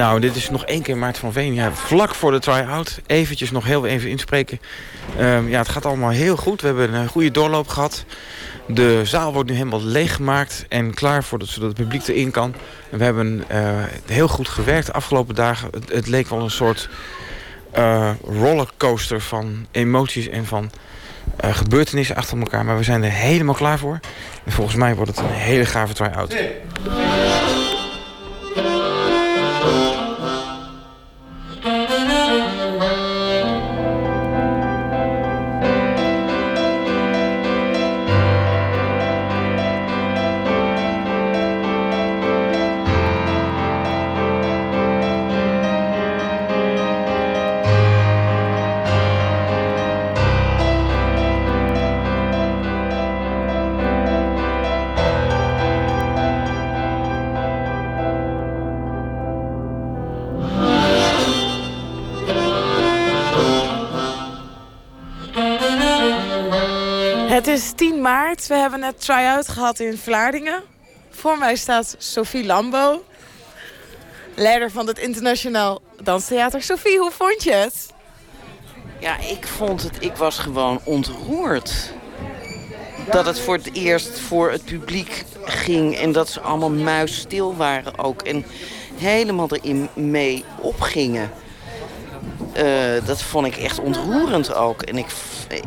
Nou, dit is nog één keer Maarten van Veen. Ja, vlak voor de try-out. Eventjes nog heel even inspreken. Ehm, ja, het gaat allemaal heel goed. We hebben een goede doorloop gehad. De zaal wordt nu helemaal leeggemaakt en klaar voor dat, zodat het publiek erin kan. We hebben eh, heel goed gewerkt de afgelopen dagen. Het, leek wel een soort eh, rollercoaster van emoties en van eh, gebeurtenissen achter elkaar. Maar we zijn er helemaal klaar voor. En volgens mij wordt het een hele gave try-out. Try-out gehad in Vlaardingen. Voor mij staat Sophie Lambo, leider van het Internationaal Danstheater. Sophie, hoe vond je het? Ja, ik vond het, ik was gewoon ontroerd. Dat het voor het eerst voor het publiek ging en dat ze allemaal muisstil waren ook. En helemaal erin mee opgingen. Eh, dat vond ik echt ontroerend ook. En ik,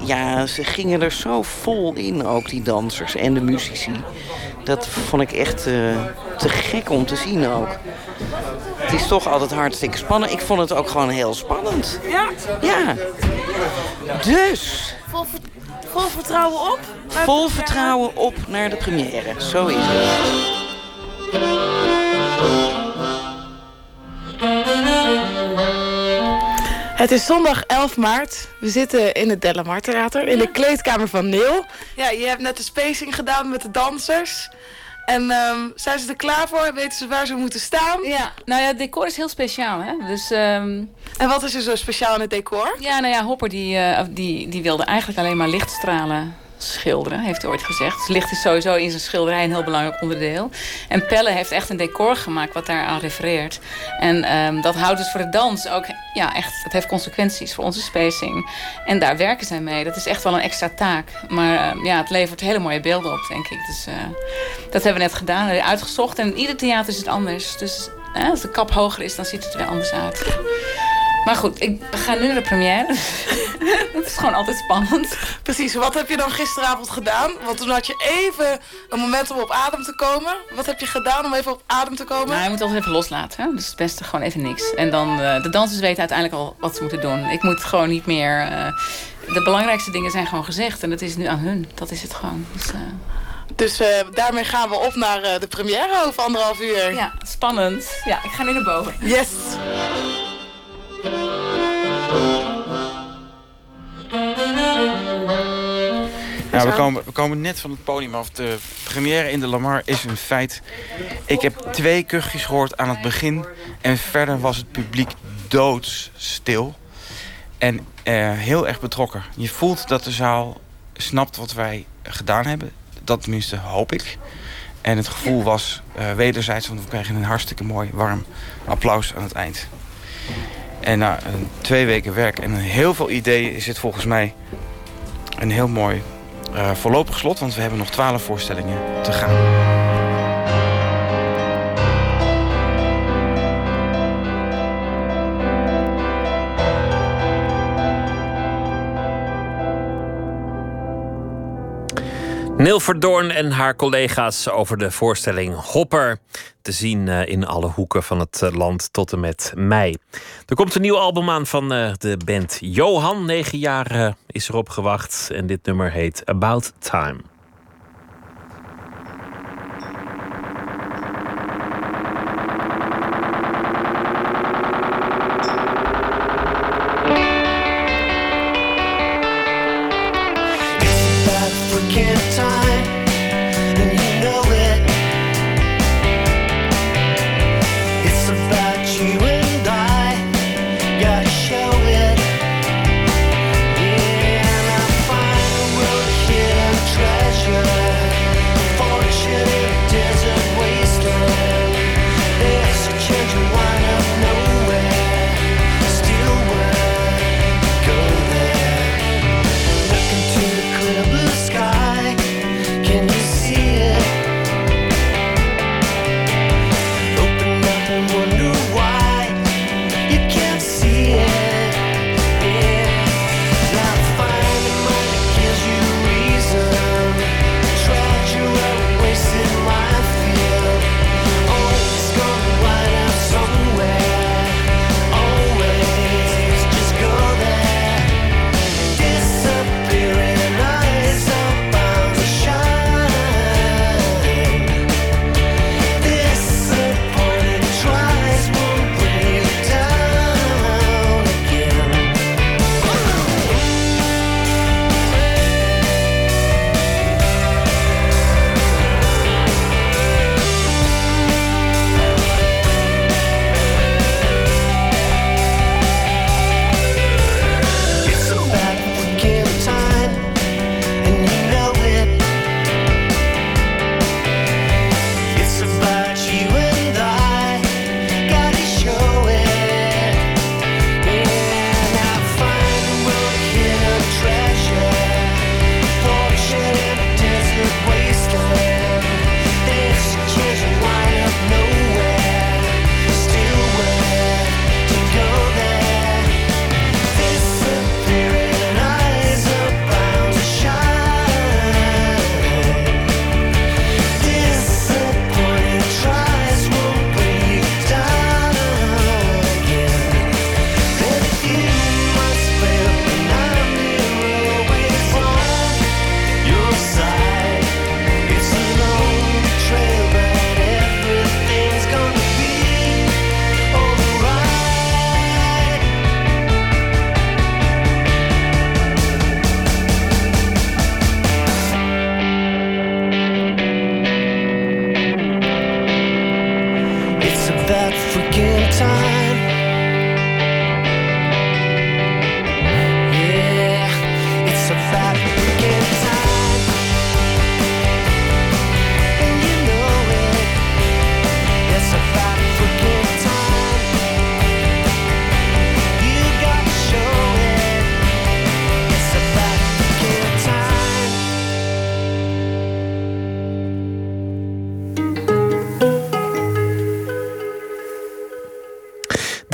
ja, ze gingen er zo vol in ook, die dansers en de muzici. Dat vond ik echt eh, te gek om te zien ook. Het is toch altijd hartstikke spannend. Ik vond het ook gewoon heel spannend. Ja? Ja. Dus, Vol, vol vertrouwen op? vol vertrouwen op naar de première. Zo is het. Het is zondag 11 maart. We zitten in het Delamar Theater, in de kleedkamer van Neil. Ja, je hebt net de spacing gedaan met de dansers. En ehm, zijn ze er klaar voor? Weten ze waar ze moeten staan? Ja, nou ja, het decor is heel speciaal, hè. Dus, ehm, En wat is er zo speciaal in het decor? Ja, nou ja, Hopper die, eh, die, die wilde eigenlijk alleen maar lichtstralen schilderen, heeft hij ooit gezegd. Dus licht is sowieso in zijn schilderij een heel belangrijk onderdeel. En Pelle heeft echt een decor gemaakt wat daaraan refereert. En ehm, dat houdt dus voor de dans ook, ja, echt, het heeft consequenties voor onze spacing. En daar werken zij mee. Dat is echt wel een extra taak. Maar ehm, ja, het levert hele mooie beelden op, denk ik. Dus eh, dat hebben we net gedaan, hebben uitgezocht. En in ieder theater is het anders. Dus eh, als de kap hoger is, dan ziet het er weer anders uit. Maar goed, ik ga nu naar de première. dat is gewoon altijd spannend. Precies, wat heb je dan gisteravond gedaan? Want toen had je even een moment om op adem te komen. Wat heb je gedaan om even op adem te komen? Nou, je moet altijd even loslaten. Hè? Dus het beste gewoon even niks. En dan, eh, de dansers weten uiteindelijk al wat ze moeten doen. Ik moet gewoon niet meer... eh, de belangrijkste dingen zijn gewoon gezegd. En dat is nu aan hun. Dat is het gewoon. Dus, eh, Dus daarmee gaan we op naar de première over anderhalf uur. Ja, spannend. Ja, ik ga nu naar boven. Yes. Ja, we komen, we komen net van het podium af. De première in de Lamar is een feit. Ik heb twee kuchjes gehoord aan het begin. En verder was het publiek doodstil. En eh, heel erg betrokken. Je voelt dat de zaal snapt wat wij gedaan hebben. Dat tenminste hoop ik. En het gevoel was eh, wederzijds, want we kregen een hartstikke mooi warm applaus aan het eind. En na twee weken werk en heel veel ideeën is het volgens mij een heel mooi eh, voorlopig slot. Want we hebben nog twaalf voorstellingen te gaan. Neil Verdoorn en haar collega's over de voorstelling Hopper. Te zien eh, in alle hoeken van het eh, land tot en met mei. Er komt een nieuw album aan van eh, de band Johan. Negen jaar is erop gewacht. En dit nummer heet About Time.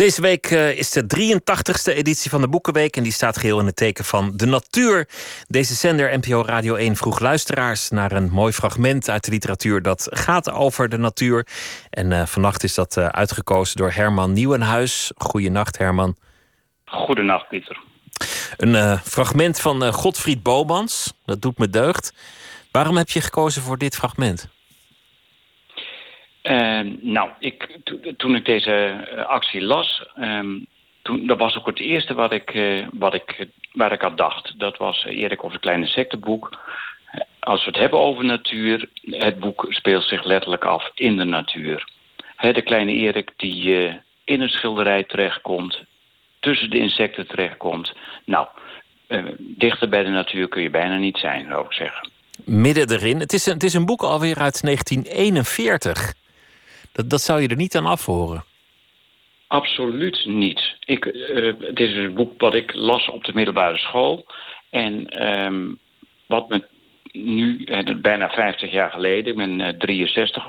Deze week eh, is de 83ste editie van de Boekenweek. En die staat geheel in het teken van de natuur. Deze zender NPO Radio 1 vroeg luisteraars naar een mooi fragment uit de literatuur dat gaat over de natuur. En eh, vannacht is dat eh, uitgekozen door Herman Nieuwenhuis. Goedenacht, Herman. Goedenacht, Pieter. Een fragment van Godfried Bomans. Dat doet me deugd. Waarom heb je gekozen voor dit fragment? Eh, nou, ik, to- toen ik deze eh, actie las, ehm, toen, dat was ook het eerste wat ik, eh, wat ik, waar ik aan dacht. Dat was eh, Erik of het kleine insectenboek. Als we het hebben over natuur, het boek speelt zich letterlijk af in de natuur. Hè, de kleine Erik die in een schilderij terechtkomt, tussen de insecten terechtkomt. Nou, dichter bij de natuur kun je bijna niet zijn, zou ik zeggen. Midden erin. Het is een, het is een boek alweer uit 1941. Dat, dat zou je er niet aan afhoren. Absoluut niet. Ik, eh, het is een boek wat ik las op de middelbare school. En ehm, wat me nu, eh, bijna 50 jaar geleden, ik ben eh, 63,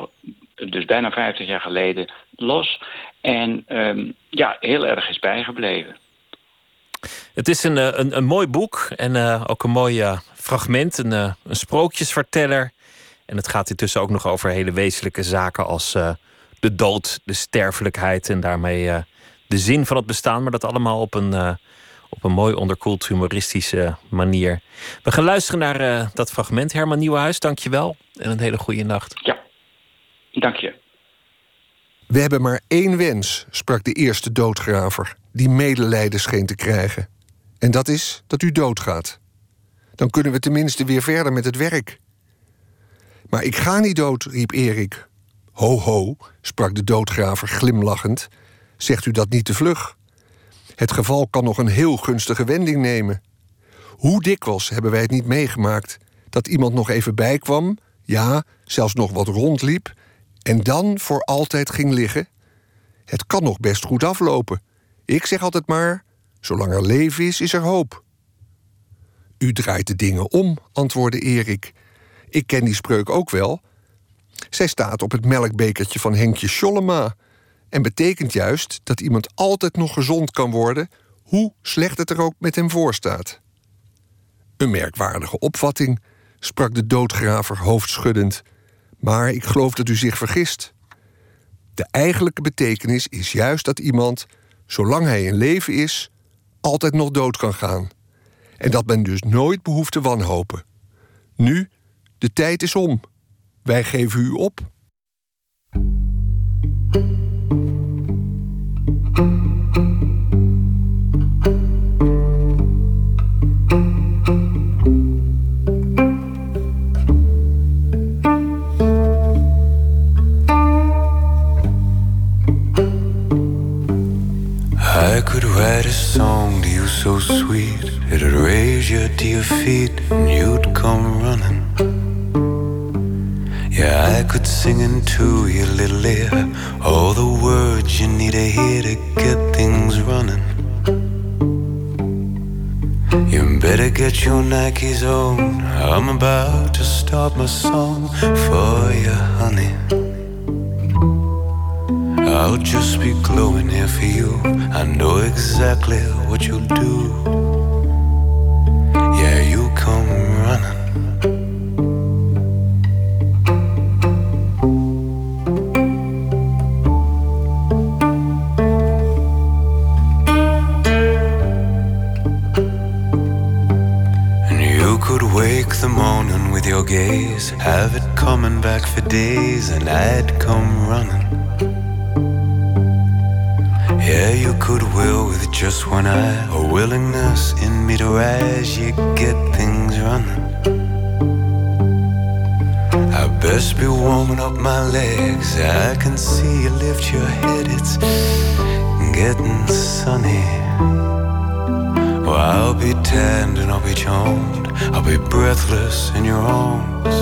dus bijna 50 jaar geleden, las. En ehm, ja, heel erg is bijgebleven. Het is een, eh, een, een mooi boek en eh, ook een mooi eh, fragment, een, eh, een sprookjesverteller. En het gaat intussen ook nog over hele wezenlijke zaken als eh, de dood, de sterfelijkheid en daarmee eh, de zin van het bestaan. Maar dat allemaal op een, eh, op een mooi onderkoeld humoristische manier. We gaan luisteren naar eh, dat fragment. Herman Nieuwenhuis, dank je wel en een hele goede nacht. Dank je. We hebben maar één wens, sprak de eerste doodgraver, die medelijden scheen te krijgen. En dat is dat u doodgaat. Dan kunnen we tenminste weer verder met het werk. Maar ik ga niet dood, riep Erik. Ho, ho, sprak de doodgraver glimlachend. Zegt u dat niet te vlug? Het geval kan nog een heel gunstige wending nemen. Hoe dikwijls hebben wij het niet meegemaakt dat iemand nog even bijkwam, ja, zelfs nog wat rondliep, en dan voor altijd ging liggen? Het kan nog best goed aflopen. Ik zeg altijd maar: zolang er leven is, is er hoop. U draait de dingen om, antwoordde Erik. Ik ken die spreuk ook wel. Zij staat op het melkbekertje van Henkje Schollema en betekent juist dat iemand altijd nog gezond kan worden, hoe slecht het er ook met hem voorstaat. Een merkwaardige opvatting, sprak de doodgraver hoofdschuddend. Maar ik geloof dat u zich vergist. De eigenlijke betekenis is juist dat iemand, zolang hij in leven is, altijd nog dood kan gaan. En dat men dus nooit behoeft te wanhopen. Nu, de tijd is om. Wij geven u op. I could write a song to you so sweet It'd raise you to your feet and you'd come running Yeah, I could sing into your little ear All the words you need to hear to get things running You better get your Nikes on I'm about to start my song for you, honey I'll just be glowing here for you. I know exactly what you'll do. Have it coming back for days, and I'd come running. Yeah, you could will with just one eye, a willingness in me to rise. You get things running. I Best be warming up my legs. I can see you lift your head. It's getting sunny. Well, I'll be tanned and I'll be charmed. I'll be breathless in your arms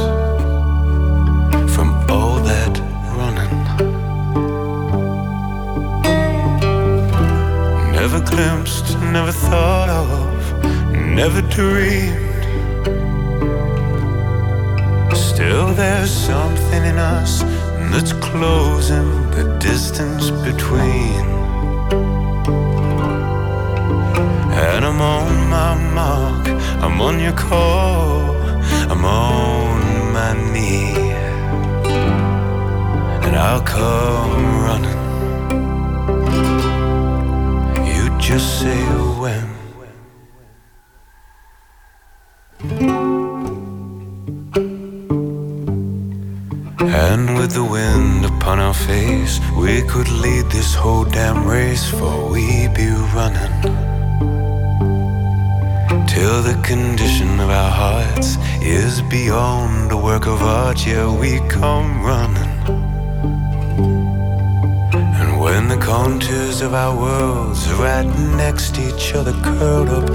from all that running. Never glimpsed, never thought of, never dreamed. Still, there's something in us that's closing the distance between. And I'm on my mark, I'm on your call, I'm on my knee. And I'll come running. You just say when. And with the wind upon our face, we could lead this whole damn race, for we be running. Till the condition of our hearts is beyond a work of art, yeah, we come running. And when the contours of our worlds are right next to each other, curled up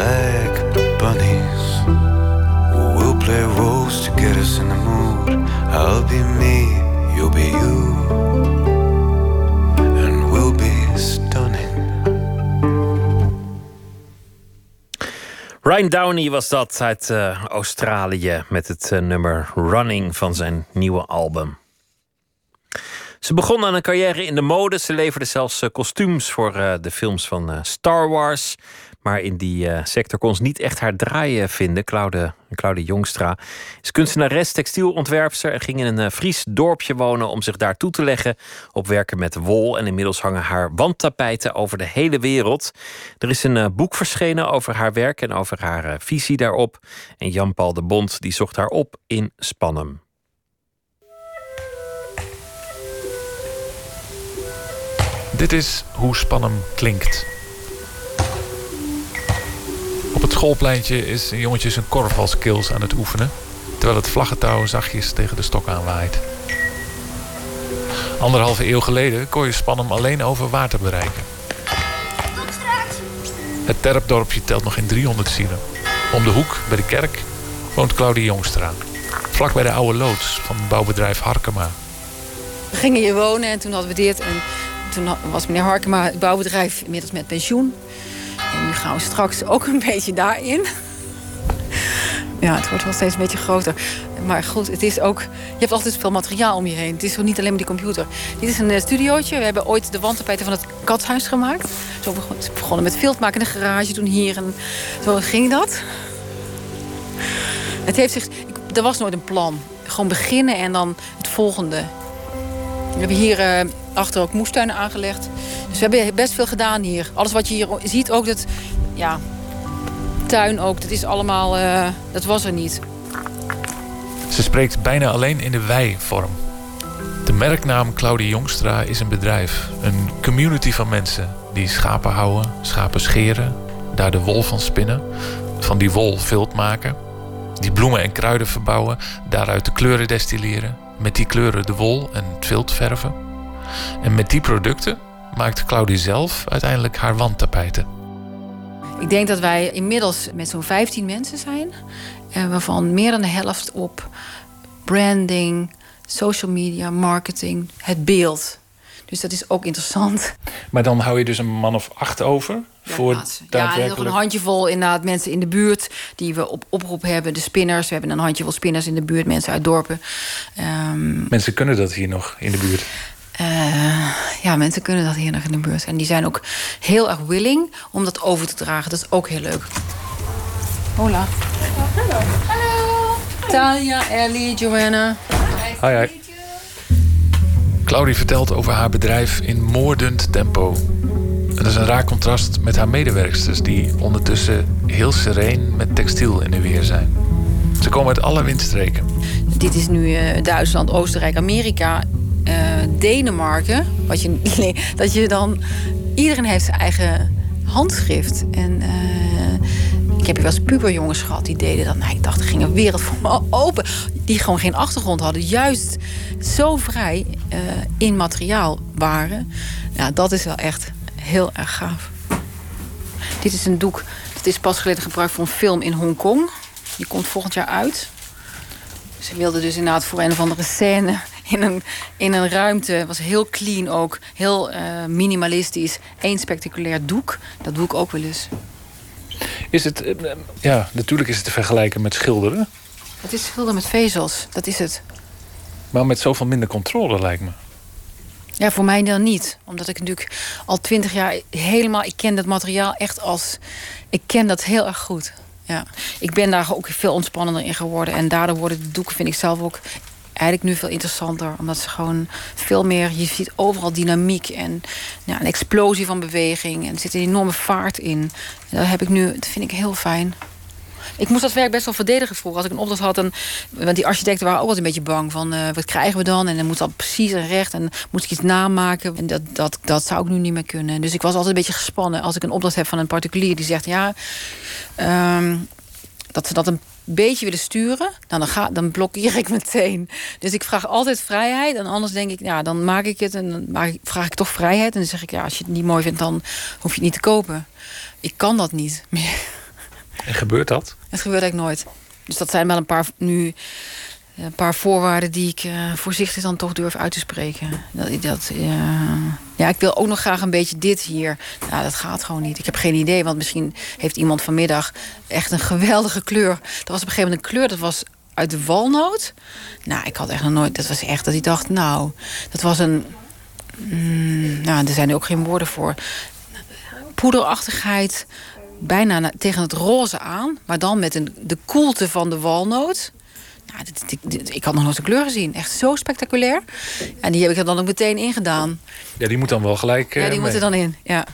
like bunnies, we'll play roles to get us in the mood. I'll be me, you'll be you, Ryan Downey was dat uit eh, Australië met het eh, nummer Running van zijn nieuwe album. Ze begon aan een carrière in de mode. Ze leverde zelfs eh, kostuums voor de films van Star Wars. Maar in die eh, sector kon ze niet echt haar draaien vinden. Claude, Claude Jongstra is kunstenares, textielontwerpster... en ging in een eh, Fries dorpje wonen om zich daar toe te leggen... op werken met wol. En inmiddels hangen haar wandtapijten over de hele wereld. Er is een eh, boek verschenen over haar werk en over haar visie daarop. En Jan-Paul de Bond die zocht haar op in Spannum. Dit is hoe Spannum klinkt. Op het schoolpleintje is een jongetje zijn korfbalskills aan het oefenen... terwijl het vlaggentouw zachtjes tegen de stok aanwaait. Anderhalve eeuw geleden kon je Spannum alleen over water bereiken. Het terpdorpje telt nog geen 300 zielen. Om de hoek, bij de kerk, woont Claudie Jongstra. Vlak bij de oude loods van bouwbedrijf Harkema. We gingen hier wonen en toen hadden we dit. En toen was meneer Harkema het bouwbedrijf inmiddels met pensioen. En nu gaan we straks ook een beetje daarin. Ja, het wordt wel steeds een beetje groter. Maar goed, het is ook... Je hebt altijd veel materiaal om je heen. Het is niet alleen maar die computer. Dit is een eh, studiootje. We hebben ooit de wandtapijten van het katshuis gemaakt. Zo begonnen met filtmaken in de garage. Toen hier en zo ging dat. Het heeft zich... Er was nooit een plan. Gewoon beginnen en dan het volgende. We hebben hier eh, achter ook moestuinen aangelegd. Dus we hebben best veel gedaan hier. Alles wat je hier ziet, ook dat... Ja, tuin ook, dat is allemaal... eh, dat was er niet. Ze spreekt bijna alleen in de wij-vorm. De merknaam Claudie Jongstra is een bedrijf. Een community van mensen die schapen houden, schapen scheren... daar de wol van spinnen, van die wol vilt maken... die bloemen en kruiden verbouwen, daaruit de kleuren destilleren... met die kleuren de wol en het vilt verven. En met die producten maakt Claudie zelf uiteindelijk haar wandtapijten. Ik denk dat wij inmiddels met zo'n 15 mensen zijn. eh, waarvan meer dan de helft op branding, social media, marketing, het beeld. Dus dat is ook interessant. Maar dan hou je dus een man of acht over voor Ja, en nog een daadwerkelijk... handjevol inderdaad mensen in de buurt die we op oproep hebben. De spinners, we hebben een handjevol spinners in de buurt, mensen uit dorpen. Ehm, Mensen kunnen dat hier nog in de buurt. eh, ja, mensen kunnen dat hier nog in de buurt. En die zijn ook heel erg willing om dat over te dragen. Dat is ook heel leuk. Hola. Hallo. Hallo. Talia, Ellie, Joanna. Hi, hi. Claudie vertelt over haar bedrijf in moordend tempo. Dat is een raar contrast met haar medewerksters... die ondertussen heel sereen met textiel in de weer zijn. Ze komen uit alle windstreken. Dit is nu eh, Duitsland, Oostenrijk, Amerika, eh, Denemarken. Wat je, dat je dan. Iedereen heeft zijn eigen handschrift. En eh, heb hier wel eens puberjongens gehad die deden dat. Nou, ik dacht, er ging een wereld voor me open. Die gewoon geen achtergrond hadden. Juist zo vrij in materiaal waren. Ja, dat is wel echt heel erg gaaf. Dit is een doek. Dat is pas geleden gebruikt voor een film in Hongkong. Die komt volgend jaar uit. Ze wilden dus inderdaad voor een of andere scène in een, in een ruimte. Het was heel clean ook. Heel eh, minimalistisch. Eén spectaculair doek. Dat doe ik ook wel eens. Is het, eh, ja, natuurlijk is het te vergelijken met schilderen. Het is schilderen met vezels. Dat is het. Maar met zoveel minder controle lijkt me. Ja, voor mij dan niet. Omdat ik natuurlijk al twintig jaar helemaal... Ik ken dat materiaal echt als... Ik ken dat heel erg goed. Ja. Ik ben daar ook veel ontspannender in geworden. En daardoor worden de doeken, vind ik zelf ook... eigenlijk nu veel interessanter. Omdat ze gewoon veel meer... Je ziet overal dynamiek en ja, een explosie van beweging. En er zit een enorme vaart in. En dat heb ik nu... Dat vind ik heel fijn. Ik moest dat werk best wel verdedigen vroeger. Als ik een opdracht had, en, want die architecten waren ook altijd een beetje bang van eh, wat krijgen we dan? En dan moest dat precies en recht en moest ik iets namaken. En dat, dat, dat zou ik nu niet meer kunnen. Dus ik was altijd een beetje gespannen als ik een opdracht heb van een particulier die zegt ja, ehm, dat ze dat een beetje willen sturen, nou, dan, ga, dan blokkeer ik meteen. Dus ik vraag altijd vrijheid. En anders denk ik, ja, dan maak ik het en dan vraag ik toch vrijheid. En dan zeg ik, ja, als je het niet mooi vindt, dan hoef je het niet te kopen. Ik kan dat niet meer. En gebeurt dat? Het gebeurt eigenlijk nooit. Dus dat zijn wel een paar nu een paar voorwaarden die ik eh, voorzichtig dan toch durf uit te spreken. Dat, dat, eh, ja, ik wil ook nog graag een beetje dit hier. Nou, dat gaat gewoon niet. Ik heb geen idee, want misschien heeft iemand vanmiddag echt een geweldige kleur. Dat was op een gegeven moment een kleur, dat was uit de walnoot. Nou, ik had echt nog nooit. Dat was echt dat ik dacht, nou, dat was een. Mm, nou, er zijn ook geen woorden voor. Poederachtigheid, bijna na- tegen het roze aan, maar dan met een, de koelte van de walnoot. Nou, dit, dit- dit- ik had nog nooit een kleur gezien. Echt zo spectaculair. En die heb ik er dan ook meteen ingedaan. Ja, die moet dan wel gelijk. Ja, eh, die moet er dan in. Ja.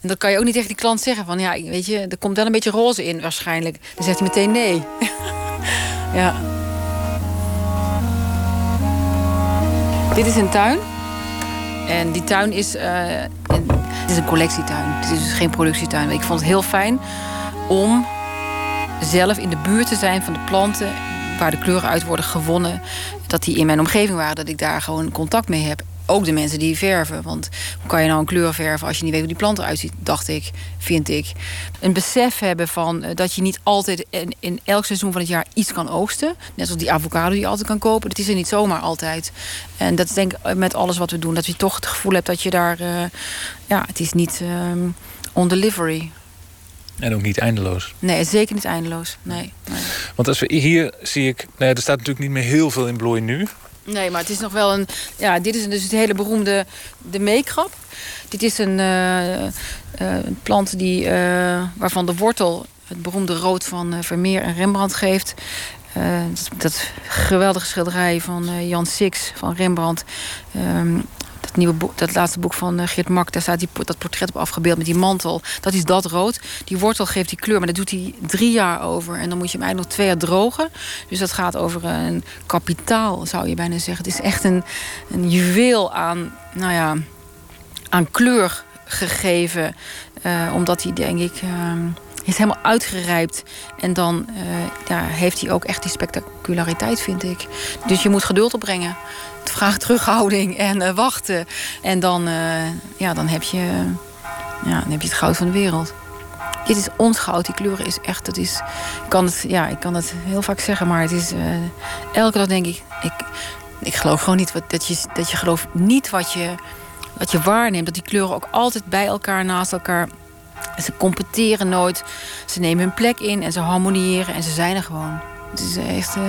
En dat kan je ook niet tegen die klant zeggen. Van ja, weet je, er komt wel een beetje roze in waarschijnlijk. Dan zegt hij meteen nee. ja. Dit is een tuin. En die tuin is, eh, is een collectietuin. Het is dus geen productietuin. Ik vond het heel fijn om zelf in de buurt te zijn van de planten waar de kleuren uit worden gewonnen. Dat die in mijn omgeving waren, dat ik daar gewoon contact mee heb. Ook de mensen die verven. Want hoe kan je nou een kleur verven als je niet weet hoe die plant eruit ziet, dacht ik, vind ik. Een besef hebben van eh, dat je niet altijd in, in elk seizoen van het jaar iets kan oogsten. Net zoals die avocado die je altijd kan kopen. Dat is er niet zomaar altijd. En dat is denk ik met alles wat we doen. Dat je toch het gevoel hebt dat je daar. eh, ja, het is niet ehm, on delivery. En ook niet eindeloos. Nee, zeker niet eindeloos. Nee. nee. Want als we hier zie ik. Nee, er staat natuurlijk niet meer heel veel in bloei nu. Nee, maar het is nog wel een. Ja, dit is dus het hele beroemde de meekrap. Dit is een, eh, eh, plant die, eh, waarvan de wortel het beroemde rood van Vermeer en Rembrandt geeft. Dat, geweldige schilderij van Jan Six van Rembrandt. Dat, nieuwe boek, dat laatste boek van eh, Geert Mak, daar staat die, dat portret op afgebeeld met die mantel. Dat is dat rood. Die wortel geeft die kleur, maar daar doet hij drie jaar over. En dan moet je hem eigenlijk nog twee jaar drogen. Dus dat gaat over een kapitaal, zou je bijna zeggen. Het is echt een, een juweel aan, nou ja, aan kleur gegeven. Eh, omdat hij, denk ik, ehm, is helemaal uitgerijpt. En dan eh, heeft hij ook echt die spectaculariteit, vind ik. Dus je moet geduld opbrengen. Het vraagt terughouding en eh, wachten. En dan, eh, ja, dan, heb je, ja, dan heb je het goud van de wereld. Dit is ons goud. Die kleuren is echt. Dat is, ik, kan het, ja, ik kan het heel vaak zeggen, maar het is. eh, elke dag denk ik. Ik, ik geloof gewoon niet wat, dat, je, dat je gelooft niet wat je, wat je waarneemt. Dat die kleuren ook altijd bij elkaar, naast elkaar. Ze competeren nooit. Ze nemen hun plek in en ze harmoniëren en ze zijn er gewoon. Het is echt. eh,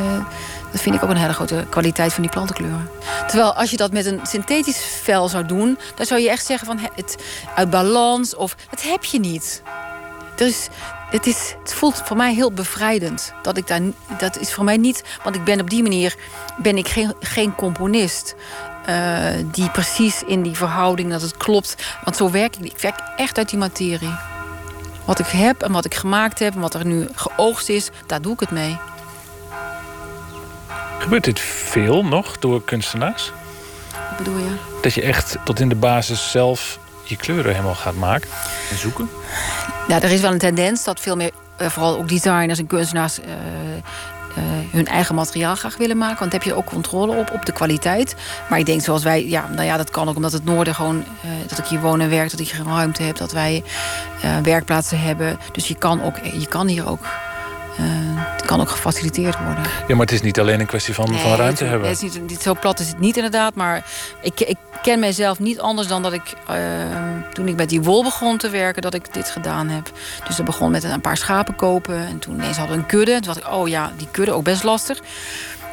dat vind ik ook een hele grote kwaliteit van die plantenkleuren. Terwijl als je dat met een synthetisch vel zou doen, dan zou je echt zeggen van het uit balans of dat heb je niet. Dus het, is, het voelt voor mij heel bevrijdend. Dat, ik daar, dat is voor mij niet, want ik ben op die manier ben ik geen, geen componist. eh, die precies in die verhouding dat het klopt. Want zo werk ik. Ik werk echt uit die materie. Wat ik heb en wat ik gemaakt heb en wat er nu geoogst is, daar doe ik het mee. Gebeurt dit veel nog door kunstenaars? Wat bedoel je? Dat je echt tot in de basis zelf je kleuren helemaal gaat maken en zoeken? Ja, er is wel een tendens dat veel meer eh, vooral ook designers en kunstenaars. eh, eh, hun eigen materiaal graag willen maken. Want dan heb je ook controle op, op de kwaliteit. Maar ik denk zoals wij, ja, nou ja, dat kan ook omdat het noorden gewoon, dat ik hier woon en werk, dat ik hier ruimte heb, dat wij werkplaatsen hebben. Dus je kan, ook, je kan hier ook, het kan ook gefaciliteerd worden. Ja, maar het is niet alleen een kwestie van, van ruimte het, hebben. Het is niet, niet zo plat is het niet inderdaad. Maar ik, ik ken mijzelf niet anders dan dat ik... eh, toen ik met die wol begon te werken, dat ik dit gedaan heb. Dus dat begon met een paar schapen kopen. En toen ineens hadden we een kudde. Toen dacht ik, oh ja, die kudde, ook best lastig.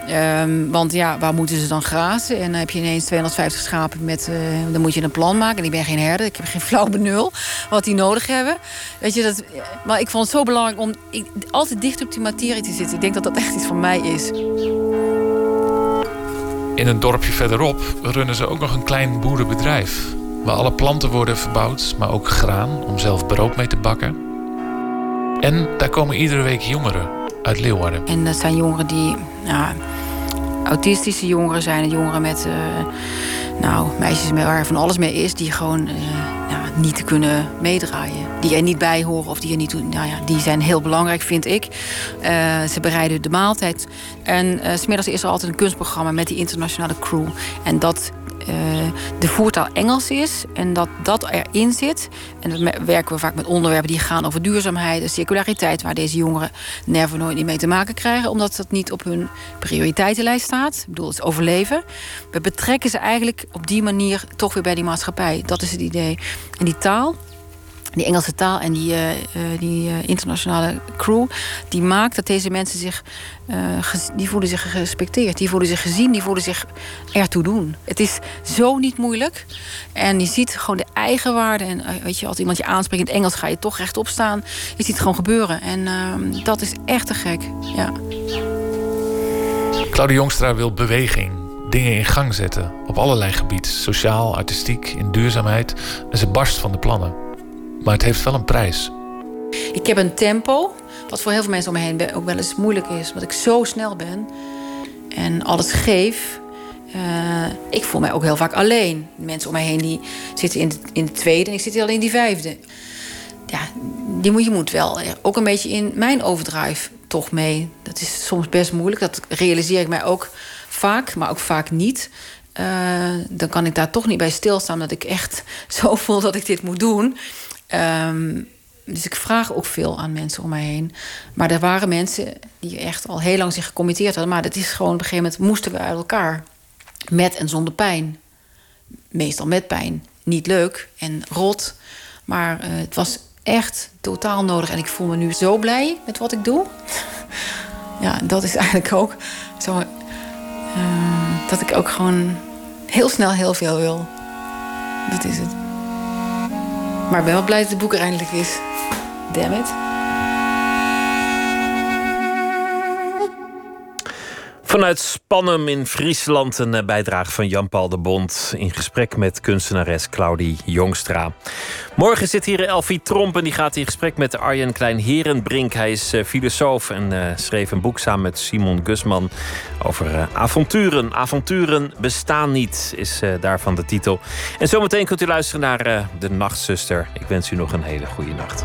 Ehm, want ja, waar moeten ze dan grazen? En dan heb je ineens 250 schapen met... eh, dan moet je een plan maken. En ik ben geen herder. Ik heb geen flauw benul wat die nodig hebben. Weet je, dat, maar ik vond het zo belangrijk om altijd dicht op die materie te zitten. Ik denk dat dat echt iets van mij is. In een dorpje verderop runnen ze ook nog een klein boerenbedrijf. Waar alle planten worden verbouwd, maar ook graan om zelf brood mee te bakken. En daar komen iedere week jongeren uit Leeuwarden. En dat zijn jongeren die, autistische jongeren zijn jongeren met, eh, nou, meisjes waar van alles mee is, die gewoon eh, ja, niet kunnen meedraaien. Die er niet bij horen of die er niet toe, nou ja, die zijn heel belangrijk, vind ik. Eh, ze bereiden de maaltijd. En s smiddags is er altijd een kunstprogramma met die internationale crew. En dat de voertaal Engels is en dat dat erin zit. En dan werken we vaak met onderwerpen die gaan over duurzaamheid en circulariteit, waar deze jongeren never nooit mee te maken krijgen, omdat dat niet op hun prioriteitenlijst staat. Ik bedoel, het is overleven. We betrekken ze eigenlijk op die manier toch weer bij die maatschappij. Dat is het idee. En die taal, die Engelse taal en die, eh, eh, die eh, internationale crew, die maakt dat deze mensen zich, gez- die voelen zich gerespecteerd, die voelen zich gezien, die voelen zich ertoe doen. Het is zo niet moeilijk. En je ziet gewoon de eigenwaarde. En weet je, als iemand je aanspreekt in het Engels, ga je toch rechtop staan. Je ziet het gewoon gebeuren. En ehm, dat is echt te gek. Ja. Claudia Jongstra wil beweging, dingen in gang zetten. Op allerlei gebieden. Sociaal, artistiek, in duurzaamheid. En ze barst van de plannen. Maar het heeft wel een prijs. Ik heb een tempo, wat voor heel veel mensen om me heen ook wel eens moeilijk is. Omdat ik zo snel ben en alles geef. Eh, ik voel mij ook heel vaak alleen. Mensen om mij heen die zitten in de, in de tweede en ik zit alleen in die vijfde. Ja, die moet, je moet wel ook een beetje in mijn overdrive toch mee. Dat is soms best moeilijk. Dat realiseer ik mij ook vaak, maar ook vaak niet. Eh, dan kan ik daar toch niet bij stilstaan dat ik echt zo voel dat ik dit moet doen. Ehm, dus ik vraag ook veel aan mensen om mij heen. Maar er waren mensen die echt al heel lang zich gecommitteerd hadden. Maar dat is gewoon op een gegeven moment moesten we uit elkaar. Met en zonder pijn. Meestal met pijn. Niet leuk en rot. Maar eh, het was echt totaal nodig. En ik voel me nu zo blij met wat ik doe. ja, dat is eigenlijk ook zo. eh, dat ik ook gewoon heel snel heel veel wil. Dat is het. Maar ben wel blij dat het boek er eindelijk is. Damn it. Vanuit Spannum in Friesland een eh, bijdrage van Jan-Paul de Bond... in gesprek met kunstenares Claudie Jongstra. Morgen zit hier Elfie Tromp en die gaat in gesprek met Arjen Klein-Herenbrink. Hij is eh, filosoof en eh, schreef een boek samen met Simon Gusman... over avonturen. Avonturen bestaan niet, is daarvan de titel. En zometeen kunt u luisteren naar De Nachtzuster. Ik wens u nog een hele goede nacht.